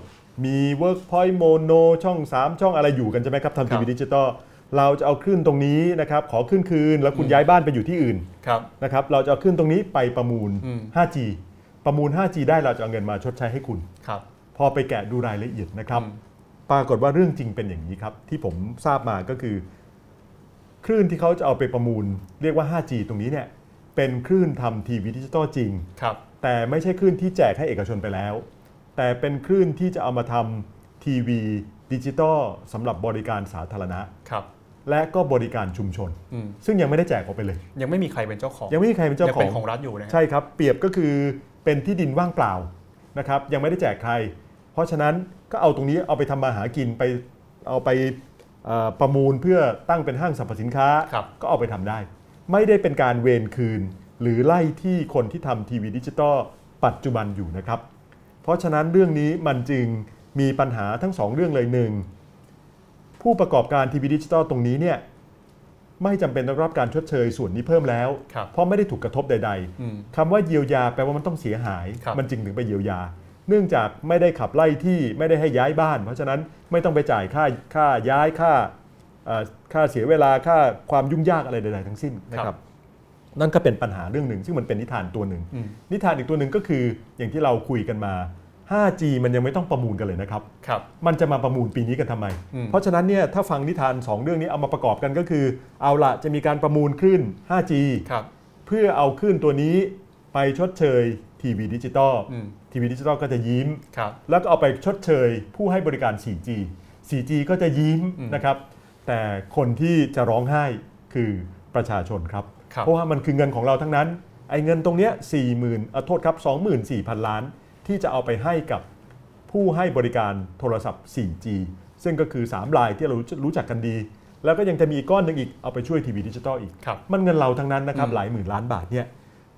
มี Workpoint Mono ช่อง 3 ช่องอะไรอยู่กันใช่ไหมครับทำทีวีครับดิจิตอลเราจะเอาคลื่นตรงนี้นะครับขอขึ้นคืน แล้วคุณย้ายบ้านไปอยู่ที่อื่นครับนะครับเราจะเอาขึ้นตรงนี้ไปประมูลอืม 5G ประมูล 5G ได้เราจะเอาเงินมาชดใช้ให้คุณครับพอไปแกะดูรายละเอียดนะครับอืมปรากฏว่าเรื่องจริงเป็นอย่างนี้ครับ ที่ผมทราบมาก็คือ คลื่นที่เขาจะเอาไปประมูล เรียกว่า 5G ตรงนี้เนี่ย เป็นคลื่นทำทีวีดิจิตอลจริงครับแต่ไม่ใช่คลื่นที่แจกให้เอกชนไปแล้ว แต่เป็นคลื่นที่จะเอามาทำทีวีดิจิตอลสำหรับบริการสาธารณะครับและก็บริการชุมชนอืมซึ่งยังไม่ได้แจกออกไปเลย ยังไม่มีใครเป็นเจ้าของ ยังไม่มีใครเป็นเจ้าของ ยังเป็นของรัฐอยูู่่นะฮะใช่ครับ เปรียบก็คือเป็นที่ดินว่างเปล่านะครับยังไม่ได้แจกใคร เพราะฉะนั้นก็เอาตรงนี้เอาไปทำมาหากินไปเอาไปเอ่อประมูลเพื่อตั้งเป็นห้างสรรพสินค้าครับก็เอาไปทำได้ ไม่ได้เป็นการเวนคืน หรือไล่ที่คนที่ทำทีวีดิจิตอลปัจจุบันอยู่นะครับ เพราะฉะนั้นเรื่องนี้มันจึงมีปัญหาทั้งสองเรื่องเลยหนึ่งผู้ประกอบการทีวีดิจิตอลตรงนี้เนี่ยไม่จำเป็นต้องรับการชดเชยส่วนนี้เพิ่มแล้วครับเพราะไม่ได้ถูกกระทบใดอืมๆคำว่าเยียวยาแปลว่ามันต้องเสียหายครับมันจึงถึงไปเยียวยา เนื่องจากไม่ได้ขับไล่ที่ไม่ได้ให้ย้ายบ้าน เพราะฉะนั้นไม่ต้องไปจ่ายค่าค่าย้ายค่าเอ่อ ค่าเสียเวลาค่าความยุ่งยากอะไรใดๆทั้งสิ้นนะคครัรับบนั่นก็เป็นปัญหาเรื่องหนึ่ง ซึ่งมันเป็นนิทานตัวหนึ่งอืมนิทานอีกตัวหนึ่งก็คืออย่างที่เราคุยกันมา 5G มันยังไม่ต้องประมูลกันเลยนะครับครับมันจะมาประมูลปีนี้กันทำไมอืมเพราะฉะนั้นเนี่ยถ้าฟังนิทาน 2 เรื่องนี้เอามาประกอบกันก็คือ เอาละจะมีการประมูลคลื่น 5G ครับเพื่อเอาคลื่นตัวนี้ไปชดเชยทีวีดิจิตอลอืมทีวีดิจิตอลก็จะยิ้มครับแล้วก็เอาไปชดเชยผู้ให้บริการ 4G 4G ก็จะยิ้มอืมนะครับ แต่คนที่จะร้องไห้คือประชาชนครับครับ เพราะว่ามันคือเงินของเราทั้งนั้น ไอ้เงินตรงเนี้ย40,000อะโทษครับ24,000ล้าน ที่จะเอาไปให้กับผู้ให้บริการโทรศัพท์ 4G ซึ่งก็คือ 3 รายที่เรารู้จักกันดี แล้วก็ยังจะมีอีกก้อนหนึ่งอีกเอาไปช่วยทีวีดิจิตอลอีกครับมันเงินเราทั้งนั้นนะครับอืมหลายหมื่นล้านบาทเนี่ย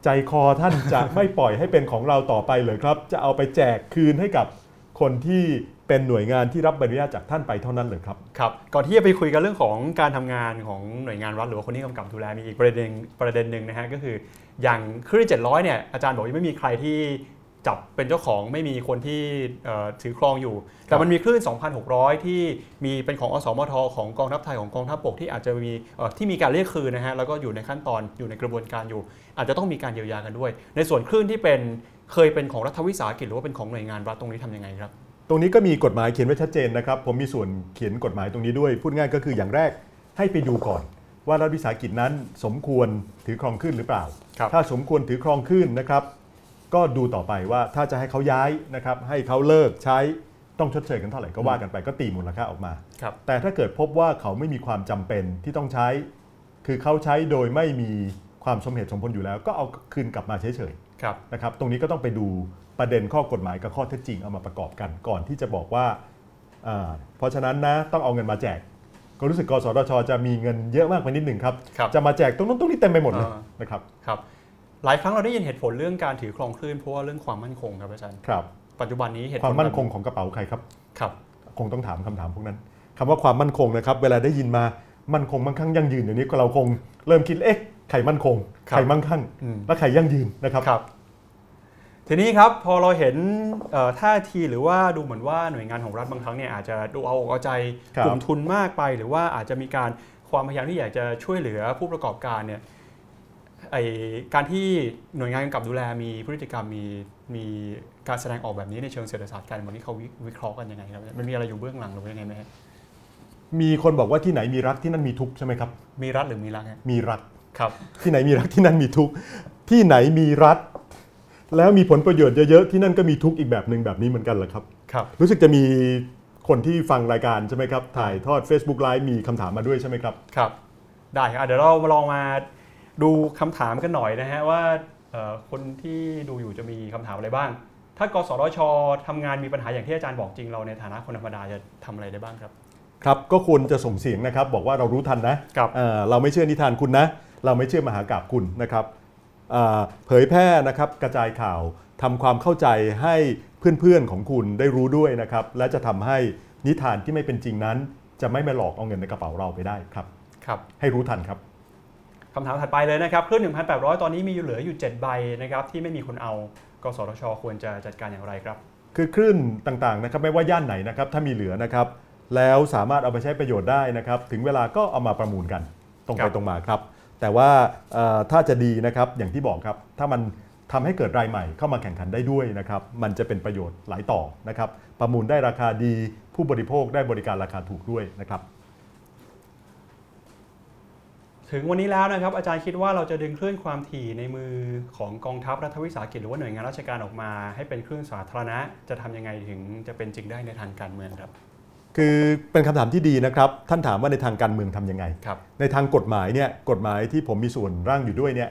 ใจคอท่านจะไม่ปล่อยให้เป็นของเราต่อไปเลยครับ จะเอาไปแจกคืนให้กับคนที่ เป็นหน่วยงานที่รับใบอนุญาตจากท่านไปเท่านั้นเลยครับครับก่อนที่จะไปคุยกันเรื่องของการทำงานของหน่วยงานรัฐหรือว่าคนที่กำกับดูแลมีอีกประเด็นประเด็นหนึ่งนะฮะก็คือ อย่างคลื่น700เนี่ยอาจารย์บอกยังไม่มีใครที่จับเป็นเจ้าของไม่มีคนที่ถือครองอยู่ แต่มันมีคลื่น 2,600 ที่มีเป็นของอสมทของกองทัพไทยของกองทัพบกที่อาจจะมีที่มีการเรียกคืนนะฮะแล้วก็อยู่ในขั้นตอนอยู่ในกระบวนการอยู่ อาจจะต้องมีการเยียวยากันด้วย ในส่วนคลื่นที่เป็นเคยเป็นของรัฐวิสาหกิจหรือว่าเป็นของหน่วยงานรัฐตรงนี้ทำยังไงครับ ตรงนี้ก็มีกฎหมายเขียนไว้ชัดเจนนะครับ ผมมีส่วนเขียนกฎหมายตรงนี้ด้วย พูดง่ายก็คืออย่างแรกให้ไปดูก่อน ว่ารัฐวิสาหกิจนั้นสมควรถือครองขึ้นหรือเปล่าครับถ้าสมควรถือครองขึ้นนะครับ ก็ดูต่อไปว่าถ้าจะให้เขาย้ายนะครับ ให้เขาเลิกใช้ต้องชดเชยกันเท่าไหร่ก็ว่ากันไปก็ตีมูลค่าออกมาครับแต่ถ้าเกิดพบว่าเขาไม่มีความจำเป็นที่ต้องใช้ คือเขาใช้โดยไม่มีความสมเหตุสมผลอยู่แล้ว ก็เอาคืนกลับมาเฉยๆครับนะครับ ตรงนี้ก็ต้องไปดู ประเด็นข้อกฎหมายกับข้อเท็จจริงเอามาประกอบกันก่อนที่จะบอกว่าอ่าเพราะฉะนั้นนะต้องเอาเงินมาแจก ก็รู้สึกกสทช จะมีเงินเยอะมากไปนิดหนึ่งครับครับจะมาแจกตรงนู้นตรงนี้เต็มไปหมดเลยอ่านะครับครับ หลายครั้งเราได้ยินเหตุผลเรื่องการถือครองคลื่นเพราะว่าเรื่องความมั่นคงครับอาจารย์ครับ ปัจจุบันนี้เหตุผลความมั่นคงของกระเป๋าใครครับครับคงต้องถามคำถามพวกนั้นคำว่าความมั่นคงนะครับ เวลาได้ยินมามั่นคงมั่งคั่งยั่งยืนเดี๋ยวนี้ก็เราคงเริ่มคิดเอ๊ะใครมั่นคงครับใครมั่งคั่งอืมและใครยั่งยืนนะครับครับ ทีนี้ครับพอเราเห็นท่าทีหรือว่าดูเหมือนว่าหน่วยงานของรัฐบางครั้งเนี่ยอาจจะดูเอาอกเอาใจกลุ่มทุนมากไป หรือว่าอาจจะมีการความพยายามที่อยากจะช่วยเหลือผู้ประกอบการเนี่ยไอการที่หน่วยงานกำกับดูแลมีพฤติกรรมมีมีการแสดงออกแบบนี้ในเชิงเศรษฐศาสตร์การเมืองนี่เขาวิวิเคราะห์กันยังไงครับมันมีอะไรอยู่เบื้องหลังหรือยังไงไหมมีคนบอกว่าที่ไหนมีรักที่นั่นมีทุกใช่ไหมครับ มีรัฐหรือมีรัฐมีรักครับ ที่ไหนมีรักที่นั่นมีทุกที่ไหนมีรัฐ แล้วมีผลประโยชน์เยอะๆที่นั่นก็มีทุกข์อีกแบบหนึ่งแบบนี้เหมือนกันเหรอครับครับ รู้สึกจะมีคนที่ฟังรายการใช่ไหมครับ ถ่ายทอด Facebook Live มีคำถามมาด้วยใช่ไหมครับครับ ได้ครับอะเดี๋ยวเรามาลองมาดูคำถามกันหน่อยนะฮะว่าเอ่อคนที่ดูอยู่จะมีคำถามอะไรบ้าง ถ้ากสทชทำงานมีปัญหาอย่างที่อาจารย์บอกจริงเราในฐานะคนธรรมดาจะทำอะไรได้บ้างครับครับก็ควรจะส่งเสียงนะครับบอกว่าเรารู้ทันนะครับเอ่อเราไม่เชื่อนิทานคุณนะ เราไม่เชื่อมหากาบคุณนะครับ เอ่อเผยแพร่นะครับกระจายข่าวทำความเข้าใจให้เพื่อนๆของคุณได้รู้ด้วยนะครับ และจะทำให้นิทานที่ไม่เป็นจริงนั้น จะไม่มาหลอกเอาเงินในกระเป๋าเราไปได้ครับครับ ให้รู้ทันครับคำถามถัดไปเลยนะครับคลื่น 1,800 ตอนนี้มีอยู่เหลืออยู่ 7 ใบนะครับที่ไม่มีคนเอากสทช ควรจะจัดการอย่างไรครับ คือคลื่นต่างๆนะครับไม่ว่าย่านไหนนะครับถ้ามีเหลือนะครับ แล้วสามารถเอาไปใช้ประโยชน์ได้นะครับ ถึงเวลาก็เอามาประมูลกันตรงครัไปบตรงมาครับ แต่ว่าถ้าจะดีนะครับอย่างที่บอกครับ ถ้ามันทำให้เกิดรายใหม่เข้ามาแข่งขันได้ด้วยนะครับ มันจะเป็นประโยชน์หลายต่อนะครับ ประมูลได้ราคาดีผู้บริโภคได้บริการราคาถูกด้วยนะครับ ถึงวันนี้แล้วนะครับ อาจารย์คิดว่าเราจะดึงคลื่นความถี่ในมือของกองทัพรัฐวิสาหกิจหรือว่าหน่วยงานราชการออกมา ให้เป็นคลื่นสาธารณะ จะทำยังไงถึงจะเป็นจริงได้ในทางการเมืองครับ คือเป็นคำถามที่ดีนะครับ ท่านถามว่าในทางการเมืองทำยังไงครับในทางกฎหมายเนี่ยกฎหมายที่ผมมีส่วนร่างอยู่ด้วยเนี่ย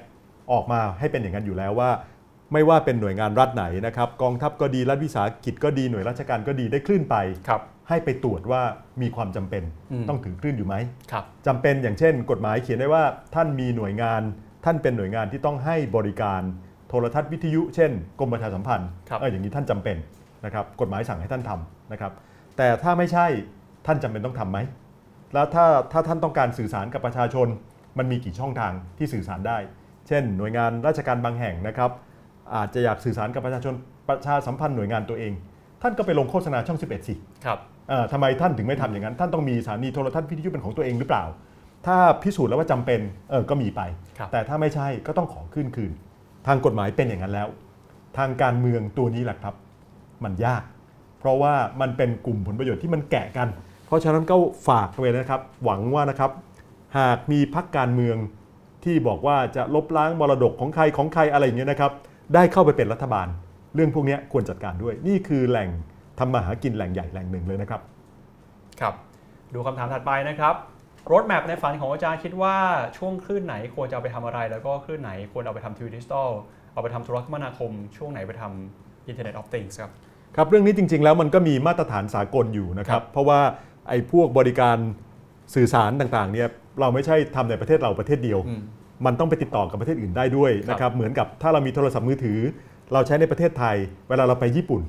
ออกมาให้เป็นอย่างนั้นอยู่แล้วว่า ไม่ว่าเป็นหน่วยงานรัฐไหนนะครับกองทัพก็ดีรัฐวิสาหกิจก็ดีหน่วยราชการก็ดีได้คลื่นไปครับให้ไปตรวจว่ามีความจำเป็นอืมต้องถือคลื่นอยู่ไหมครับจำเป็นอย่างเช่น กฎหมายเขียนได้ว่าท่านมีหน่วยงาน ท่านเป็นหน่วยงานที่ต้องให้บริการโทรทัศน์วิทยุ เช่นกรมประชาสัมพันธ์ครับเอออย่างนี้ท่านจำเป็นนะครับกฎหมายสั่งให้ท่านทำนะครับ แต่ถ้าไม่ใช่ท่านจำเป็นต้องทำไหม แล้วถ้าถ้าท่านต้องการสื่อสารกับประชาชน มันมีกี่ช่องทางที่สื่อสารได้ เช่น หน่วยงานราชการบางแห่งนะครับ อาจจะอยากสื่อสารกับประชาชนประชาสัมพันธ์หน่วยงานตัวเอง ท่านก็ไปลงโฆษณาช่อง 11 สิครับเอ่อทำไมท่านถึงไม่ทำอย่างนั้น ท่านต้องมีสถานีโทรทัศน์วิทยุเป็นของตัวเองหรือเปล่า ถ้าพิสูจน์แล้วว่าจำเป็นเออก็มีไปครับแต่ถ้าไม่ใช่ก็ต้องขอขึ้นคืน ทางกฎหมายเป็นอย่างนั้นแล้ว ทางการเมืองตัวนี้แหละครับ มันยาก เพราะว่ามันเป็นกลุ่มผลประโยชน์ที่มันแกะกัน เพราะฉะนั้นก็ฝากไว้นะครับ หวังว่านะครับ หากมีพักการเมืองที่บอกว่าจะลบล้างมรดกของใครของใครอะไรอย่างเงี้ยนะครับ ได้เข้าไปเป็นรัฐบาล เรื่องพวกนี้ควรจัดการด้วย นี่คือแหล่งทำมาหากินแหล่งใหญ่แหล่งหนึ่งเลยนะครับ ครับ ดูคำถามถัดไปนะครับรถแมพในฝันของอาจารย์คิดว่าช่วงคลื่นไหนควรจะเอาไปทำอะไร แล้วก็คลื่นไหนควรเอาไปทำทีวีดิจิตอลเอาไปทำโทรคมนาคม ช่วงไหนไปทำ Internet of Things ครับ ครับเรื่องนี้จริง ๆ แล้วมันก็มีมาตรฐานสากลอยู่นะครัครับเพราะว่าไอ้พวกบริการสื่อสารต่างๆเนี่ยเราไม่ใช่ทำในประเทศเราประเทศเดียวอืมมันต้องไปติดต่อกับประเทศอื่นได้ด้วยครับนะครับเหมือนกับถ้าเรามีโทรศัพท์มือถือ เราใช้ในประเทศไทย เวลาเราไปญี่ปุ่น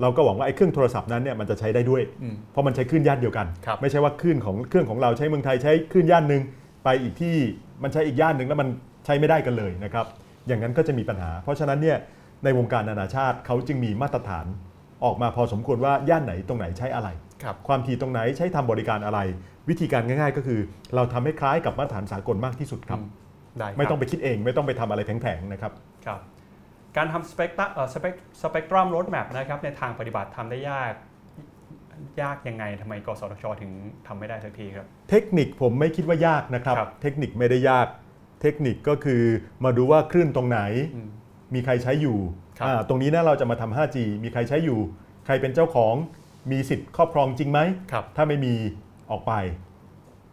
เราก็หวังว่าไอ้เครื่องโทรศัพท์นั้นเนี่ยมันจะใช้ได้ด้วยอืมเพราะมันใช้คลื่นย่านเดียวกันครับไม่ใช่ว่าคลื่นของเครื่องของเราใช้เมืองไทยใช้คลื่นย่านหนึ่งไปอีกที่มันใช้อีกย่านหนึ่งแล้วมันใช้ไม่ได้กันเลยนะครับอย่างนั้นก็จะมีปัญหา เพราะฉะนั้นเนี่ยในวงการนานาชาติเขาจึงมีมาตรฐาน ออกมาพอสมควรว่าย่านไหนตรงไหนใช้อะไรครับความถี่ตรงไหนใช้ทำบริการอะไร วิธีการง่าย ๆ ก็คือ เราทำให้คล้ายกับมาตรฐานสากลมากที่สุดครับอืมได้ครับไม่ต้องไปคิดเองไม่ต้องไปทำอะไรแผงๆนะครับครับ การทำสเปกตรัมเอ่อสเปกสเปกตรัมรถแมพนะครับในทางปฏิบัติทำได้ยากยากยังไงทำไมกสทช ถึงทำไม่ได้สักทีครับ เทคนิคผมไม่คิดว่ายากนะครับครับเทคนิคไม่ได้ยาก เทคนิคก็คือมาดูว่าคลื่นตรงไหนอืมมีใครใช้อยู่ครับอ่า ตรงนี้นะเราจะมาทำ 5G มีใครใช้อยู่ ใครเป็นเจ้าของมีสิทธิ์ครอบครองจริงไหมครับถ้าไม่มีออกไป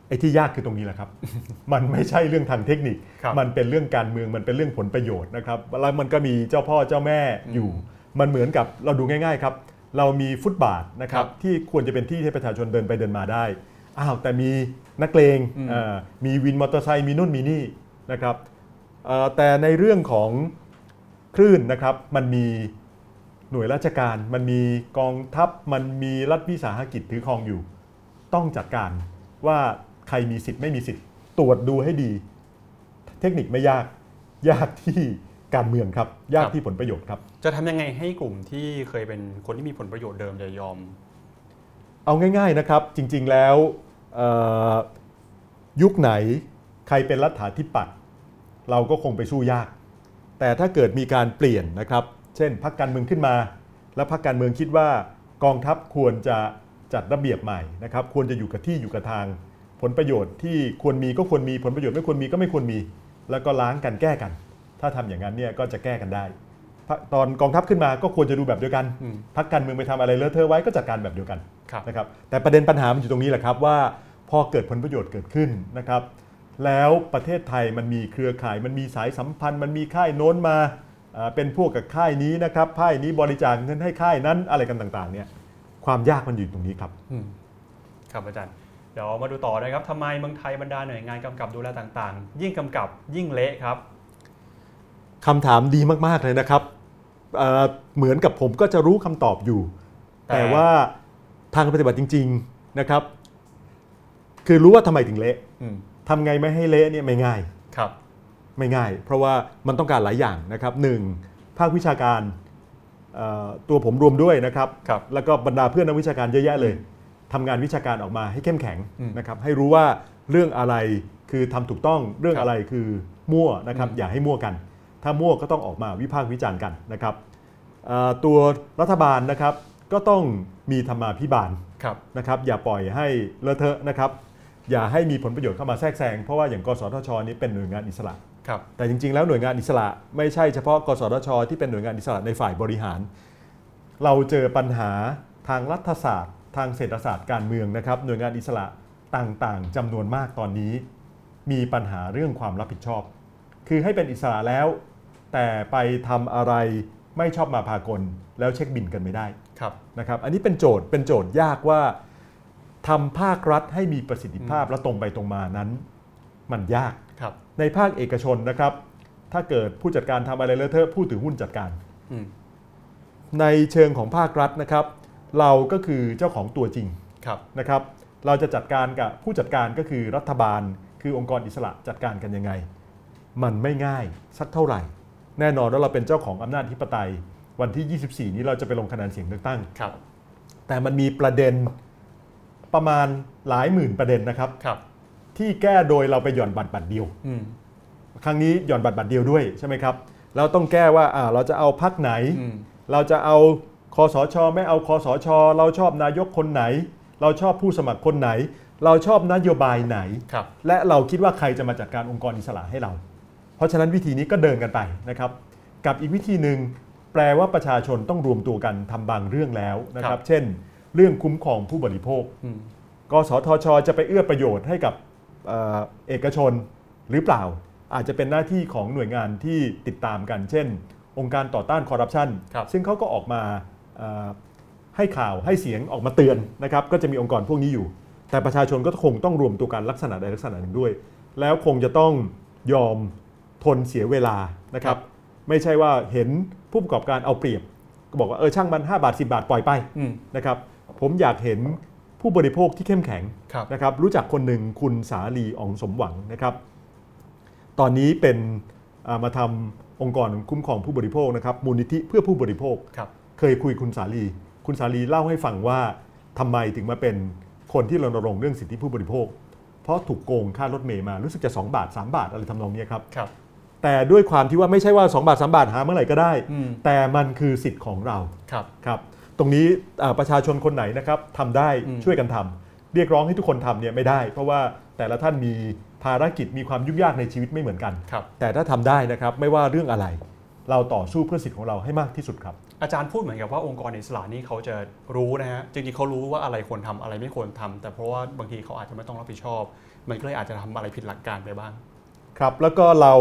ไอ้ที่ยากคือตรงนี้แหละครับ มันไม่ใช่เรื่องทางเทคนิคครับมันเป็นเรื่องการเมืองมันเป็นเรื่องผลประโยชน์นะครับแล้วมันก็มีเจ้าพ่อเจ้าแม่อยู่ มันเหมือนกับเราดูง่าย ๆครับ เรามีฟุตบาทนะครับครับที่ควรจะเป็นที่ให้ประชาชนเดินไปเดินมาได้อ้าวแต่มีนักเลงอืมอ่ามีวินมอเตอร์ไซค์มีนู่นมีนี่นะครับเอ่อแต่ในเรื่องของ คลื่นนะครับมันมีหน่วยราชการ มันมีกองทัพมันมีรัฐวิสาหกิจถือครองอยู่ ต้องจัดการว่าใครมีสิทธิ์ไม่มีสิทธิ์ ตรวจดูให้ดี เทคนิคไม่ยากยากที่การเมืองครับ ยากครับที่ผลประโยชน์ครับ จะทำยังไงให้กลุ่มที่เคยเป็นคนที่มีผลประโยชน์เดิมจะยอม เอาง่าย ๆนะครับ จริง ๆแล้วเอ่อยุคไหนใครเป็นรัฐาธิปัตย์เราก็คงไปสู้ยาก แต่ถ้าเกิดมีการเปลี่ยนนะครับ เช่นพรรคการเมืองขึ้นมา แล้วพรรคการเมืองคิดว่ากองทัพควรจะจัดระเบียบใหม่นะครับ ควรจะอยู่กับที่อยู่กับทาง ผลประโยชน์ที่ควรมีก็ควรมีผลประโยชน์ไม่ควรมีก็ไม่ควรมี แล้วก็ล้างกันแก้กัน ถ้าทำอย่างนั้นเนี่ยก็จะแก้กันได้พรรคตอนกองทัพขึ้นมาก็ควรจะดูแบบเดียวกันอืมพรรคการเมืองไปทำอะไรเลอะเทอะไว้ก็จัดการแบบเดียวกันครับนะครับแต่ประเด็นปัญหามันอยู่ตรงนี้แหละครับว่าพอเกิดผลประโยชน์เกิดขึ้นนะครับ แล้วประเทศไทยมันมีเครือข่าย มันมีสายสัมพันธ์ มันมีค่ายโน้นมาอ่าเป็นพวกกับค่ายนี้นะครับค่ายนี้บริจาคเงินให้ค่ายนั้นอะไรกันต่างๆเนี่ยความยากมันอยู่ตรงนี้ครับอืมครับอาจารย์เดี๋ยวมาดูต่อนะครับทำไมเมืองไทยบรรดาหน่วยงานกำกับดูแลต่างๆ ยิ่งกำกับยิ่งเละครับคำถามดีมากๆเลยนะครับเอ่อเหมือนกับผมก็จะรู้คำตอบอยู่แต่แต่ว่าทางปฏิบัติจริง ๆนะครับ คือรู้ว่าทำไมถึงเละอืม ทำไงไม่ให้เละเนี่ยไม่ง่ายครับ ไม่ง่าย เพราะว่ามันต้องการหลายอย่างนะครับหนึ่งภาควิชาการเอ่อตัวผมรวมด้วยนะครับครับแล้วก็บรรดาเพื่อนนักวิชาการเยอะแยะเลยทำงานวิชาการออกมาให้เข้มแข็งอืมนะครับให้รู้ว่าเรื่องอะไรคือทำถูกต้องเรื่องครับอะไรคือมั่วนะครับอืมอย่าให้มั่วกัน ถ้ามั่วก็ต้องออกมาวิพากษ์วิจารณ์กันนะครับเอ่อตัวรัฐบาลนะครับก็ต้องมีธรรมาภิบาลครับนะครับอย่าปล่อยให้เลอะเทอะนะครับ อย่าให้มีผลประโยชน์เข้ามาแทรกแซงเพราะว่าอย่างกสทชนี้เป็นหน่วยงานอิสระครับแต่จริงๆ แล้วหน่วยงานอิสระไม่ใช่เฉพาะ กสทช ที่เป็นหน่วยงานอิสระในฝ่ายบริหาร เราเจอปัญหาทางรัฐศาสตร์ ทางเศรษฐศาสตร์การเมืองนะครับ หน่วยงานอิสระต่างๆจำนวนมากตอนนี้ มีปัญหาเรื่องความรับผิดชอบ คือให้เป็นอิสระแล้ว แต่ไปทำอะไรไม่ชอบมาพากลแล้วเช็คบินกันไม่ได้ครับนะครับ อันนี้เป็นโจทย์เป็นโจทย์ยากว่า ทำภาครัฐให้มีประสิทธิภาพและตรงไปตรงมานั้น มันยากครับในภาคเอกชนนะครับ ถ้าเกิดผู้จัดการทำอะไรเลอะเทอะผู้ถือหุ้นจัดการอืมในเชิงของภาครัฐนะครับ เราก็คือเจ้าของตัวจริงครับนะครับ เราจะจัดการกับผู้จัดการก็คือรัฐบาล คือองค์กรอิสระจัดการกันยังไง มันไม่ง่ายสักเท่าไหร่ แน่นอนว่าเราเป็นเจ้าของอำนาจธิปไตย วันที่ 24 นี้เราจะไปลงคะแนนเสียงเลือกตั้งครับแต่มันมีประเด็น ประมาณหลายหมื่นประเด็นนะครับครับ ที่แก้โดยเราไปหย่อนบัตรบัตรเดียวอืมครั้งนี้หย่อนบัตรบัตรเดียวด้วยใช่ไหมครับเราต้องแก้ว่าอ่าเราจะเอาพักไหนอืมเราจะเอาคอสชไม่เอาคอสชเราชอบนายกคนไหน เราชอบผู้สมัครคนไหน เราชอบนโยบายไหนครับและเราคิดว่าใครจะมาจัดการองค์กรอิสระให้เรา เพราะฉะนั้นวิธีนี้ก็เดินกันไปนะครับ กับอีกวิธีหนึ่งแปลว่าประชาชนต้องรวมตัวกันทำบางเรื่องแล้วนะคครัรับบเช่น เรื่องคุ้มครองผู้บริโภคอืมกสทช จะไปเอื้อประโยชน์ให้กับเอ่อเอกชนหรือเปล่า อาจจะเป็นหน้าที่ของหน่วยงานที่ติดตามกัน เช่น องค์การต่อต้านคอร์รัปชันครับซึ่งเขาก็ออกมาเอ่อให้ข่าวให้เสียงออกมาเตือนนะครับก็จะมีองค์กรพวกนี้อยู่ แต่ประชาชนก็คงต้องรวมตัวกันลักษณะใดลักษณะหนึ่งด้วย แล้วคงจะต้องยอมทนเสียเวลานะครับ ไม่ใช่ว่าเห็นผู้ประกอบการเอาเปรียบ ก็บอกว่าเออช่างมัน 5 บาท 10 บาทปล่อยไปอืมนะครับ ผมอยากเห็นผู้บริโภคที่เข้มแข็งครับนะครับรู้จักคนหนึ่งคุณสาลีอองสมหวังนะครับ ตอนนี้เป็นอ่ามาทำองค์กรคุ้มครองผู้บริโภคนะครับมูลนิธิเพื่อผู้บริโภคครับเคยคุยคุณสาลี คุณสาลีเล่าให้ฟังว่าทำไมถึงมาเป็นคนที่รณรงค์เรื่องสิทธิผู้บริโภค เพราะถูกโกงค่ารถเมย์มารู้สึกจะ 2 บาท 3 บาทอะไรทำนองเนี้ยครับครับแต่ด้วยความที่ว่าไม่ใช่ว่า 2 บาท 3 บาทหาเมื่อไหร่ก็ได้อืมแต่มันคือสิทธิ์ของเราครับครับ ตรงนี้อ่าประชาชนคนไหนนะครับทำได้อืมช่วยกันทำเรียกร้องให้ทุกคนทำเนี่ยไม่ได้ เพราะว่าแต่ละท่านมีภารกิจมีความยุ่งยากในชีวิตไม่เหมือนกันครับแต่ถ้าทำได้นะครับไม่ว่าเรื่องอะไร เราต่อสู้เพื่อสิทธิ์ของเราให้มากที่สุดครับ อาจารย์พูดเหมือนกับว่าองค์กรอิสระนี่เขาจะรู้นะฮะจริงๆเขารู้ว่าอะไรควรทำอะไรไม่ควรทำแต่เพราะว่าบางทีเขาอาจจะไม่ต้องรับผิดชอบ มันก็เลยอาจจะทำอะไรผิดหลักการไปบ้างครับแล้วก็เรา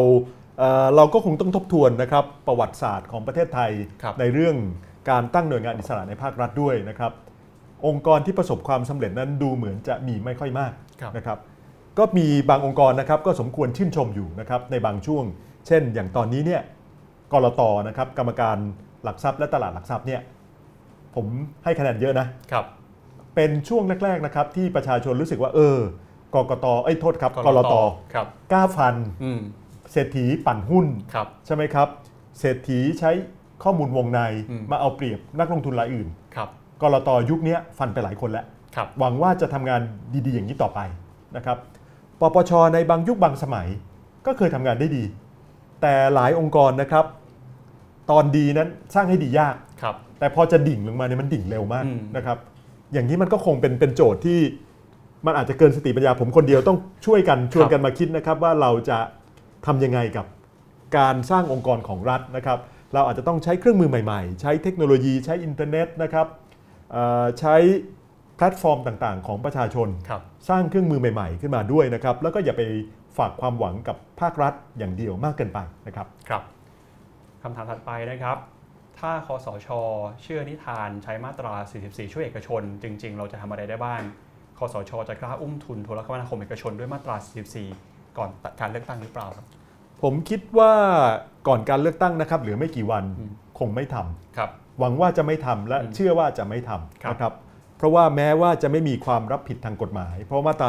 เอ่อเราก็คงต้องทบทวนนะครับประวัติศาสตร์ของประเทศไทยครับในเรื่อง การตั้งหน่วยงานอิสระในภาครัฐด้วยนะครับ องค์กรที่ประสบความสำเร็จนั้นดูเหมือนจะมีไม่ค่อยมากครับนะครับ ก็มีบางองค์กรนะครับก็สมควรชื่นชมอยู่นะครับในบางช่วง เช่น อย่างตอนนี้เนี่ยกรตนะครับกรรมการหลักทรัพย์และตลาดหลักทรัพย์เนี่ยผมให้คะแนนเยอะนะครับเป็นช่วงแรกๆนะครับที่ประชาชนรู้สึกว่าเออกกตเอ้ยโทษครับกรตครับกล้าฟันอืมเศรษฐีปั่นหุ้นครับใช่ไหมครับ เศรษฐีใช้ ข้อมูลวงในอืมมาเอาเปรียบนักลงทุนรายอื่นครับกรตยุคเนี้ยฟันไปหลายคนแล้วครับหวังว่าจะทำงานดีๆอย่างนี้ต่อไปนะครับปปชในบางยุคบางสมัยก็เคยทำงานได้ดี แต่หลายองค์กรนะครับ ตอนดีนั้นสร้างให้ดียากครับแต่พอจะดิ่งลงมาเนี่ยมันดิ่งเร็วมากอืมนะครับ อย่างนี้มันก็คงเป็นเป็นโจทย์ที่มันอาจจะเกินสติปัญญาผมคนเดียวต้องช่วยกันชวนกันมาคิดนะครับ ว่าเราจะทำยังไงกับการสร้างองค์กรของรัฐนะครับ เราอาจจะต้องใช้เครื่องมือใหม่ๆ ใช้เทคโนโลยีใช้อินเทอร์เน็ตนะครับเอ่อใช้แพลตฟอร์มต่างๆ ของประชาชนครับสร้างเครื่องมือใหม่ ๆ ขึ้นมาด้วยนะครับ แล้วก็อย่าไปฝากความหวังกับภาครัฐอย่างเดียวมากเกินไปนะครับครับคำถามถัดไปนะครับ ถ้าคอสช เชื่อนิทานใช้มาตรา 44 ช่วยเอกชน จริง ๆ เราจะทำอะไรได้บ้างคอสช จะกล้าอุ้มทุนโทรคมนาคมเอกชนด้วยมาตรา 44 ก่อนการเลือกตั้งหรือเปล่าครับ ผมคิดว่าก่อนการเลือกตั้งนะครับเหลือไม่กี่วันอืมคงไม่ทำครับ หวังว่าจะไม่ทำและอืมเชื่อว่าจะไม่ทครับำนะครับเพราะว่าแม้ว่าจะไม่มีความรับผิดทางกฎหมาย เพราะมาตรา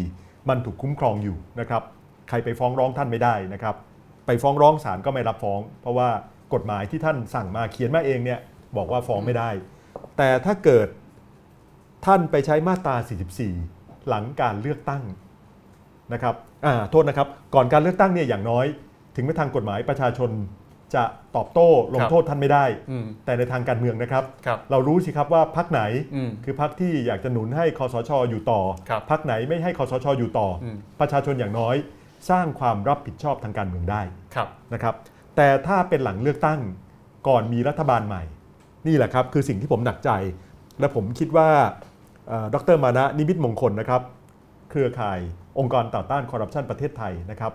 44มันถูกคุ้มครองอยู่นะครับใครไปฟ้องร้องท่านไม่ได้นะครับ ไปฟ้องร้องศาลก็ไม่รับฟ้อง เพราะว่ากฎหมายที่ท่านสั่งมาเขียนมาเองเนี่ยบอกว่าฟ้องไม่ได้ แต่ถ้าเกิดท่านไปใช้มาตรา 44 หลังการเลือกตั้งนะครับอ่า โทษนะครับ ก่อนการเลือกตั้งเนี่ยอย่างน้อย ถึงแม้ทางกฎหมายประชาชนจะตอบโต้ลงโทษท่านไม่ได้อืมแต่ในทางการเมืองนะครับครับเรารู้สิครับว่าพักไหนอืมคือพักที่อยากจะหนุนให้คอสชอยู่ต่อครับพักไหนไม่ให้คอสชอยู่ต่ออมประชาชนอย่างน้อย สร้างความรับผิดชอบทางการเมืองได้ครับนะครับแต่ถ้าเป็นหลังเลือกตั้งก่อนมีรัฐบาลใหม่ นี่แหละครับคือสิ่งที่ผมหนักใจ และผมคิดว่าเอ่อดรมานะนิมิตมงคลนะครับ เครือข่าย องค์กรต่อต้านคอร์รัปชันประเทศไทยนะครับ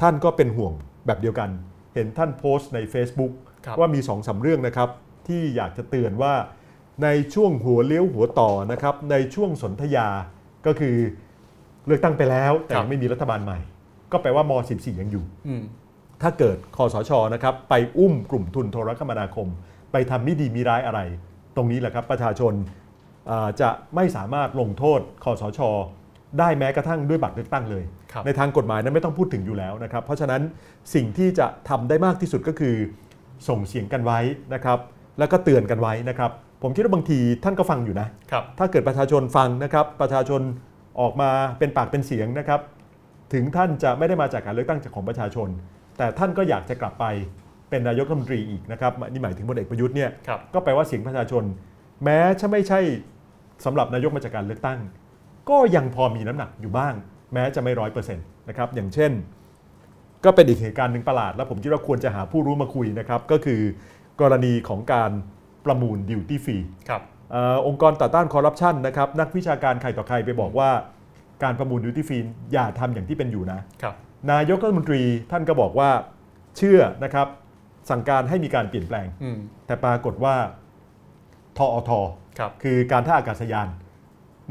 ท่านก็เป็นห่วงแบบเดียวกัน เห็นท่านโพสต์ใน Facebook ครับว่ามี2อสาเรื่องนะครับ ที่อยากจะเตือนว่าในช่วงหัวเลี้ยวหัวต่อนะครับ ในช่วงสนธยาก็คือเลือกตั้งไปแล้ว แต่ครับยังไม่มีรัฐบาลใหม่ ก็แปลว่าม .14 ยังอยู่อืมถ้าเกิดคอสชนะครับ ไปอุ้มกลุ่มทุนโทรคมนาคม ไปทำมิดีมีร้ายอะไร ตรงนี้แหละครับประชาชนอ่าจะไม่สามารถลงโทษคอสช ได้แม้กระทั่งด้วยบัตรเลือกตั้งเลยครับในทางกฎหมายนั้นไม่ต้องพูดถึงอยู่แล้วนะครับ เพราะฉะนั้นสิ่งที่จะทำได้มากที่สุดก็คือ ส่งเสียงกันไว้นะครับ แล้วก็เตือนกันไว้นะครับ ผมคิดว่าบางทีท่านก็ฟังอยู่นะครับถ้าเกิดประชาชนฟังนะครับ ประชาชนออกมาเป็นปากเป็นเสียงนะครับ ถึงท่านจะไม่ได้มาจากการเลือกตั้งจากของประชาชน แต่ท่านก็อยากจะกลับไปเป็นนายกรัฐมนตรีอีกนะครับนี่หมายถึงพลเอกประยุทธ์เนี่ยครับก็แปลว่าเสียงประชาชน แม้จะไม่ใช่สำหรับนายกมาจากการเลือกตั้ง ก็ยังพอมีน้ำหนักอยู่บ้าง แม้จะไม่ร้อยเปอร์เซ็นต์นะครับอย่างเช่น ก็เป็นอีกเหตุการณ์หนึ่งประหลาด แล้วผมคิดว่าควรจะหาผู้รู้มาคุยนะครับก็คือกรณีของการประมูลดิวตี้ฟรีครับองค์กรต่อต้านคอร์รัปชันนะครับนักวิชาการใครต่อใครไปบอกว่าการประมูลดิวตี้ฟรีอย่าทำอย่างที่เป็นอยู่นะครับนายกรัฐมนตรีท่านก็บอกว่าเชื่อนะครับสั่งการให้มีการเปลี่ยนแปลงอืมแต่ปรากฏว่าทอทครับคือการท่าอากาศยาน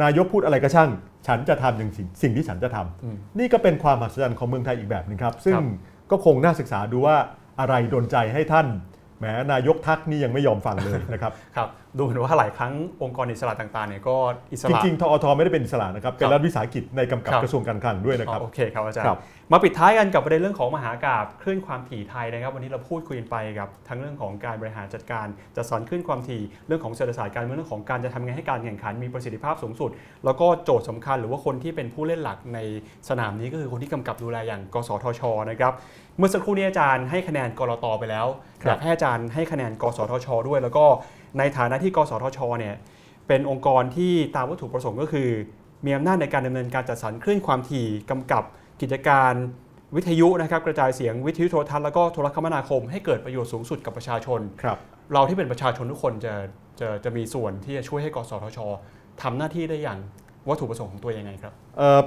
นายกพูดอะไรก็ช่าง ฉันจะทำอย่างสิ่งสิ่งที่ฉันจะทำอืมนี่ก็เป็นความมหัศจรรย์ของเมืองไทยอีกแบบหนึงครับ ซึ่งครับก็คงน่าศึกษาดูว่าอะไรโดนใจให้ท่านแหมนายกทักนี่ยังไม่ยอมฟังเลยนะครับ ครับดูเหมือนว่าหลายครั้งองค์กรอิสระต่างๆเนี่ยก็อิสจระ ริงๆทอทไม่ได้เป็นอิสระนะครับ เป็นครับรัฐวิสาหกิจในกำกับครับ กระทรวงการคลังด้วยนะอ๋คอรับโอเคครับอาจารครัย์บ มาปิดท้ายกันกับประเด็นเรื่องของมหากาบคลื่นความถี่ไทยนะครับ วันนี้เราพูดคุยกันไปกับทั้งเรื่องของการบริหารจัดการจัดสรรคลื่นความถี่เรื่องของเศรษฐศาสตร์การเมืองเรื่องของการจะทำยังไงให้การแข่งขันมีประสิทธิภาพสูงสุด แล้วก็โจทย์สำคัญหรือว่าคนที่เป็นผู้เล่นหลักในสนามนี้ก็คือคนที่กำกับดูแลอย่าง กสทชนะครับเมื่อสักครู่นี้อาจารย์ให้คะแนนกรตไปแล้วครับอยากให้อาจารย์ให้คะแนน กสทช ด้วย แล้วก็ในฐานะที่กสทชเนี่ยเป็นองค์กรที่ตามวัตถุประสงค์ก็คือ มีอำนาจในการดำเนินการจัดสรรคลื่นความถี่กำกับ กิจการวิทยุนะครับกระจายเสียงวิทยุโทรทัศน์แล้วก็โทรคมนาคมให้เกิดประโยชน์สูงสุดกับประชาชนครับเราที่เป็นประชาชนทุกคนจะจะจะมีส่วนที่จะช่วยให้กสทชทำหน้าที่ได้อย่างวัตถุประสงค์ของตัวยังไงครับเอ่อ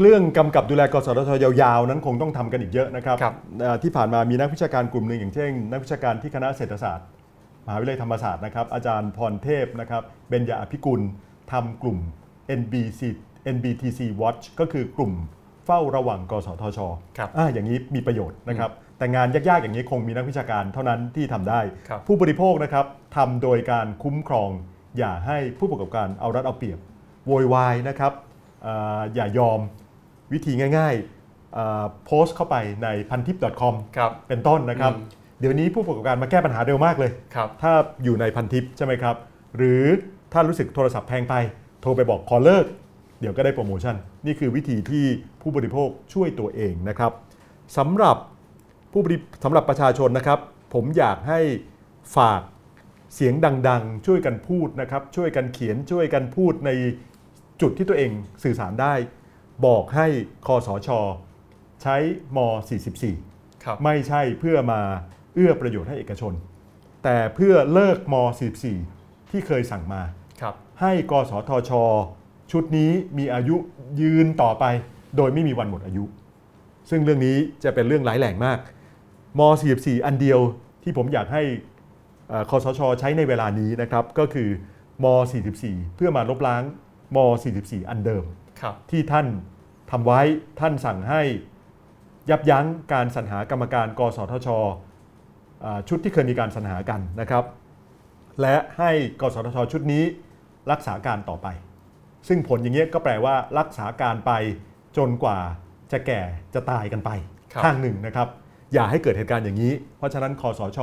เรื่องกำกับดูแลกสทชยาวๆ นั้นคงต้องทำกันอีกเยอะนะครับครับเอ่อที่ผ่านมามีนักวิชาการกลุ่มหนึ่งอย่างเช่น นักวิชาการที่คณะเศรษฐศาสตร์มหาวิทยาลัยธรรมศาสตร์นะครับอาจารย์พรเทพนะครับเบญญาอภิกุลทำกลุ่ม NBC NBTC Watch ก็คือกลุ่ม เฝ้าระวังกสทชครับอ่าอย่างนี้มีประโยชน์นะครับ แต่งานยากๆอย่างนี้คงมีนักวิชาการเท่านั้นที่ทำได้ ครับผู้บริโภคนะครับทำโดยการคุ้มครอง อย่าให้ผู้ประกอบการเอารัดเอาเปรียบ โวยวายนะครับอ่าอย่ายอมวิธีง่ายๆอ่าโพสต์เข้าไปในพันทิป .com ครับเป็นต้นนะครับ อืม เดี๋ยวนี้ผู้ประกอบการมาแก้ปัญหาเร็วมากเลย ครับ ถ้าอยู่ในพันทิปใช่ไหมครับ หรือถ้ารู้สึกโทรศัพท์แพงไป โทรไปบอกขอเลิก เดี๋ยวก็ได้โปรโมชั่น นี่คือวิธีที่ผู้บริโภคช่วยตัวเองนะครับสำหรับผู้บริสำหรับประชาชนนะครับ ผมอยากให้ฝากเสียงดังๆ ช่วยกันพูดนะครับ ช่วยกันเขียนช่วยกันพูดในจุดที่ตัวเองสื่อสารได้ บอกให้คอสช ใช้ม 44ครับไม่ใช่เพื่อมาเอื้อประโยชน์ให้เอกชน แต่เพื่อเลิกม 44 ที่เคยสั่งมาครับให้กสทช ชุดนี้มีอายุยืนต่อไป โดยไม่มีวันหมดอายุ ซึ่งเรื่องนี้จะเป็นเรื่องร้ายแรงมากม 44 อันเดียวที่ผมอยากให้เอ่อคสช ใช้ในเวลานี้นะครับ ก็คือม 44 เพื่อมาลบล้างม 44 อันเดิมครับที่ท่านทำไว้ท่านสั่งให้ยับยั้งการสรรหากรรมการกสทชอ่าชุดที่เคยมีการสรรหากันนะครับ และให้กสทช ชุดนี้รักษาการต่อไป ซึ่งผลอย่างเงี้ยก็แปลว่ารักษาการไปจนกว่าจะแก่จะตายกันไปครับข้างหนึ่งนะครับ อย่าให้เกิดเหตุการณ์อย่างนี้ เพราะฉะนั้นคอสช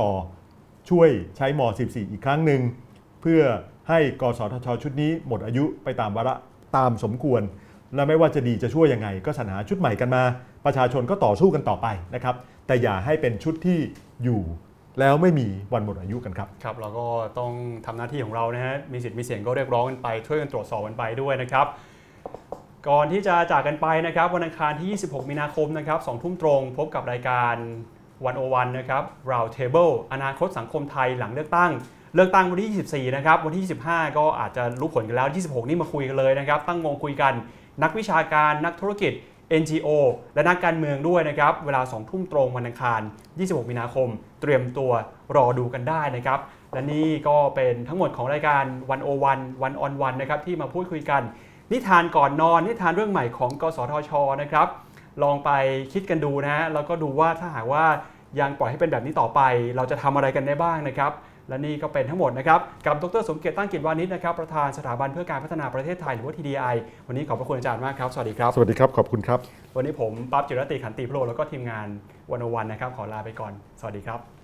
ช่วยใช้ม 14 อีกครั้งหนึ่งเพื่อให้กสทช ชุดนี้หมดอายุไปตามวาระตามสมควร และไม่ว่าจะดีจะช่วยยังไง ก็สรรหาชุดใหม่กันมา ประชาชนก็ต่อสู้กันต่อไปนะครับ แต่อย่าให้เป็นชุดที่อยู่ แล้วไม่มีวันหมดอายุกันครับครับ เราก็ต้องทำหน้าที่ของเรานะฮะมีสิทธิ์มีเสียงก็เรียกร้องกันไป ช่วยกันตรวจสอบกันไปด้วยนะครับ ก่อนที่จะจากกันไปนะครับวันอังคารที่ 26 มีนาคมนะครับ2ทุ่มตรง พบกับรายการวันโอวันนะครับ Round Table อนาคตสังคมไทยหลังเลือกตั้ง เลือกตั้งวันที่ 24 นะครับ วันที่ 25 ก็อาจจะรู้ผลกันแล้ว 26 นี่มาคุยกันเลยนะครับ ตั้งวงคุยกัน นักวิชาการนักธุรกิจ NGO และนักการเมืองด้วยนะครับ เวลา 2 ทุ่มตรงวันอังคาร 26 มีนาคม เตรียมตัวรอดูกันได้นะครับ และนี่ก็เป็นทั้งหมดของรายการวันโอวันวันออนวันนะครับที่มาพูดคุยกัน นิทานก่อนนอน นิทานเรื่องใหม่ของกสทชนะครับ ลองไปคิดกันดูนะฮะแล้วก็ดูว่าถ้าหากว่ายังปล่อยให้เป็นแบบนี้ต่อไป เราจะทำอะไรกันได้บ้างนะครับ และนี่ก็เป็นทั้งหมดนะครับ กับดรสมเกียรติตั้งกิจวานิชนะครับ ประธานสถาบันเพื่อการพัฒนาประเทศไทยหรือว่า TDI วันนี้ขอบพระคุณอาจารย์มากครับ สวัสดีครับ สวัสดีครับ ขอบคุณครับ วันนี้ผมปั๊บจิรติขันติโปรแล้วก็ทีมงานวันวันนะครับ ขอลาไปก่อน สวัสดีครับ